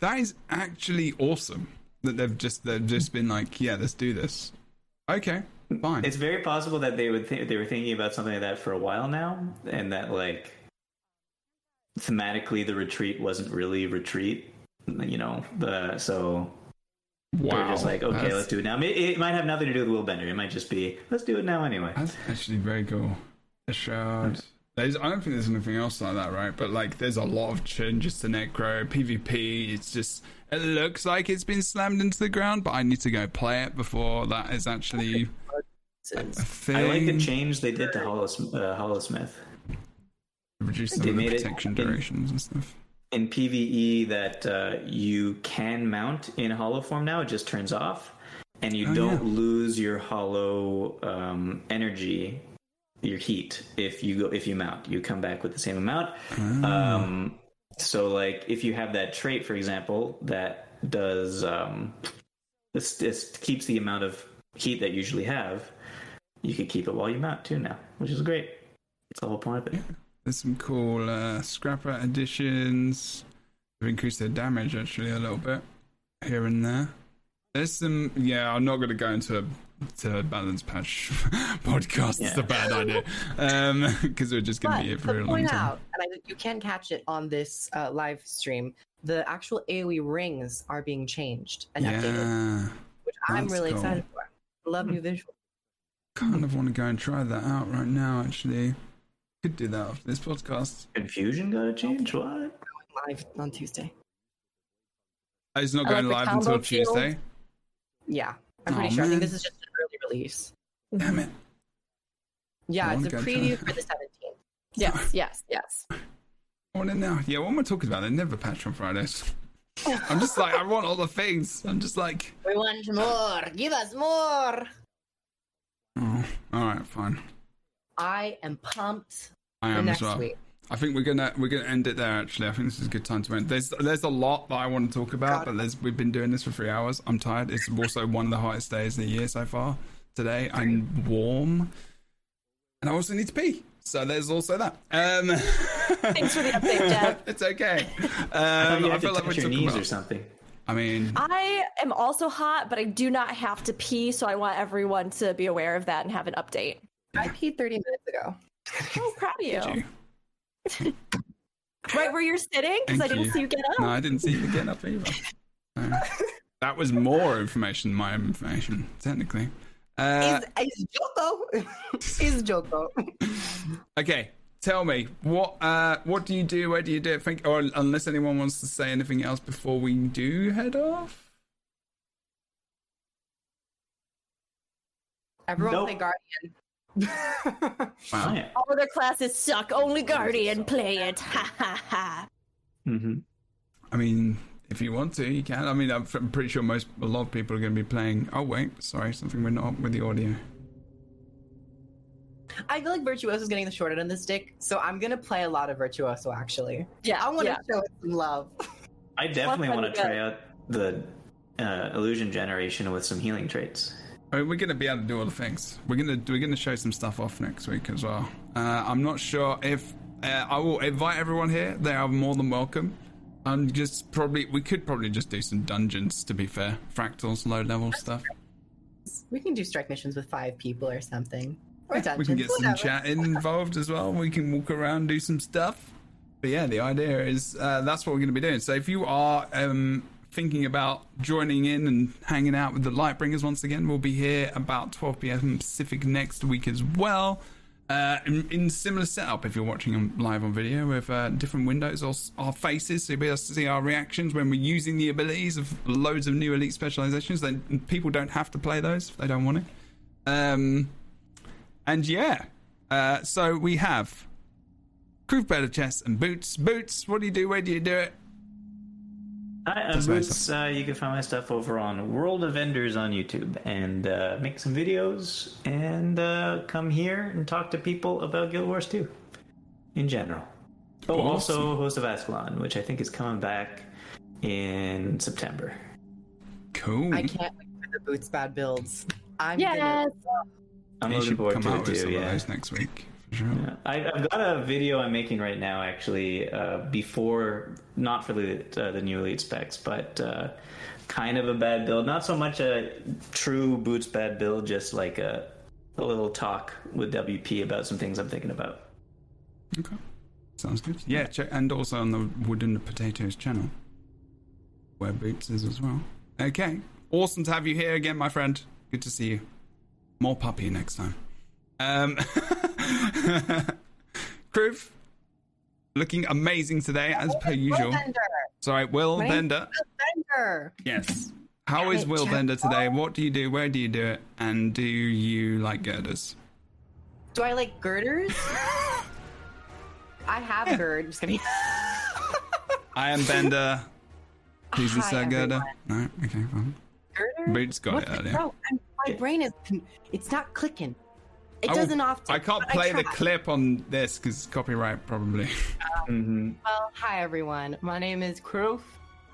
that is actually awesome. That they've just they've just been like, yeah, let's do this. Okay, fine. It's very possible that they would think they were thinking about something like that for a while now, and that like thematically the retreat wasn't really retreat. You know, the so wow. they're just like, okay, that's- let's do it now. It, it might have nothing to do with Willbender. It might just be let's do it now anyway. That's actually very cool. The shard. There's, I don't think there's anything else like that, right? But like, there's a lot of changes to Necro PvP. It's just it looks like it's been slammed into the ground, but I need to go play it before that is actually a thing. I like the change they did to Hollows, uh, Holosmith. Reduce some They of the made it protection in- durations and stuff. in PVE that uh, you can mount in holo form now. It just turns off, and you Oh, don't yeah. lose your hollow um, energy, your heat if you go if you mount. You come back with the same amount. Ah. Um, so, like if you have that trait, for example, that does um, this, this keeps the amount of heat that you usually have. You can keep it while you mount too now, which is great. It's the whole point of it. There's some cool uh, scrapper additions. They've increased their damage actually a little bit here and there. There's some, yeah. I'm not going to go into a to a balance patch podcast. It's a bad idea because we're just going to be here to for a long point time. out, and I, you can catch it on this uh, live stream, the actual AoE rings are being changed and yeah. updated, which I'm really cool. excited for. Love new visuals. Kind of want to go and try that out right now, actually. Could do that after this podcast. Confusion got to change? What? Live on Tuesday. Oh, It's not going like live until field. Tuesday. Yeah, I'm Aw, pretty sure. I think this is just an early release. Damn it. Yeah, it's a preview for the 17th. Yes, yes, yes. I want it now. Yeah, what am I talking about? They never patch on Fridays. I'm just like, I want all the things. I'm just like, We want more. Give us more. oh, all right, fine. I am pumped I am next as well. week. I think we're gonna we're gonna end it there. Actually, I think this is a good time to end. There's there's a lot that I want to talk about, but there's we've been doing this for three hours. I'm tired. It's also one of the hottest days of the year so far. Today I'm warm, and I also need to pee. So there's also that. Um, Thanks for the update, Jeb. it's okay. I Um, you I have feel to like we're touch your knees about. or something. I mean, I am also hot, but I do not have to pee, so I want everyone to be aware of that and have an update. I peed 30 minutes ago. Oh, proud of you. you. Right where you're sitting, because I didn't you. see you get up. No, I didn't see you get up either. No. That was more information than my information, technically. Uh, is, is Joko? is Joko? okay, tell me what uh, what do you do? Where do you do it? Think, or unless anyone wants to say anything else before we do head off. Everyone Nope. play Guardian. Wow. Yeah. All other classes suck. Only Guardian play it. Ha ha ha. Mm-hmm. I mean, if you want to, you can. I mean, I'm, I'm pretty sure most a lot of people are going to be playing. Oh wait, sorry, something went up with the audio. I feel like Virtuoso is getting the short end of the stick, so I'm gonna play a lot of Virtuoso actually. Yeah, I want to yeah. show it some love. I definitely want to try out the uh, illusion generation with some healing traits. I mean, we're going to be able to do all the things. We're going to we're going to show some stuff off next week as well. Uh, I'm not sure if uh, I will invite everyone here. They are more than welcome. I'm just probably we could probably just do some dungeons. To be fair, fractals, low level stuff. We can do strike missions with five people or something. Or We can get some chat involved as well. We can walk around, do some stuff. But yeah, the idea is uh, that's what we're going to be doing. So if you are um, thinking about joining in and hanging out with the Lightbringers once again, we'll be here about 12 p.m. Pacific next week as well. Uh, in, in similar setup, if you're watching on, live on video with uh, different windows or our faces, so you'll be able to see our reactions when we're using the abilities of loads of new elite specializations. Then people don't have to play those if they don't want it. Um, and yeah, uh, so we have Kroof Better Chest and Bootts. Bootts, what do you do? Where do you do it? Hi, I'm That's my Bootts. Uh, you can find my stuff over on World of Enders on YouTube and uh, make some videos and uh, come here and talk to people about Guild Wars 2 in general. Oh, Awesome. also host of Ascalon, which I think is coming back in September. Cool. I can't wait for the bootts bad builds. I'm Yes. gonna I'm You looking should forward come to out it with too. some of Yeah. those next week for sure. Yeah. I, I've got a video I'm making right now, actually, uh, before not for the uh, the new elite specs, but uh, kind of a bad build. Not so much a true bootts bad build, just like a a little talk with WP about some things I'm thinking about. Okay. Sounds good. Yeah, check, and also on the WoodenPotatoes channel, where Bootts is as well. Okay. Awesome to have you here again, my friend. Good to see you. More puppy next time. Um, Kroof, looking amazing today, as per usual. Bender. Sorry, Will Right? Bender. Bender. Yes. How is Will Jeff. Bender today? Oh. What do you do? Where do you do it? And do you like girders? Do I like girders? I have gird. Just kidding. I am Bender. Please Hi, insert girder. No? Okay, fine. Girder? Bootts got What it earlier. bro, my brain is. It's not clicking. It I doesn't often. I can't but play the clip on this because copyright probably. Mm-hmm. Well, hi everyone. My name is Kroof.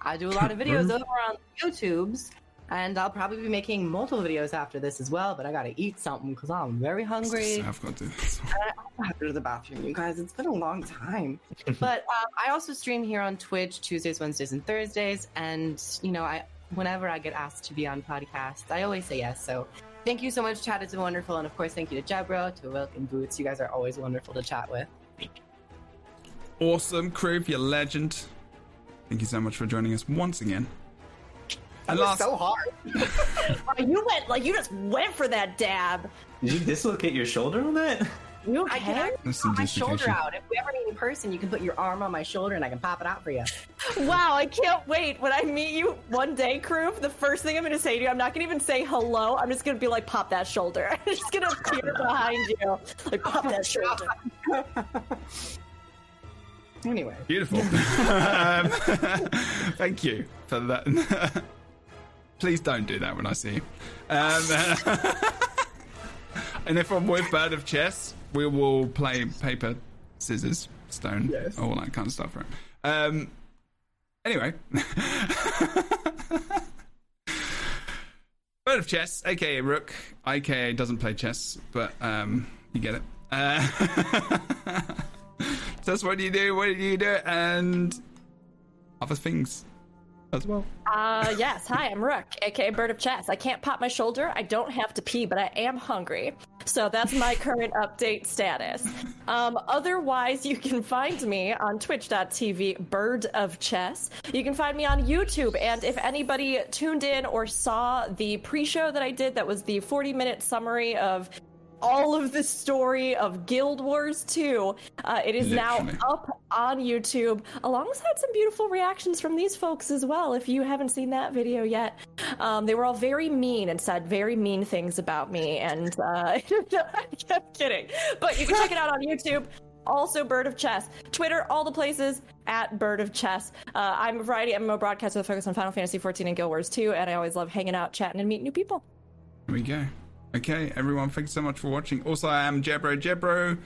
I do a lot of videos over on YouTube's, and I'll probably be making multiple videos after this as well. But I gotta eat something because I'm very hungry. I've got to do this. I have to go to the bathroom, you guys. It's been a long time. but um, I also stream here on Twitch Tuesdays, Wednesdays, and Thursdays. And you know, I whenever I get asked to be on podcasts, I always say yes. So thank you so much, Chad. It's been wonderful, and of course, thank you to Jebro, to Wilk, and Bootts. You guys are always wonderful to chat with. Awesome, Kroof, you're a legend. thank you so much for joining us once again. And last, so hard. you went like you just went for that dab. Did you dislocate your shoulder on that? You I can pop my shoulder out. If we ever meet in person, you can put your arm on my shoulder and I can pop it out for you. Wow, I can't wait. When I meet you one day, Kroof, the first thing I'm going to say to you, I'm not going to even say hello. I'm just going to be like, pop that shoulder. I'm just going to appear behind you. Like, pop that shoulder. anyway. Beautiful. um, thank you for that. Please don't do that when I see you. Um, and if I'm with Bird of Chess, we will play paper, scissors, stone, yes. all that kind of stuff. Right? Um, anyway. Bird of Chess, aka Rook, aka doesn't play chess, but um, you get it. Uh, that's what do you do, what do you do, and other things as well. Uh, yes. Hi, I'm Rook, aka Bird of Chess. I can't pop my shoulder. I don't have to pee, but I am hungry. So that's my current update status. Um, otherwise, you can find me on twitch.tv, Bird of Chess. You can find me on YouTube. And if anybody tuned in or saw the pre show that I did, that was the 40 minute summary of all of the story of Guild Wars 2. Uh, it is Literally. now up on YouTube, alongside some beautiful reactions from these folks as well. If you haven't seen that video yet, um, they were all very mean and said very mean things about me. And uh, I'm kidding, but you can check it out on YouTube. Also, Bird of Chess. Twitter, all the places at Bird of Chess. Uh, I'm a variety MMO broadcaster with a focus on Final Fantasy 14 and Guild Wars 2, and I always love hanging out, chatting, and meeting new people. Here we go. Okay, everyone, thanks so much for watching. Also, I am Jebro. Jebro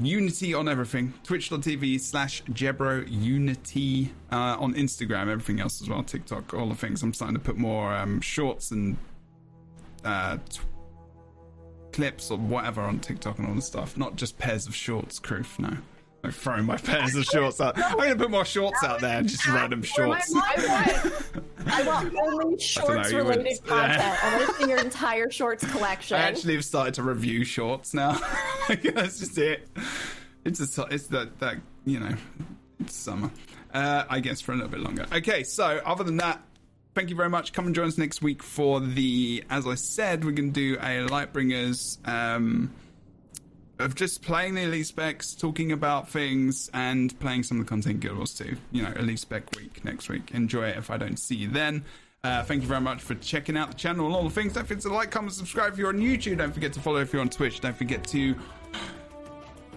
Unity on everything. Twitch.tv slash Jebro Unity uh, on Instagram, everything else as well. TikTok, all the things. I'm starting to put more um, shorts and uh, t- clips or whatever on TikTok and all the stuff. Not just pairs of shorts, Kroof, no. I'm throwing my pairs of shorts out. I'm going to put more shorts out there, just random shorts. I want only shorts related content. Yeah. I want to see your entire shorts collection. I actually have started to review shorts now. That's just it. It's a, it's that that you know, it's summer. Uh, I guess for a little bit longer. Okay, so other than that, thank you very much. Come and join us next week for the. As I said, we're going to do a Lightbringers. Um, of just playing the elite specs, talking about things, and playing some of the content Guild Wars 2. You know, elite spec week next week. Enjoy it if I don't see you then. Uh, thank you very much for checking out the channel and all the things. Don't forget to like, comment, subscribe if you're on YouTube. Don't forget to follow if you're on Twitch. Don't forget to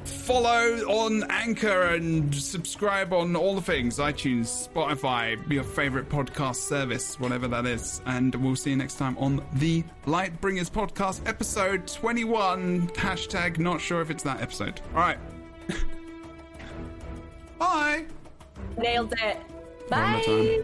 follow on Anchor and subscribe on all the things iTunes, Spotify, your favorite podcast service, whatever that is. And we'll see you next time on the Lightbringers podcast, episode 21. Hashtag not sure if it's that episode. All right. Bye. Nailed it. Bye.